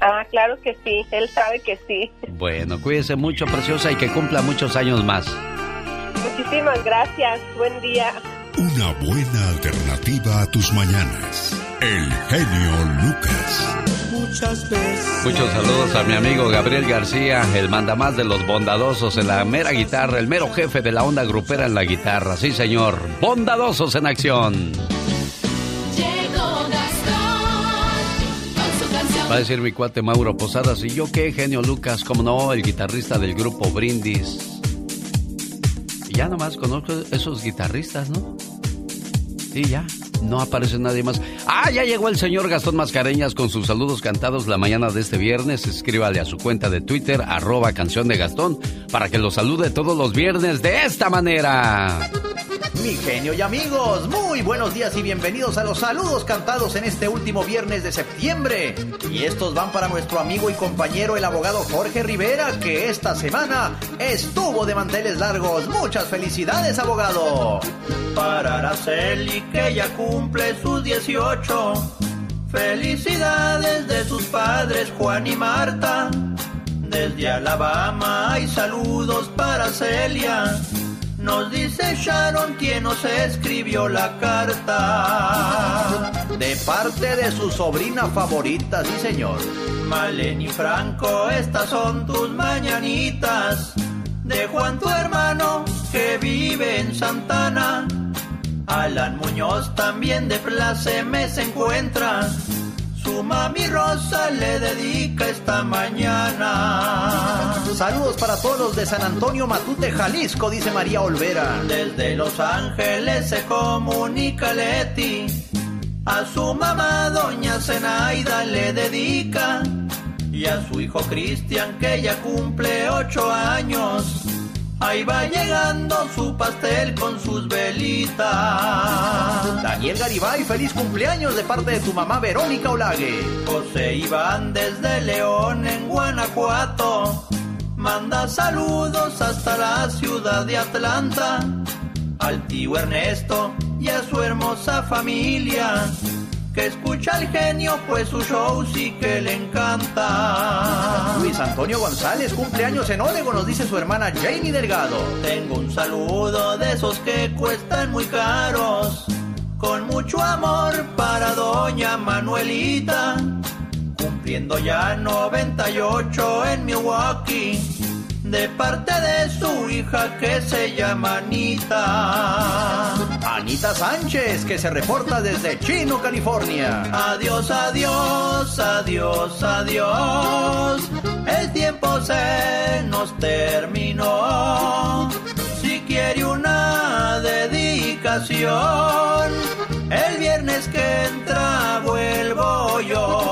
Ah, claro que sí, él sabe que sí. Bueno, cuídese mucho, preciosa, y que cumpla muchos años más. Muchísimas gracias, buen día. Una buena alternativa a tus mañanas. El genio Lucas. Muchas veces. Muchos saludos a mi amigo Gabriel García, el mandamás de los bondadosos en la mera guitarra, el mero jefe de la onda grupera en la guitarra. Sí, señor. Bondadosos en acción. Va a decir mi cuate Mauro Posadas, ¿y yo qué, genio Lucas? Como no, el guitarrista del grupo Brindis. ya nomás conozco esos guitarristas, ¿no? Sí, ya. No aparece nadie más. Ah, ya llegó el señor Gastón Mascareñas con sus saludos cantados la mañana de este viernes. Escríbale a su cuenta de Twitter, arroba canción de Gastón, para que lo salude todos los viernes de esta manera. Mi genio y amigos, muy buenos días y bienvenidos a los saludos cantados en este último viernes de septiembre. Y estos van para nuestro amigo y compañero el abogado Jorge Rivera, que esta semana estuvo de manteles largos. Muchas felicidades, abogado. Para Araceli, que ya cumple sus 18. Felicidades de sus padres Juan y Marta. Desde Alabama hay saludos para Celia nos dice Sharon quien nos escribió la carta. De parte de su sobrina favorita, sí señor. Maleni Franco, estas son tus mañanitas. De Juan tu hermano que vive en Santana. Alan Muñoz también de Placeme se encuentra su mami Rosa le dedica esta mañana. Saludos para todos los de San Antonio Matute, Jalisco, dice María Olvera. Desde Los Ángeles se comunica Leti. A su mamá, doña Zenaida, le dedica. Y a su hijo Cristian, que ya cumple ocho años Ahí va llegando su pastel con sus velitas. Daniel Garibay, feliz cumpleaños de parte de tu mamá Verónica Olague. José Iván desde León en Guanajuato. Manda saludos hasta la ciudad de Atlanta. Al tío Ernesto y a su hermosa familia que escucha al genio, pues su show sí que le encanta. Luis Antonio González, cumpleaños en Oregon, nos dice su hermana Jamie Delgado. Tengo un saludo de esos que cuestan muy caros, con mucho amor para doña Manuelita, cumpliendo ya 98 en Milwaukee de parte de su hija que se llama Anita. Anita Sánchez, que se reporta desde Chino, California. Adiós, adiós, adiós, adiós. el tiempo se nos terminó. Si quiere una dedicación, el viernes que entra vuelvo yo.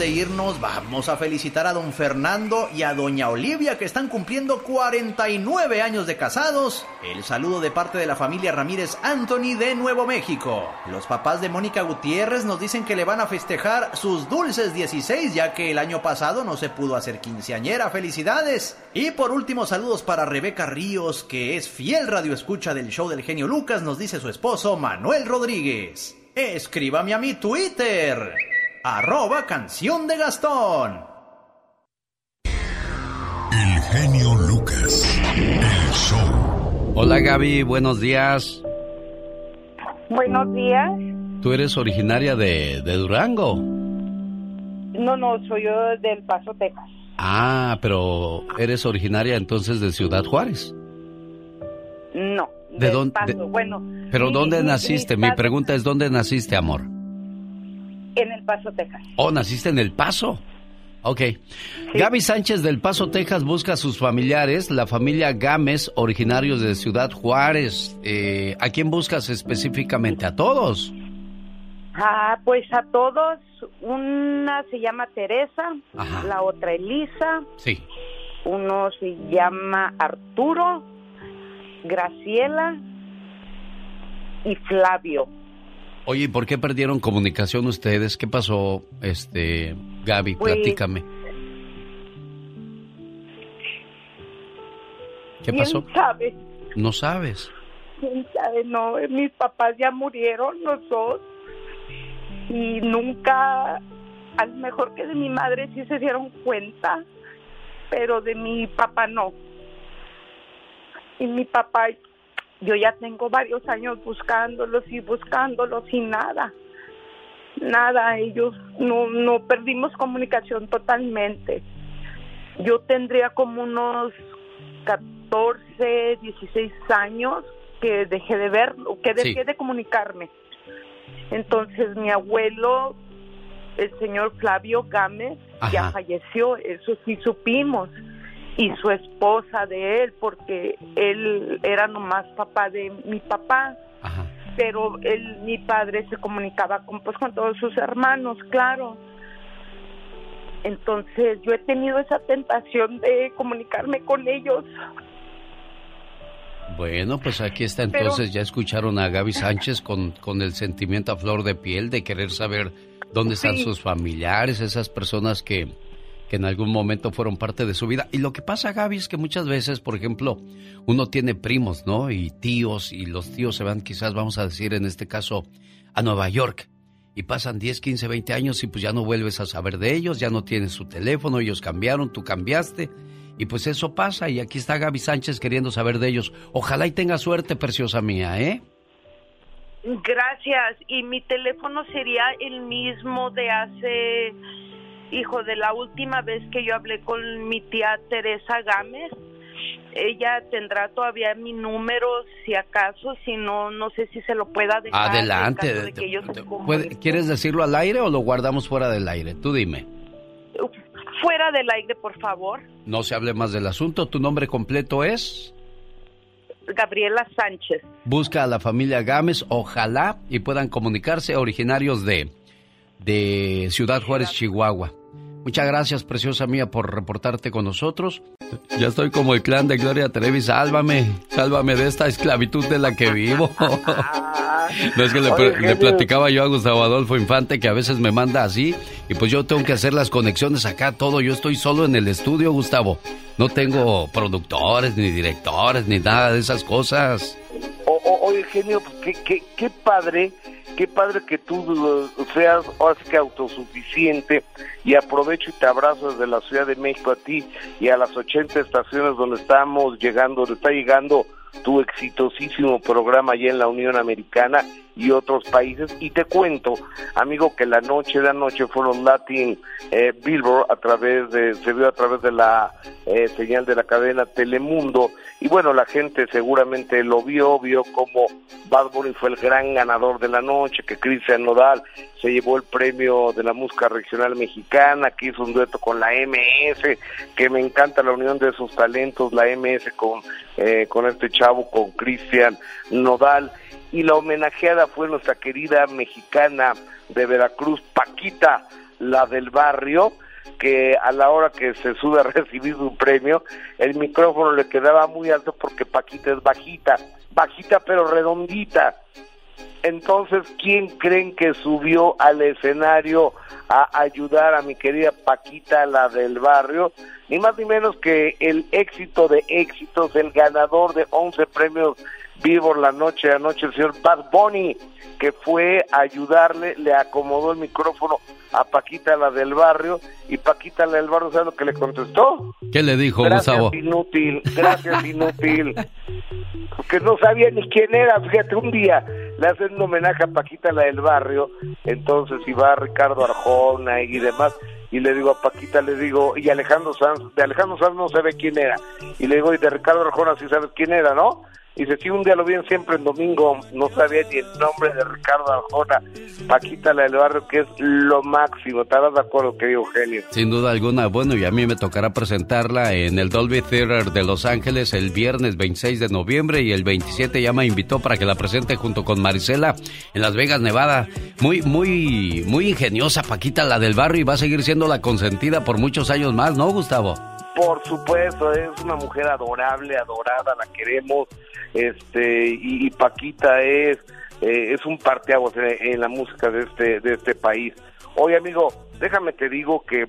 De irnos, vamos a felicitar a don Fernando y a doña Olivia que están cumpliendo 49 años de casados. El saludo de parte de la familia Ramírez Anthony de Nuevo México. Los papás de Mónica Gutiérrez nos dicen que le van a festejar sus dulces 16 ya que el año pasado no se pudo hacer quinceañera. ¡Felicidades! Y por último, saludos para Rebeca Ríos, que es fiel radioescucha del show del genio Lucas, nos dice su esposo Manuel Rodríguez. Escríbame a mi Twitter arroba canción de Gastón. El genio Lucas, el show. Hola Gaby, buenos días. Buenos días. ¿Tú eres originaria de, de Durango? No, no, soy yo del Paso, Texas. Ah, pero eres originaria entonces de Ciudad Juárez. No. ¿De dónde? De- Bueno. ¿Pero mi- dónde mi- naciste? Mi pregunta es ¿dónde naciste, amor? En el Paso, Texas. Oh, naciste en El Paso. Ok. Gaby Sánchez del Paso, Texas, busca a sus familiares, la familia Gámez, originarios de Ciudad Juárez. Eh, ¿A quién buscas específicamente? ¿A todos? Ah, pues a todos. Una se llama Teresa, Ajá. la otra Elisa, Sí. uno se llama Arturo, Graciela y Flavio. Oye, ¿y por qué perdieron comunicación ustedes? ¿Qué pasó, este, Gaby? Pues- Platícame. ¿Qué ¿Quién pasó? sabe? No sabes. ¿Quién sabe? No, mis papás ya murieron los dos y nunca, a lo mejor que de mi madre sí se dieron cuenta, pero de mi papá no. Y mi papá, yo ya tengo varios años buscándolos y buscándolos y nada, nada, ellos no, no perdimos comunicación totalmente. Yo tendría como unos 14, 16 años que dejé de verlo, que Sí. dejé de comunicarme. Entonces mi abuelo, el señor Flavio Gámez, ya falleció, eso sí supimos, y su esposa de él, porque él era nomás papá de mi papá, pero él, mi padre se comunicaba con, pues, con todos sus hermanos, claro. Entonces yo he tenido esa tentación de comunicarme con ellos. Bueno, pues aquí está Pero- entonces, ya escucharon a Gaby Sánchez con, con el sentimiento a flor de piel de querer saber dónde están Sí. sus familiares, esas personas que, que en algún momento fueron parte de su vida. Y lo que pasa, Gaby, es que muchas veces, por ejemplo, uno tiene primos, ¿no? Y tíos, y los tíos se van quizás, vamos a decir en este caso, a Nueva York. Y pasan 10, 15, 20 años y pues ya no vuelves a saber de ellos, ya no tienes su teléfono, ellos cambiaron, tú cambiaste. Y pues eso pasa y aquí está Gaby Sánchez queriendo saber de ellos. Ojalá y tenga suerte, preciosa mía, ¿eh? Gracias. Y mi teléfono sería el mismo de hace, hijo, de la última vez que yo hablé con mi tía Teresa Gámez. Ella tendrá todavía mi número, si acaso, si no, no sé si se lo pueda dejar. Adelante. de que ellos se ¿Puede- ¿Quieres decirlo al aire o lo guardamos fuera del aire? Tú dime. Fuera del aire, por favor. No se hable más del asunto. ¿Tu nombre completo es? Gabriela Sánchez. Busca a la familia Gámez, ojalá y puedan comunicarse originarios de, de Ciudad Juárez, Chihuahua. Muchas gracias, preciosa mía, por reportarte con nosotros. Ya estoy como el clan de Gloria Trevi, sálvame, sálvame de esta esclavitud de la que vivo. No es que le, Oye, le platicaba yo a Gustavo Adolfo Infante que a veces me manda así y pues yo tengo que hacer las conexiones acá, todo. Yo estoy solo en el estudio, Gustavo. No tengo productores, ni directores, ni nada de esas cosas. Oye, genio, pues qué, qué, qué padre, qué padre que tú eh, seas que autosuficiente y aprovecho y te abrazo desde la Ciudad de México a ti y a las 80 estaciones donde estamos llegando, donde está llegando tu exitosísimo programa allá en la Unión Americana y otros países. Y te cuento, amigo, que la noche de anoche fueron Latin eh, Billboard a través de, se vio a través de la eh, señal de la cadena Telemundo. Y bueno, la gente seguramente lo vio, vio como Bad Bunny fue el gran ganador de la noche, que Cristian Nodal se llevó el premio de la música regional mexicana, que hizo un dueto con la MS, que me encanta la unión de esos talentos, la MS con, eh, con este chavo, con Cristian Nodal y la homenajeada fue nuestra querida mexicana de Veracruz, Paquita, la del barrio, que a la hora que se sube a recibir su premio, el micrófono le quedaba muy alto porque Paquita es bajita, bajita pero redondita. Entonces, ¿quién creen que subió al escenario a ayudar a mi querida Paquita, la del barrio? Ni más ni menos que el éxito de éxitos, el ganador de 11 premios vivo la noche anoche el señor Bad Bunny, que fue a ayudarle, le acomodó el micrófono a Paquita la del barrio y Paquita la del barrio, ¿sabes lo que le contestó? ¿Qué le dijo gracias, Gustavo? inútil, gracias inútil. Porque no sabía ni quién era, fíjate, un día le hacen un homenaje a Paquita la del barrio, entonces iba Ricardo Arjona y demás, y le digo a Paquita, le digo, y Alejandro Sanz, de Alejandro Sanz no sabe quién era, y le digo, y de Ricardo Arjona sí sabes quién era, ¿no? Dice, sí, un día lo vi en siempre en domingo, no sabía ni el nombre de Ricardo Arjona, Paquita la del barrio, que es lo máximo. ¿Estarás de acuerdo, querido Eugenio? Sin duda alguna, bueno, y a mí me tocará presentarla en el Dolby Theater de Los Ángeles el viernes 26 de noviembre y el 27 ya me invitó para que la presente junto con Marisela en Las Vegas, Nevada. Muy, muy, muy ingeniosa Paquita la del barrio y va a seguir siendo la consentida por muchos años más, ¿no, Gustavo? Por supuesto, es una mujer adorable, adorada, la queremos, este, y, y Paquita es, eh, es un parteaguas en, la música de este, de este país. Oye, amigo, déjame te digo que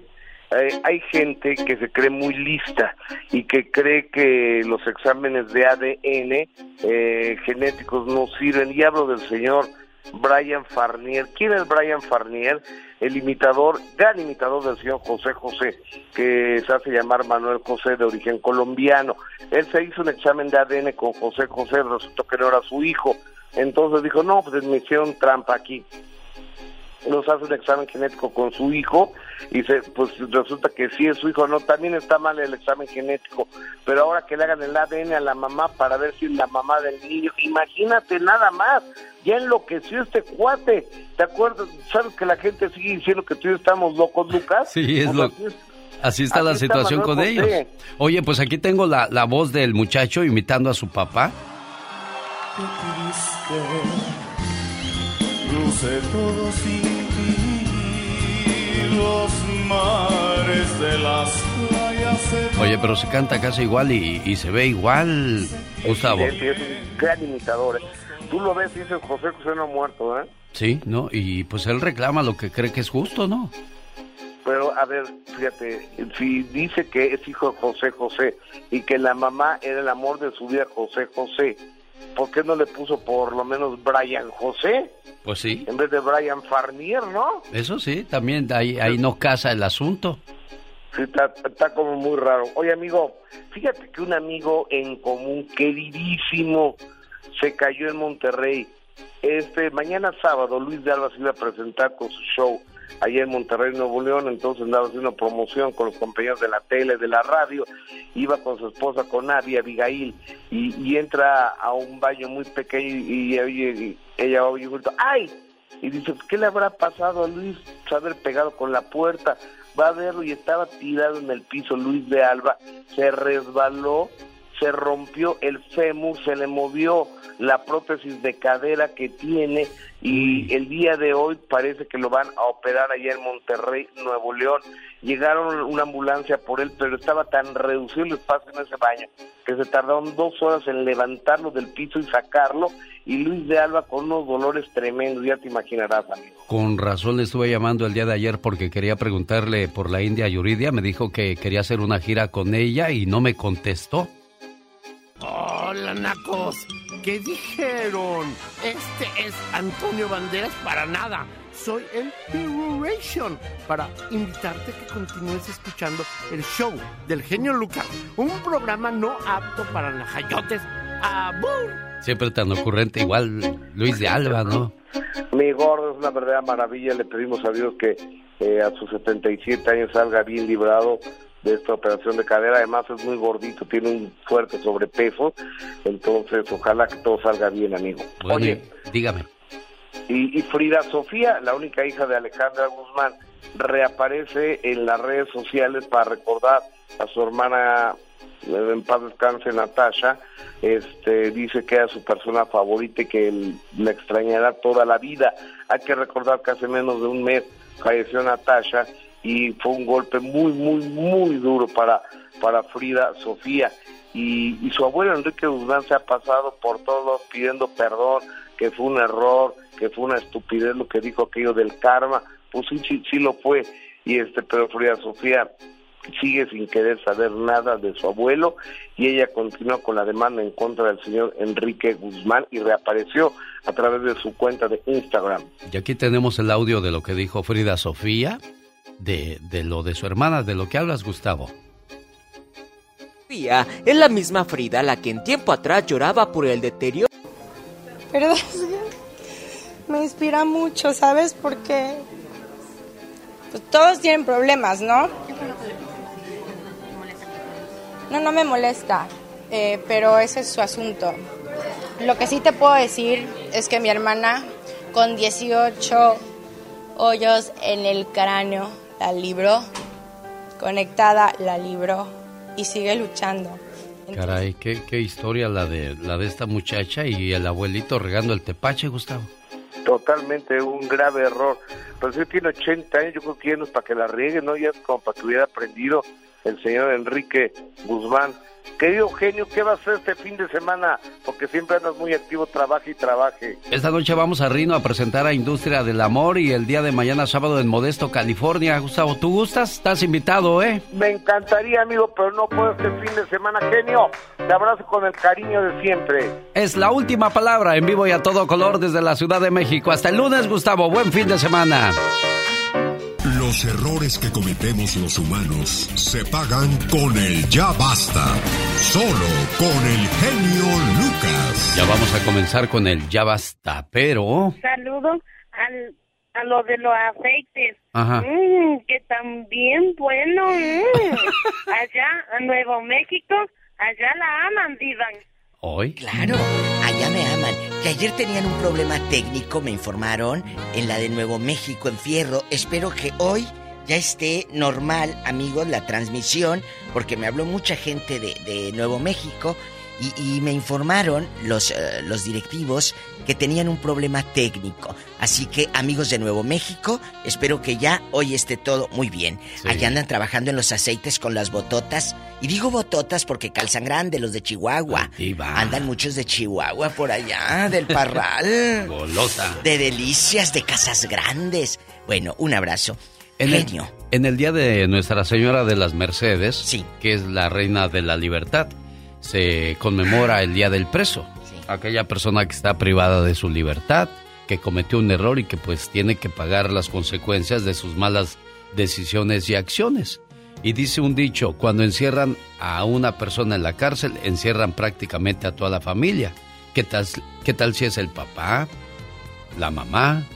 eh, hay gente que se cree muy lista y que cree que los exámenes de ADN eh, genéticos no sirven. Y hablo del señor Brian Farnier. ¿Quién es Brian Farnier? El imitador, gran imitador del señor José José, que se hace llamar Manuel José de origen colombiano. Él se hizo un examen de ADN con José José, resultó que no era su hijo. Entonces dijo, no, pues me hicieron trampa aquí nos hace un examen genético con su hijo y se, pues resulta que sí es su hijo, no, también está mal el examen genético, pero ahora que le hagan el ADN a la mamá para ver si es la mamá del niño, imagínate nada más, ya enloqueció este cuate, ¿te acuerdas? ¿Sabes que la gente sigue diciendo que tú y yo estamos locos, Lucas? Sí, es Pues lo... así es- Así está así la está situación Manuel con José. ellos. Oye, pues aquí tengo la, la voz del muchacho imitando a su papá. Crucé todo sin ti, los mares de las playas Oye, pero se canta casi igual y, y se ve igual, Gustavo. Sí, es un gran imitador. Tú lo ves y dices, José José no ha muerto, ¿eh? Sí, ¿no? Y pues él reclama lo que cree que es justo, ¿no? Pero, a ver, fíjate, si dice que es hijo de José José y que la mamá era el amor de su vida, José José, ¿por qué no le puso por lo menos Brian José Pues sí, en vez de Brian Farnier, no? eso sí, también ahí, ahí no casa el asunto. Sí, está, está como muy raro. Oye, amigo, fíjate que un amigo en común, queridísimo, se cayó en Monterrey. Este, mañana sábado, Luis de Alba se iba a presentar con su show allá en Monterrey, Nuevo León, entonces andaba haciendo promoción con los compañeros de la tele, de la radio, iba con su esposa, con Nadia, Abigail, y, y entra a un baño muy pequeño y, y y ella oye ¡ay! Y dice, ¿qué le habrá pasado a Luis? Se haber pegado con la puerta. Va a verlo y estaba tirado en el piso Luis de Alba. Se resbaló, se rompió el fémur, se le movió la prótesis de cadera que tiene y el día de hoy parece que lo van a operar allá en Monterrey, Nuevo León. Llegaron una ambulancia por él, pero estaba tan reducido el espacio en ese baño que se tardaron dos horas en levantarlo del piso y sacarlo y Luis de Alba con unos dolores tremendos, ya te imaginarás, amigo. Con razón le estuve llamando el día de ayer porque quería preguntarle por la India Yuridia. Me dijo que quería hacer una gira con ella y no me contestó. Hola, nacos. ¿Qué dijeron? Este es Antonio Banderas para nada. Soy el Piruration para invitarte a que continúes escuchando el show del genio Lucas, un programa no apto para najayotes. ¡Abur! Siempre tan ocurrente, igual Luis de Alba, ¿no? Mi gordo es una verdadera maravilla. Le pedimos a Dios que eh, a sus 77 años salga bien librado de esta operación de cadera. Además es muy gordito, tiene un fuerte sobrepeso. Entonces, ojalá que todo salga bien, amigo. Oye, dígame. Y, y Frida Sofía, la única hija de Alejandra Guzmán, reaparece en las redes sociales para recordar a su hermana en paz descanse Natasha, este, dice que era su persona favorita y que le extrañará toda la vida. Hay que recordar que hace menos de un mes falleció Natasha y fue un golpe muy, muy, muy duro para, para Frida Sofía. Y, su abuelo Enrique Guzmán se ha pasado por todos pidiendo perdón, que fue un error, que fue una estupidez lo que dijo aquello del karma, pues sí, sí, sí lo fue. Y este, pero Frida Sofía sigue sin querer saber nada de su abuelo y ella continúa con la demanda en contra del señor Enrique Guzmán y reapareció a través de su cuenta de Instagram. Y aquí tenemos el audio de lo que dijo Frida Sofía, de, de lo de su hermana, de lo que hablas, Gustavo. Es la misma Frida la que en tiempo atrás lloraba por el deterioro. Pero me inspira mucho, ¿sabes? Porque pues, todos tienen problemas, ¿no? No, no me molesta, eh, pero ese es su asunto. Lo que sí te puedo decir es que mi hermana, con 18 hoyos en el cráneo, la libró, conectada, la libró y sigue luchando. Caray, ¿qué, qué historia la de, la de esta muchacha y el abuelito regando el tepache, Gustavo. Totalmente un grave error. Pero si tiene 80 años, yo creo que ya no es para que la riegue, ¿no? Ya es como para que hubiera aprendido el señor Enrique Guzmán. Querido genio, ¿qué va a hacer este fin de semana? Porque siempre andas muy activo, trabaje y trabaje. Esta noche vamos a Rino a presentar a Industria del Amor y el día de mañana sábado en Modesto, California. Gustavo, ¿tú gustas? Estás invitado, ¿eh? Me encantaría, amigo, pero no puedo este fin de semana, genio. Te abrazo con el cariño de siempre. Es la última palabra en vivo y a todo color desde la Ciudad de México. Hasta el lunes, Gustavo. Buen fin de semana. Los errores que cometemos los humanos se pagan con el ya basta. Solo con el genio Lucas. Ya vamos a comenzar con el ya basta, pero... Saludo al, a lo de los aceites. Ajá. Mm, que también bueno. mm. Allá, a Nuevo México, allá la aman, divan. ¿Hoy? Claro, allá me aman. Que ayer tenían un problema técnico, me informaron, en la de Nuevo México, en Fierro. Espero que hoy ya esté normal, amigos, la transmisión, porque me habló mucha gente de, de Nuevo México y, y me informaron los, eh, los directivos que tenían un problema técnico. Así que, amigos de Nuevo México, espero que ya hoy esté todo muy bien. Sí. Allá andan trabajando en los aceites con las bototas. Y digo bototas porque calzan grande, los de Chihuahua. Andan muchos de Chihuahua por allá, del Parral. Golosa. De delicias, de casas grandes. Bueno, un abrazo. En el, Genio. en el día de Nuestra Señora de las Mercedes, que es la reina de la libertad, se conmemora el Día del Preso. Aquella persona que está privada de su libertad, que cometió un error y que pues tiene que pagar las consecuencias de sus malas decisiones y acciones. Y dice un dicho, cuando encierran a una persona en la cárcel, encierran prácticamente a toda la familia. ¿Qué tal, tal si es el papá, la mamá,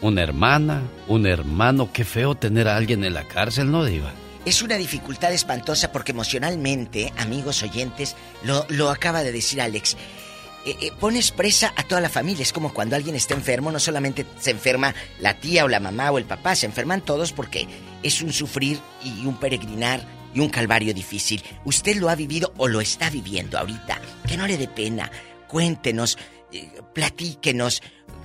una hermana, un hermano? Qué feo tener a alguien en la cárcel, ¿no, Diva? Es una dificultad espantosa porque emocionalmente, amigos oyentes, lo, lo acaba de decir Alex. Eh, eh, pones presa a toda la familia. Es como cuando alguien está enfermo, no solamente se enferma la tía o la mamá o el papá, se enferman todos porque es un sufrir y un peregrinar y un calvario difícil. Usted lo ha vivido o lo está viviendo ahorita. Que no le dé pena. Cuéntenos, eh, platíquenos.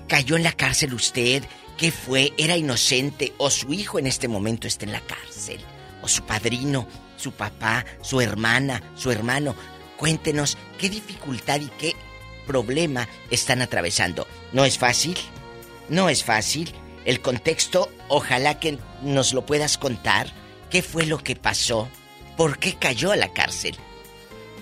¿Cayó en la cárcel usted? ¿Qué fue? ¿Era inocente? ¿O su hijo en este momento está en la cárcel? ¿O su padrino? ¿Su papá? ¿Su hermana? ¿Su hermano? Cuéntenos qué dificultad y qué problema están atravesando. No es fácil, no es fácil. El contexto, ojalá que nos lo puedas contar. ¿Qué fue lo que pasó? ¿Por qué cayó a la cárcel?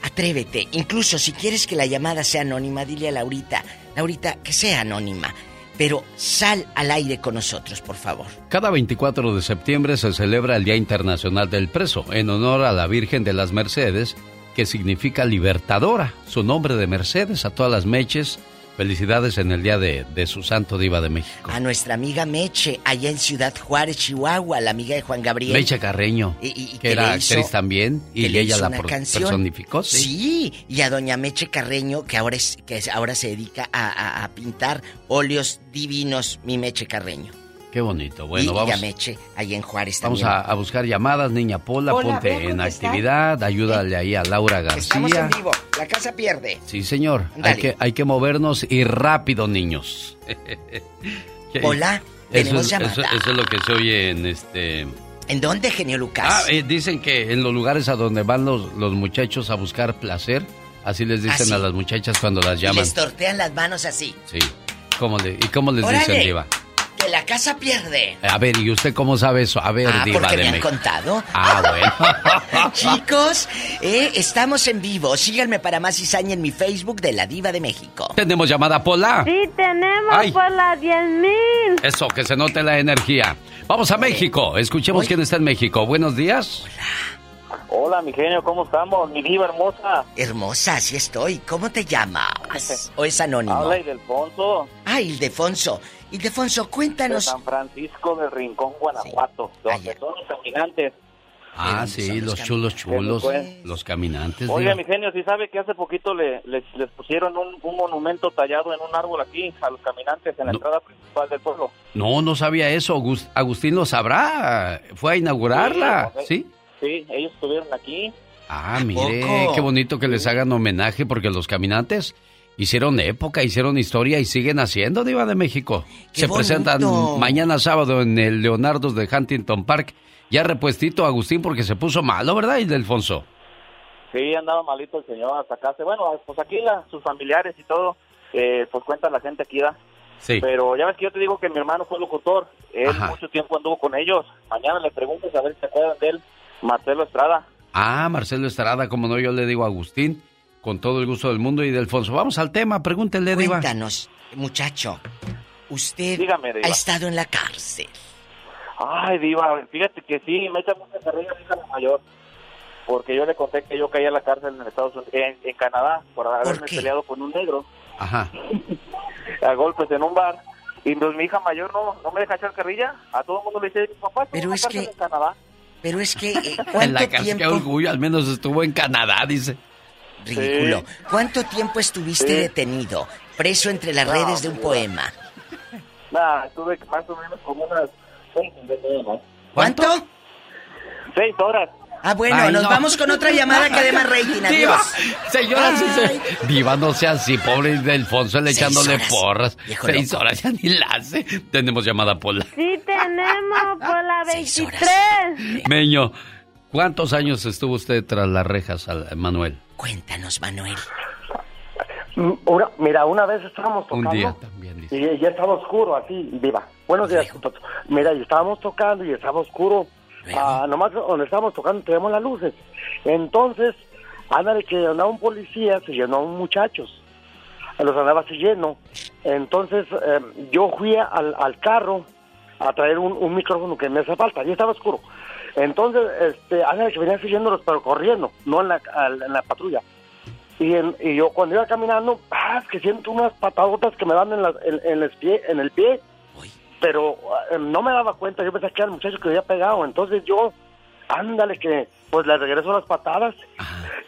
Atrévete, incluso si quieres que la llamada sea anónima, dile a Laurita, Laurita, que sea anónima. Pero sal al aire con nosotros, por favor. Cada 24 de septiembre se celebra el Día Internacional del Preso, en honor a la Virgen de las Mercedes, que significa libertadora. Su nombre de Mercedes a todas las Meches. Felicidades en el día de, de, su santo diva de México. A nuestra amiga Meche, allá en Ciudad Juárez, Chihuahua, la amiga de Juan Gabriel. Meche Carreño, y, y, que, era actriz también, y ella la personificó. ¿sí? ¿sí? y a doña Meche Carreño, que ahora, es, que ahora se dedica a, a, a pintar óleos divinos, mi Meche Carreño. Qué bonito. Bueno, y vamos. Meche, ahí en Juárez Vamos también. a, a, buscar llamadas, niña Pola, ponte en ¿dónde actividad, ayúdale ahí a Laura García. Estamos en vivo, la casa pierde. Sí, señor. Dale. Hay que, hay que movernos y rápido, niños. Hola, tenemos eso, llamada. eso, eso, es lo que se oye en este. ¿En dónde, genio Lucas? Ah, eh, dicen que en los lugares a donde van los, los muchachos a buscar placer, así les dicen ¿Ah, a las muchachas cuando las llaman. Y les tortean las manos así. Sí. ¿Cómo le, ¿Y cómo les Órale, dicen, Diva? Que la casa pierde. A ver, ¿y usted cómo sabe eso? A ver, Ah, Diva porque de me han contado. Ah, bueno. Chicos, eh, estamos en vivo. Síganme para más cizaña en mi Facebook de la Diva de México. ¿Tenemos llamada, Pola? Sí, tenemos Ay. por la 10.000. Eso, que se note la energía. Vamos a México. Escuchemos quién está en México. Buenos días. Hola, mi genio, ¿cómo estamos? Mi diva hermosa. Hermosa, así estoy. ¿Cómo te llamas? ¿O es anónimo? Habla Ildefonso. Ah, Ildefonso. Ildefonso, De cuéntanos. San Francisco del Rincón, Guanajuato. Donde son los caminantes. Ah, sí, los chulos chulos, pues. los caminantes. Oiga, diva. mi genio, ¿sí sabe que hace poquito le, les, les pusieron un, un monumento tallado en un árbol aquí a los caminantes en la entrada principal del pueblo? No, no sabía eso. Agus- Agustín lo sabrá. Fue a inaugurarla, Sí, ¿sí? Sí, ellos estuvieron aquí. Ah, mire, poco? qué bonito que les hagan homenaje porque los caminantes hicieron época, hicieron historia y siguen haciendo Diva de México. ¡Qué Se bonito! presentan mañana sábado en el Leonardo de Huntington Park. Ya repuestito Agustín porque se puso malo, ¿verdad, Ildefonso? Sí, andaba malito el señor hasta acá. Bueno, pues aquí la- sus familiares y todo, eh, pues cuenta la gente aquí, ¿da? Sí. Pero ya ves que yo te digo que mi hermano fue locutor. Él Ajá. mucho tiempo anduvo con ellos. Mañana le preguntas a ver si se acuerdan de él. Marcelo Estrada. Ah, Marcelo Estrada, como no, yo le digo a Agustín, con todo el gusto del mundo y de Alfonso. Vamos al tema, pregúntele, Diva. Cuéntanos, muchacho. Usted Dígame, Diva. ha estado en la cárcel. Ay, Diva, fíjate que sí, me echa mucha carrilla mi hija la mayor. Porque yo le conté que yo caí a la cárcel en Estados Unidos, en, en Canadá, por haberme peleado con un negro Ajá. a golpes en un bar. Y pues mi hija mayor no, no me deja echar carrilla. A todo el mundo le dice, papá, ¿tú Pero es que- en Canadá? Pero es que, eh, En ¿cuánto la cárcel, qué tiempo? orgullo, al menos estuvo en Canadá, dice. Ridículo. ¿Cuánto tiempo estuviste Sí. detenido, preso entre las No, redes de un Diva. poema? Nada, estuve más o menos como unas seis, más. ¿Cuánto? Seis horas. Ah, bueno, Ay, nos no. vamos con otra llamada que dé más rating. Diva, Adiós. señora, se- Diva, no sea así, pobre Delfonso, le Seis echándole horas, porras. Seis loco. horas ya ni la hace. Tenemos llamada Pola. Sí, tenemos por la 23. Meño, ¿cuántos años estuvo usted tras las rejas, al- Manuel? Cuéntanos, Manuel. Mm, Una, mira, una vez estábamos Un tocando. día también, dice. Y ya estaba oscuro, así, viva. Buenos días, Pato. Mira, y estábamos tocando y estaba oscuro. Ah, nomás donde estábamos tocando tenemos las luces. Entonces, ándale que andaba un policía, se llenó a un muchachos. Los andaba siguiendo. Entonces, eh, yo fui al, al carro a traer un, un micrófono que me hace falta. Ya estaba oscuro. Entonces, este, que venía siguiéndolos, pero corriendo, no en la, en la patrulla. Y, en- y yo cuando iba caminando, ah, es que siento unas patadotas que me dan en, la- en, en el pie, en el pie. Pero eh, no me daba cuenta, yo pensé que era el muchacho que había pegado. Entonces yo, ándale que, pues le regreso las patadas.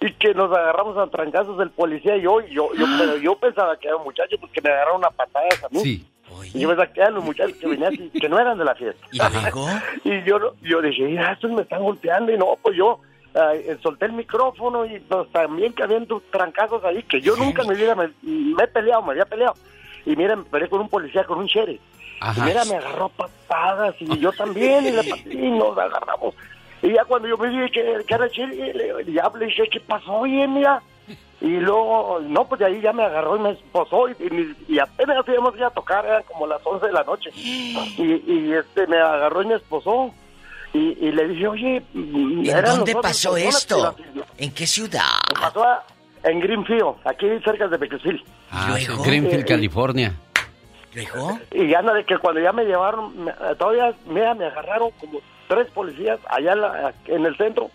Y que nos agarramos a trancazos del policía y yo, yo, yo, pero yo pensaba que era un muchacho porque me agarraron a patadas a mí. Sí. Y yo pensaba que eran los muchachos que venían así, que no eran de la fiesta. ¿Y luego? Y yo, yo dije, mira, estos me están golpeando y no, pues yo eh, solté el micrófono y pues, también que habían trancazos ahí, que yo nunca en mi vida me, me he peleado, me había peleado. Y mira, me peleé con un policía, con un sheriff. Y Ajá. mira, me agarró a patadas y yo también, y, le, y nos agarramos. Y ya cuando yo me dije que, que era el sheriff, le, ya le dije, ¿qué pasó? Oye, mira. Y luego, no, pues de ahí ya me agarró y me esposó y, y, y apenas íbamos a ir a tocar, eran como las 11 de la noche. Y, y este me agarró y me esposó. Y, y le dije, oye, ¿En eran dónde pasó esto? ¿En qué ciudad? Pasó a- en Greenfield, aquí cerca de Bakersfield. Ah, sí, Greenfield, Eh, California. ¿Luego? Y anda de que cuando ya me llevaron, me- todavía mira, me agarraron como tres policías allá en, la- en el centro.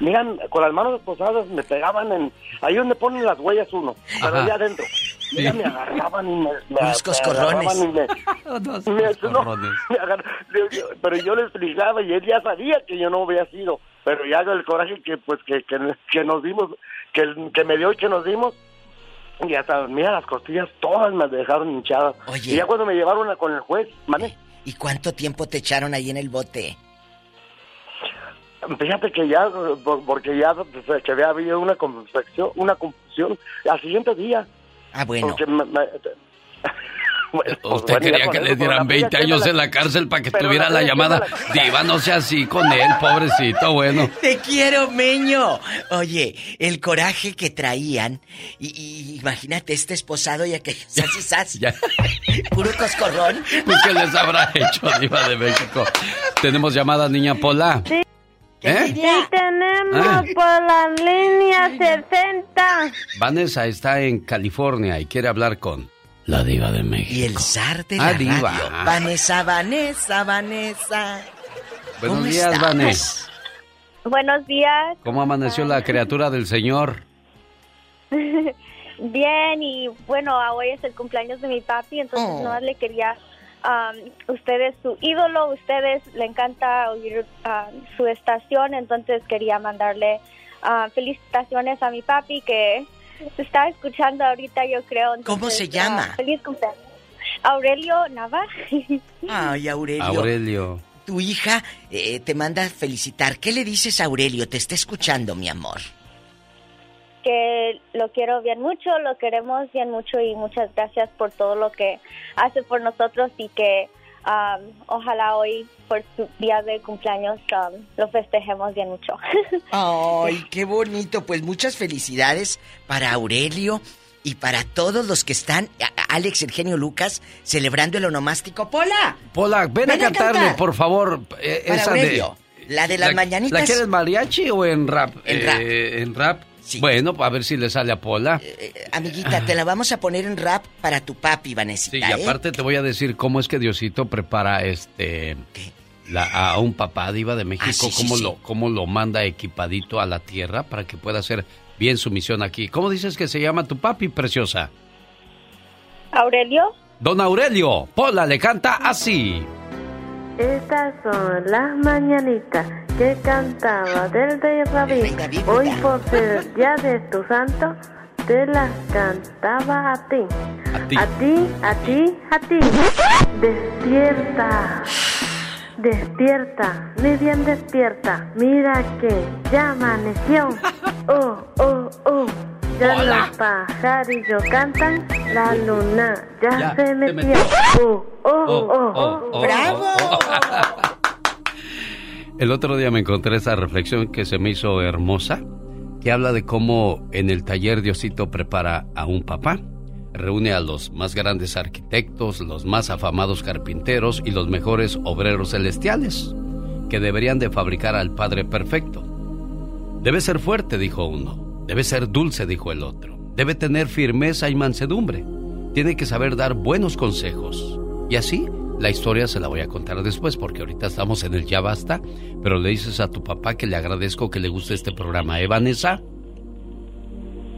Miran, con las manos esposadas me pegaban en, ahí donde ponen las huellas uno, pero allá adentro. Mira, me agarraban y me, me, Unos coscorrones. agarraban y me- Unos me- no, coscorrones. me agar- yo- yo- pero yo le explicaba y él ya sabía que yo no había sido, pero ya el coraje que pues que, que, que nos dimos, que, que me dio y que nos dimos, y hasta, mira, las costillas todas me dejaron hinchadas. Oye. Y ya cuando me llevaron a- con el juez, mané, ¿Y cuánto tiempo te echaron ahí en el bote? Fíjate que ya, por- porque ya pues, que había habido una confusión, una confusión al siguiente día. Ah, bueno. Porque me- me- Bueno, pues, Usted bueno, quería que eso, le dieran la 20 fría, años ¿quién en la cárcel para que pero tuviera la la fría, ¿quién me llamada. la- Diva, no sea así con él, pobrecito, bueno. Te quiero, Meño. Oye, el coraje que traían. Y, y imagínate este esposado y aquello. Sas y sas. Ya. Puro coscorrón. Pues, ¿Qué les habrá hecho, Diva de México? Tenemos llamada, niña Pola. Sí. ¿Eh? Sí, tenemos Ah. por la línea 60. Vanessa está en California y quiere hablar con la Diva de México. Y el zar de Ah, la diva. radio. Vanessa, Vanessa, Vanessa. Buenos ¿Cómo días, estás? Vanessa. Buenos días. ¿Cómo amaneció la criatura del Señor? Bien, y bueno, hoy es el cumpleaños de mi papi, entonces Oh. no le quería. Um, usted es su ídolo, ustedes le encanta oír um, su estación, entonces quería mandarle uh, felicitaciones a mi papi que está escuchando ahorita, yo creo. ¿Cómo se entonces, llama? uh, feliz cumpleaños. Aurelio Nava. Ay, Aurelio. Aurelio. Tu hija eh, te manda a felicitar. ¿Qué le dices a Aurelio? Te está escuchando, mi amor. Que lo quiero bien mucho, lo queremos bien mucho y muchas gracias por todo lo que hace por nosotros y que um, ojalá hoy por su día de cumpleaños um, lo festejemos bien mucho. Ay, qué bonito. Pues muchas felicidades para Aurelio y para todos los que están, Alex, el genio Lucas, celebrando el onomástico. ¡Pola! Pola, ven, Ven a a cantarle, cantar. por favor. eh, Para esa Aurelio, de, la de las mañanitas. ¿La quieres mariachi o en rap? En rap. Eh, en rap. Bueno, a ver si le sale a Pola. Amiguita, te la vamos a poner en rap para tu papi, Vanesita. Sí, y ¿eh? aparte te voy a decir cómo es que Diosito prepara este la- a un papá diva de México, Ah, sí, sí, cómo sí. lo cómo lo manda equipadito a la tierra para que pueda hacer bien su misión aquí. ¿Cómo dices que se llama tu papi, preciosa? Aurelio, Don Aurelio, Pola le canta así. Estas son las mañanitas que cantaba del rey David. Hoy por ser día de tu santo, te las cantaba a ti. A ti. A ti, a ti, a ti. Despierta. Despierta, muy bien despierta. Mira que ya amaneció. Oh, oh, oh. Ya Hola. los pajarillos cantan, la luna ya, Ya se metió. metió. Oh, oh, oh, oh, oh, ¡Bravo! El otro día me encontré esa reflexión que se me hizo hermosa, que habla de cómo en el taller Diosito prepara a un papá. Reúne a los más grandes arquitectos, los más afamados carpinteros y los mejores obreros celestiales, que deberían de fabricar al Padre perfecto. Debe ser fuerte, dijo uno. Debe ser dulce, dijo el otro. Debe tener firmeza y mansedumbre. Tiene que saber dar buenos consejos. Y así, la historia se la voy a contar después, porque ahorita estamos en el ya basta. Pero le dices a tu papá que le agradezco que le guste este programa. ¿Eh, Vanessa?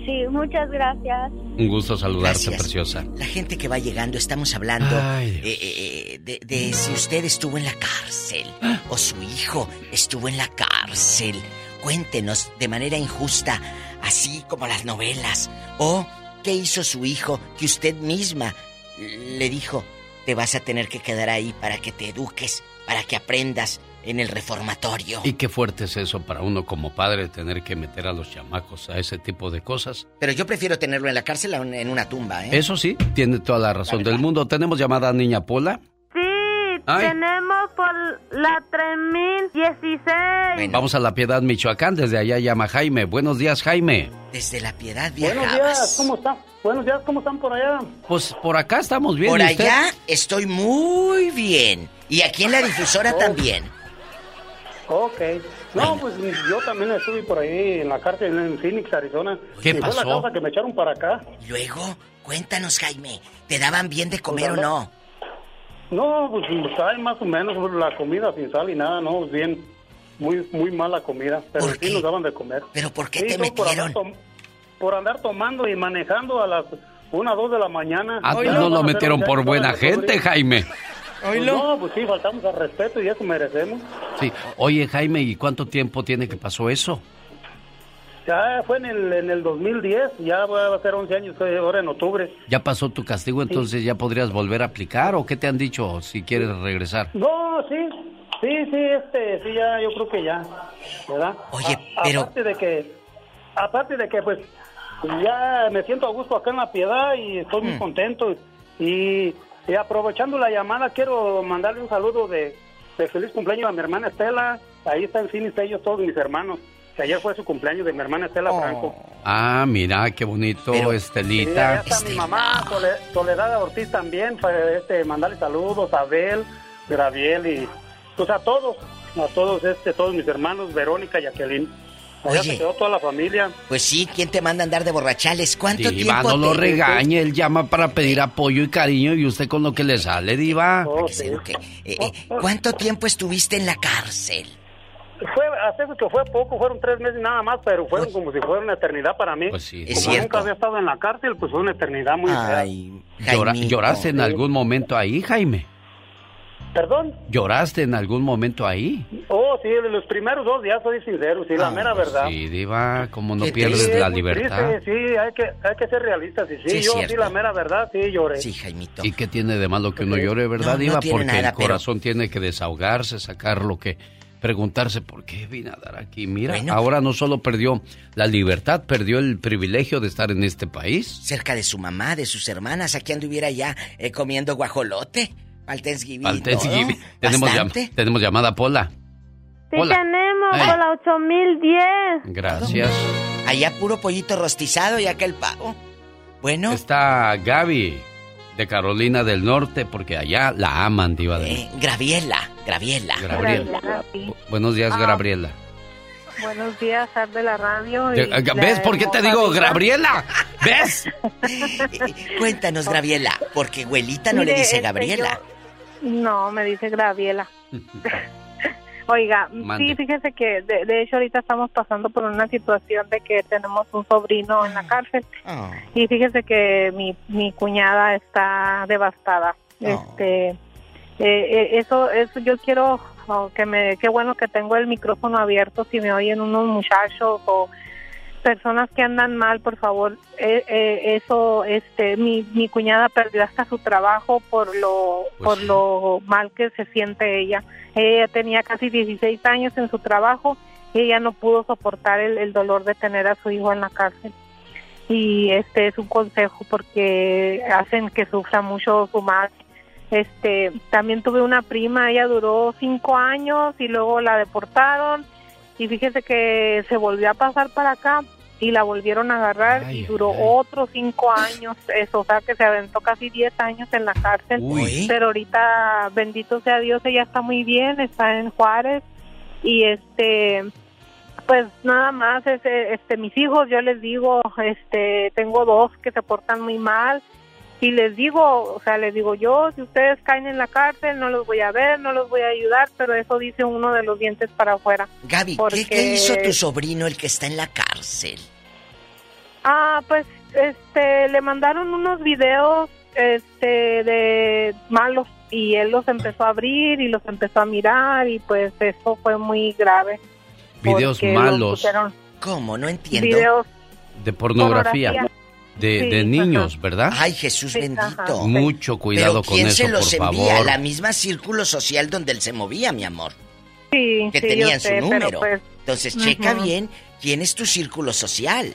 Sí, muchas gracias. Un gusto saludarte, Gracias. preciosa. La gente que va llegando, estamos hablando Ay, eh, eh, de, de si usted estuvo en la cárcel o su hijo estuvo en la cárcel. Cuéntenos de manera injusta, así como las novelas. O qué hizo su hijo que usted misma le dijo, te vas a tener que quedar ahí para que te eduques, para que aprendas en el reformatorio. Y qué fuerte es eso para uno como padre tener que meter a los chamacos a ese tipo de cosas. Pero yo prefiero tenerlo en la cárcel a en una tumba, ¿eh? Eso sí, tiene toda la razón del mundo. Tenemos llamada a Niña Pola. Sí, Ay. tenemos por la 3016. Vamos a La Piedad, Michoacán. Desde allá llama Jaime. Buenos días, Jaime. Desde la piedad Buenos viajabas. días, ¿cómo están? Buenos días, ¿cómo están por allá? Pues por acá estamos bien. Por ¿y usted? allá estoy muy bien. Y aquí en la difusora Oh. también. Ok. No, pues yo también estuve por ahí en la cárcel en Phoenix, Arizona. ¿Qué y Fue pasó? la causa que me echaron para acá. Luego, cuéntanos, Jaime, ¿te daban bien de comer Pues, o no? No, pues sabe más o menos pues, la comida sin sal y nada, no, pues, bien, muy muy mala comida, pero sí nos daban de comer. ¿Pero por qué Sí, te por metieron? Por andar tomando y manejando a las una, dos de la mañana. Ah, no lo metieron por buena gente. Jaime. Pues no, pues sí, faltamos al respeto y eso merecemos. Sí. Oye, Jaime, ¿y cuánto tiempo tiene que pasó eso? Ya fue en el, en el 2010, ya va a ser 11 años, ahora en octubre. ¿Ya pasó tu castigo, entonces ya podrías volver a aplicar o qué te han dicho si quieres regresar? No, sí, sí, sí, este, sí, ya, yo creo que ya, ¿verdad? Oye, A- pero- Aparte de que, aparte de que, pues, ya me siento a gusto acá en La Piedad y estoy Mm. muy contento. Y, y aprovechando la llamada, quiero mandarle un saludo de, de feliz cumpleaños a mi hermana Estela. Ahí están sin ellos todos mis hermanos. Que ayer fue su cumpleaños de mi hermana Estela Oh. Franco. Ah, mira, qué bonito, allá Estelita. está mi mamá, Sole- Soledad Ortiz también, fue, este, mandarle saludos a Abel, Graviel y pues a todos, a todos este, todos mis hermanos, Verónica, Jacqueline. Oye. se quedó toda la familia. Pues sí, ¿quién te manda a andar de borrachales? ¿Cuánto Diva, tiempo no lo te- regañe, él llama para pedir apoyo y cariño y usted con lo que le sale, Diva. Oh, Eh, eh, ¿Cuánto tiempo estuviste en la cárcel? Fue, hace que fue poco, fueron tres meses nada más, pero fueron como si fuera una eternidad para mí. Pues sí. Como Es cierto. nunca había estado en la cárcel, pues fue una eternidad muy. Llora- ¿Lloraste en algún momento ahí, Jaime? ¿Perdón? ¿Lloraste en algún momento ahí? Oh, sí, de los primeros dos días soy sincero, sí, la mera verdad. Ah, Sí, Diva, como no pierdes es la libertad. triste, sí, hay que, hay que ser realistas. Y sí, Sí, yo sí, la mera verdad, sí lloré. Sí, Jaimito. ¿Y qué tiene de malo que uno llore, verdad, No, Diva? Porque nada, el pero- corazón tiene que desahogarse, sacar lo que... Preguntarse por qué vine a dar aquí. Mira, Bueno. ahora no solo perdió la libertad, perdió el privilegio de estar en este país. Cerca de su mamá, de sus hermanas, aquí anduviera ya eh, comiendo guajolote. Al Thanksgiving. Al. Thanksgiving. Tenemos, llam- tenemos llamada, Pola. Sí Hola. tenemos, Ay. por la 8010. Gracias. Allá puro pollito rostizado y acá el pavo. Bueno. Está Gaby, de Carolina del Norte, porque allá la aman, Diva de Eh, Graviela, Graviela. Gabriela. Buenos días, Ah. Gabriela. Buenos días, Ar de la radio. y Eh, la ¿Ves por qué te digo. Gabriela? ¿Ves? Cuéntanos, Graviela, porque abuelita no Mire, le dice Gabriela. No, me dice Graviela. Oiga, Mande. sí, fíjese que de, de hecho ahorita estamos pasando por una situación de que tenemos un sobrino en la cárcel Ah. y fíjese que mi, mi cuñada está devastada. Este, eh, eh, eso, eso yo quiero oh, que me, qué bueno que tengo el micrófono abierto si me oyen unos muchachos o personas que andan mal, por favor, eh, eh, eso, este, mi, mi cuñada perdió hasta su trabajo por lo, por lo mal que se siente ella. Ella tenía casi 16 años en su trabajo y ella no pudo soportar el, el dolor de tener a su hijo en la cárcel. Y este es un consejo porque hacen que sufra mucho su madre. Este, también tuve una prima, ella duró cinco años y luego la deportaron y fíjese que se volvió a pasar para acá y la volvieron a agarrar y duró otros cinco años, eso, o sea que se aventó casi 10 años en la cárcel, Uy. pero ahorita bendito sea Dios, ella está muy bien, está en Juárez. Y este pues nada más este, este mis hijos yo les digo este tengo dos que se portan muy mal y les digo o sea les digo yo si ustedes caen en la cárcel no los voy a ver no los voy a ayudar pero eso dice uno de los dientes para afuera Gaby, ¿qué, Porque- qué hizo tu sobrino el que está en la cárcel? Ah, pues este le mandaron unos videos este de malos y él los empezó a abrir y los empezó a mirar y pues eso fue muy grave. Videos malos pusieron ¿Cómo? No entiendo. Videos de pornografía. Pornografía. De, Sí, de niños, ¿verdad? Ay, Jesús Sí, bendito. ajá. Mucho cuidado Pero ¿quién con se eso, los por envía? favor. La misma círculo social donde él se movía, mi amor. Sí, Que sí, tenían yo su sé, pero, número. pues, Entonces, checa bien quién es tu círculo social.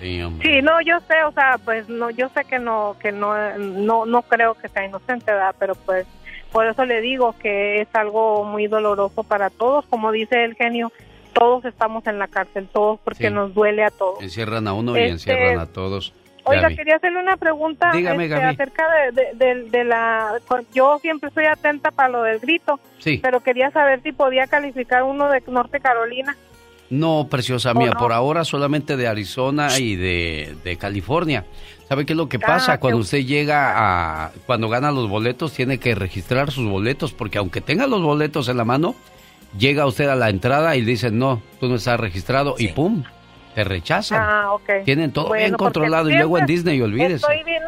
Sí, hombre. Sí, no, yo sé, o sea, pues no, yo sé que no, que no, no, no creo que sea inocente, ¿verdad? Pero pues por eso le digo que es algo muy doloroso para todos, como dice el genio, todos estamos en la cárcel, todos porque Sí. nos duele a todos. Encierran a uno y Este, encierran a todos. Oiga, Gaby. quería hacerle una pregunta Dígame, este, acerca de, de- de- de la... Yo siempre estoy atenta para lo del grito, Sí. pero quería saber si podía calificar uno de Norte Carolina. No, preciosa ¿O mía, no? por ahora solamente de Arizona y de, California. ¿Sabe qué es lo que pasa? Ah, cuando qué- usted llega a... Cuando gana los boletos, tiene que registrar sus boletos, porque aunque tenga los boletos en la mano, llega usted a la entrada y dice, no, tú no estás registrado y ¡pum! Te rechazan. Ah, ok. Tienen todo Bueno, bien controlado y luego en Disney, olvídese. Estoy bien,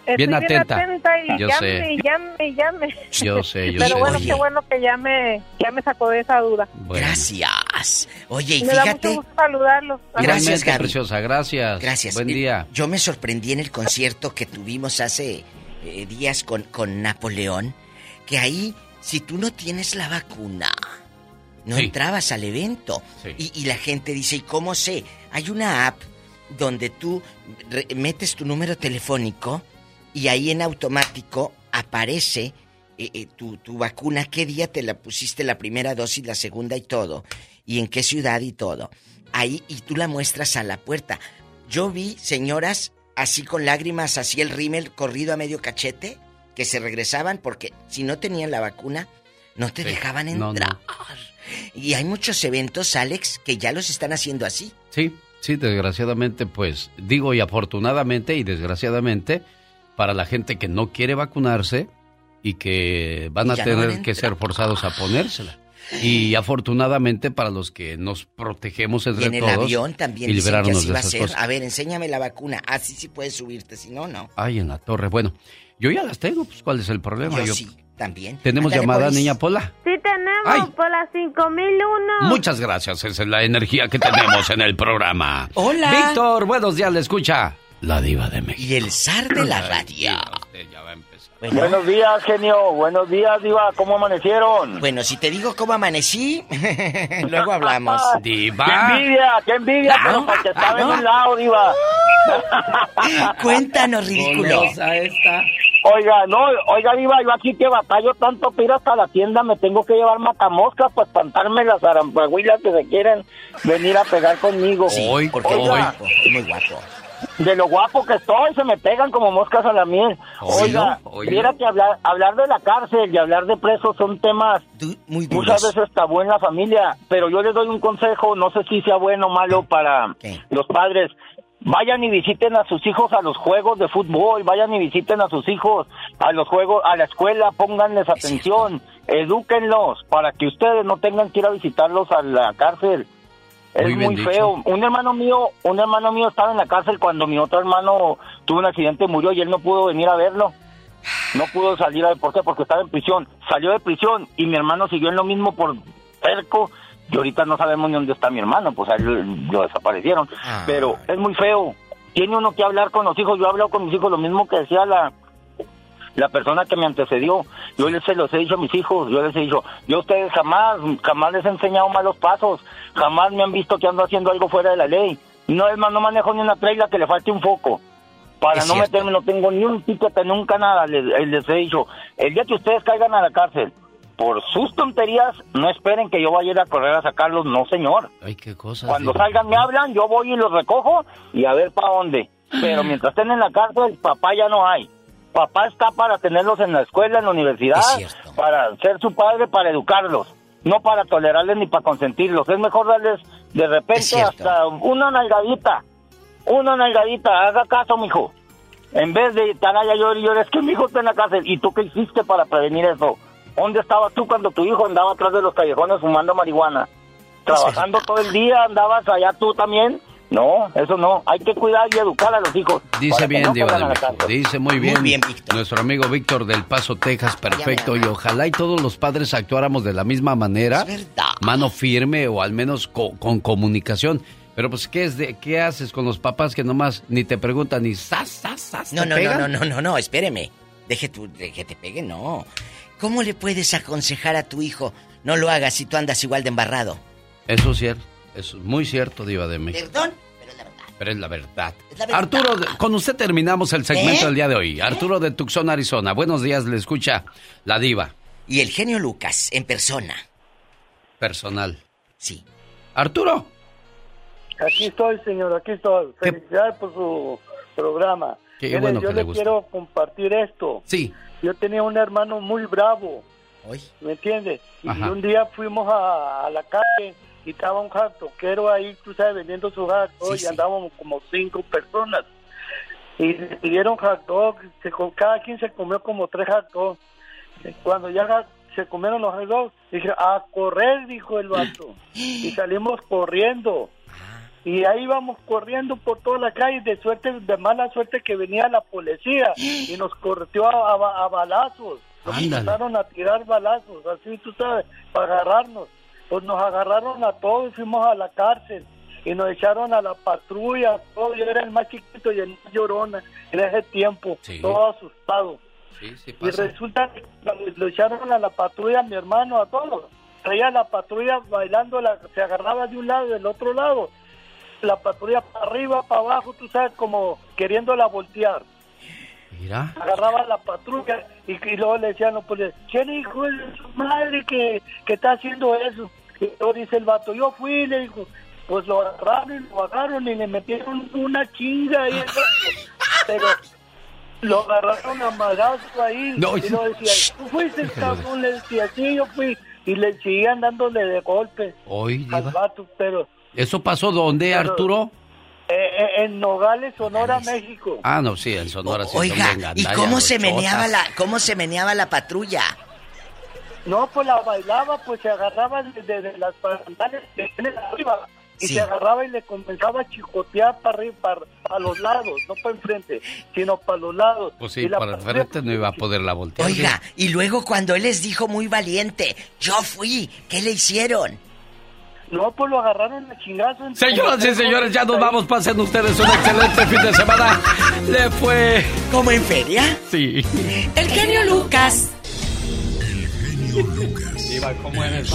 estoy Bien atenta. y Yo llame, sé. y llame, y llame. Yo sé, yo Pero sé. bueno, Oye. qué bueno que ya me, ya me sacó de esa duda. Gracias. Oye, y me da fíjate, mucho gusto saludarlos. Gracias, Gaby. preciosa, gracias. Gracias. Buen día. Yo me sorprendí en el concierto que tuvimos hace eh, días con, con Napoleón, que ahí, si tú no tienes la vacuna, no Sí. entrabas al evento. Y, y la gente dice, ¿y cómo sé? Hay una app donde tú metes tu número telefónico y ahí en automático aparece eh, eh, tu, tu vacuna, qué día te la pusiste la primera dosis, la segunda y todo, y en qué ciudad y todo. Ahí y tú la muestras a la puerta. Yo vi señoras así con lágrimas, así el rímel corrido a medio cachete, que se regresaban porque si no tenían la vacuna, no te dejaban no, entrar. Y hay muchos eventos, Alex, que ya los están haciendo así. Sí, sí, desgraciadamente, pues digo y afortunadamente y desgraciadamente para la gente que no quiere vacunarse y que van Y a no tener que ser forzados a ponérsela. Y afortunadamente para los que nos protegemos Y entre en el todos avión también y así de va a esas ser. cosas. A ver, enséñame la vacuna. Así sí puedes subirte, si no, no. Ay, en la torre. Bueno, yo ya las tengo, pues ¿cuál es el problema? Yo sí, también. ¿Tenemos llamada, Boris. niña Pola? Sí tenemos Ay. por las 5001. Muchas gracias, esa es la energía que tenemos en el programa. Hola. Víctor, buenos días, le escucha la diva de México. Y el zar de la radio. Buenos días, genio. Buenos días, Diva. ¿Cómo amanecieron? Bueno, si te digo cómo amanecí, luego hablamos. ¡Qué envidia! ¡Qué envidia! Ah, pero ¿no? porque estaba Ah, en ¿no? un lado, Diva. Cuéntanos, ridículo. Golosa Oiga, no, oiga, Diva, yo aquí que batallo tanto para ir hasta la tienda, me tengo que llevar matamoscas para espantarme las arampahuilas que se quieren venir a pegar conmigo. Sí, porque es muy Oiga, guapo, es muy guapo. de lo guapo que estoy, se me pegan como moscas a la miel. Oiga, viera que hablar, hablar de la cárcel y hablar de presos son temas muy muchas veces tabú en la familia, pero yo les doy un consejo, no sé si sea bueno o malo para los padres. Vayan y visiten a sus hijos a los juegos de fútbol, vayan y visiten a sus hijos a los juegos, a la escuela, pónganles atención, edúquenlos para que ustedes no tengan que ir a visitarlos a la cárcel. Es Muy muy, bien dicho. feo. Un hermano mío, un hermano mío estaba en la cárcel cuando mi otro hermano tuvo un accidente y murió y él no pudo venir a verlo. No pudo salir a qué, porque estaba en prisión. Salió de prisión y mi hermano siguió en lo mismo por cerco. Y ahorita no sabemos ni dónde está mi hermano, pues a él lo desaparecieron. Pero es muy feo. Tiene uno que hablar con los hijos. Yo he hablado con mis hijos lo mismo que decía la, la persona que me antecedió. Yo les se los he dicho a mis hijos, yo les he dicho, yo a ustedes jamás, jamás les he enseñado malos pasos, jamás me han visto que ando haciendo algo fuera de la ley. No es más, no manejo ni una trailer que le falte un foco. Para Es no cierto. meterme, no tengo ni un ticket, nunca nada, les, les he dicho. El día que ustedes caigan a la cárcel por sus tonterías, no esperen que yo vaya a ir a correr a sacarlos, no señor. Ay, qué cosa. Cuando salgan me hablan, yo voy y los recojo y a ver para dónde. Pero mientras estén en la cárcel, papá ya no hay. Papá está para tenerlos en la escuela, en la universidad, para ser su padre, para educarlos, no para tolerarles ni para consentirlos. Es mejor darles de repente hasta una nalgadita, una nalgadita, haga caso, mijo. En vez de estar allá llorar y llorar, es que mi hijo está en la cárcel. ¿Y tú qué hiciste para prevenir eso? ¿Dónde estabas tú cuando tu hijo andaba atrás de los callejones fumando marihuana? Trabajando todo el día, andabas allá tú también. No, eso no. Hay que cuidar y educar a los hijos. Dice bien, no cárcel. Dice muy bien. Muy bien, Nuestro amigo Víctor del Paso, Texas, perfecto. Y ojalá y todos los padres actuáramos de la misma manera. Mano firme o al menos co- con comunicación. Pero pues, ¿qué, es de, ¿qué haces con los papás que nomás ni te preguntan ni sas, sas, sas? No, no, no, no, no, no, no, espéreme. Deje tu, de que te pegue, no. ¿Cómo le puedes aconsejar a tu hijo? No lo hagas si tú andas igual de embarrado. Eso es cierto. Eso es muy cierto, Diva de México. Perdón, Pero es la verdad. la verdad. Arturo, de- con usted terminamos el segmento ¿Eh? del día de hoy. Arturo de Tucson, Arizona. Buenos días, le escucha la diva. Y el genio Lucas, en persona. Personal. Sí. Arturo. Aquí estoy, señor, aquí estoy. Felicidades por su programa. Qué bueno yo que le le gusta. quiero compartir esto. Sí. Yo tenía un hermano muy bravo. ¿Me entiendes? Y Ajá. un día fuimos a, a la calle y estaba un jatoquero ahí, tú sabes, vendiendo su hot Sí, y sí. andábamos como cinco personas. Y le pidieron hot dog, se cada quien se comió como tres hot dogs. Cuando ya se comieron los hot Dije, a correr, dijo el vato. Y salimos corriendo. Y ahí íbamos corriendo por toda la calle, de suerte, de mala suerte que venía la policía y nos corrió a, balazos. Nos empezaron a tirar balazos, así tú sabes, para agarrarnos. Pues nos agarraron a todos, fuimos a la cárcel y nos echaron a la patrulla. Todo, yo era el más chiquito y el más llorona en ese tiempo, todo asustado. y resulta que lo echaron a la patrulla, a mi hermano, a todos. Traía la patrulla bailando, la, se agarraba de un lado y del otro lado. La patrulla para arriba, para abajo, tú sabes, como queriéndola voltear. Mira. Agarraba la patrulla y, luego le decían, pues, ¿quién hijo de su madre que, que está haciendo eso? Y luego dice el vato, yo fui, le dijo, pues lo agarraron y lo agarraron y le metieron una chinga ahí. Pero lo agarraron a magazo ahí y lo decía, tú fuiste el cabrón, le decía, sí, yo fui. Y le seguían dándole de golpe al vato, pero... ¿Eso pasó dónde, Arturo? Eh, eh, en Nogales, Sonora, México. Ah, no, sí, en Sonora sí Oiga, ¿y cómo se meneaba la cómo se meneaba la patrulla? No, pues la bailaba, pues se agarraba de, de, las pantalones que tiene arriba y se agarraba y le comenzaba a chicotear para arriba, para, los lados, no para enfrente, sino para los lados. Pues sí, para enfrente no iba a poder la voltear. Oiga, y luego cuando él les dijo muy valiente, yo fui, ¿qué le hicieron? No, pues lo agarraron a chingazo. Señoras y señores, ya nos vamos. Pasen ustedes un excelente fin de semana. Le fue. ¿Como en feria? Sí. El genio Lucas. El genio Lucas. Iba como en el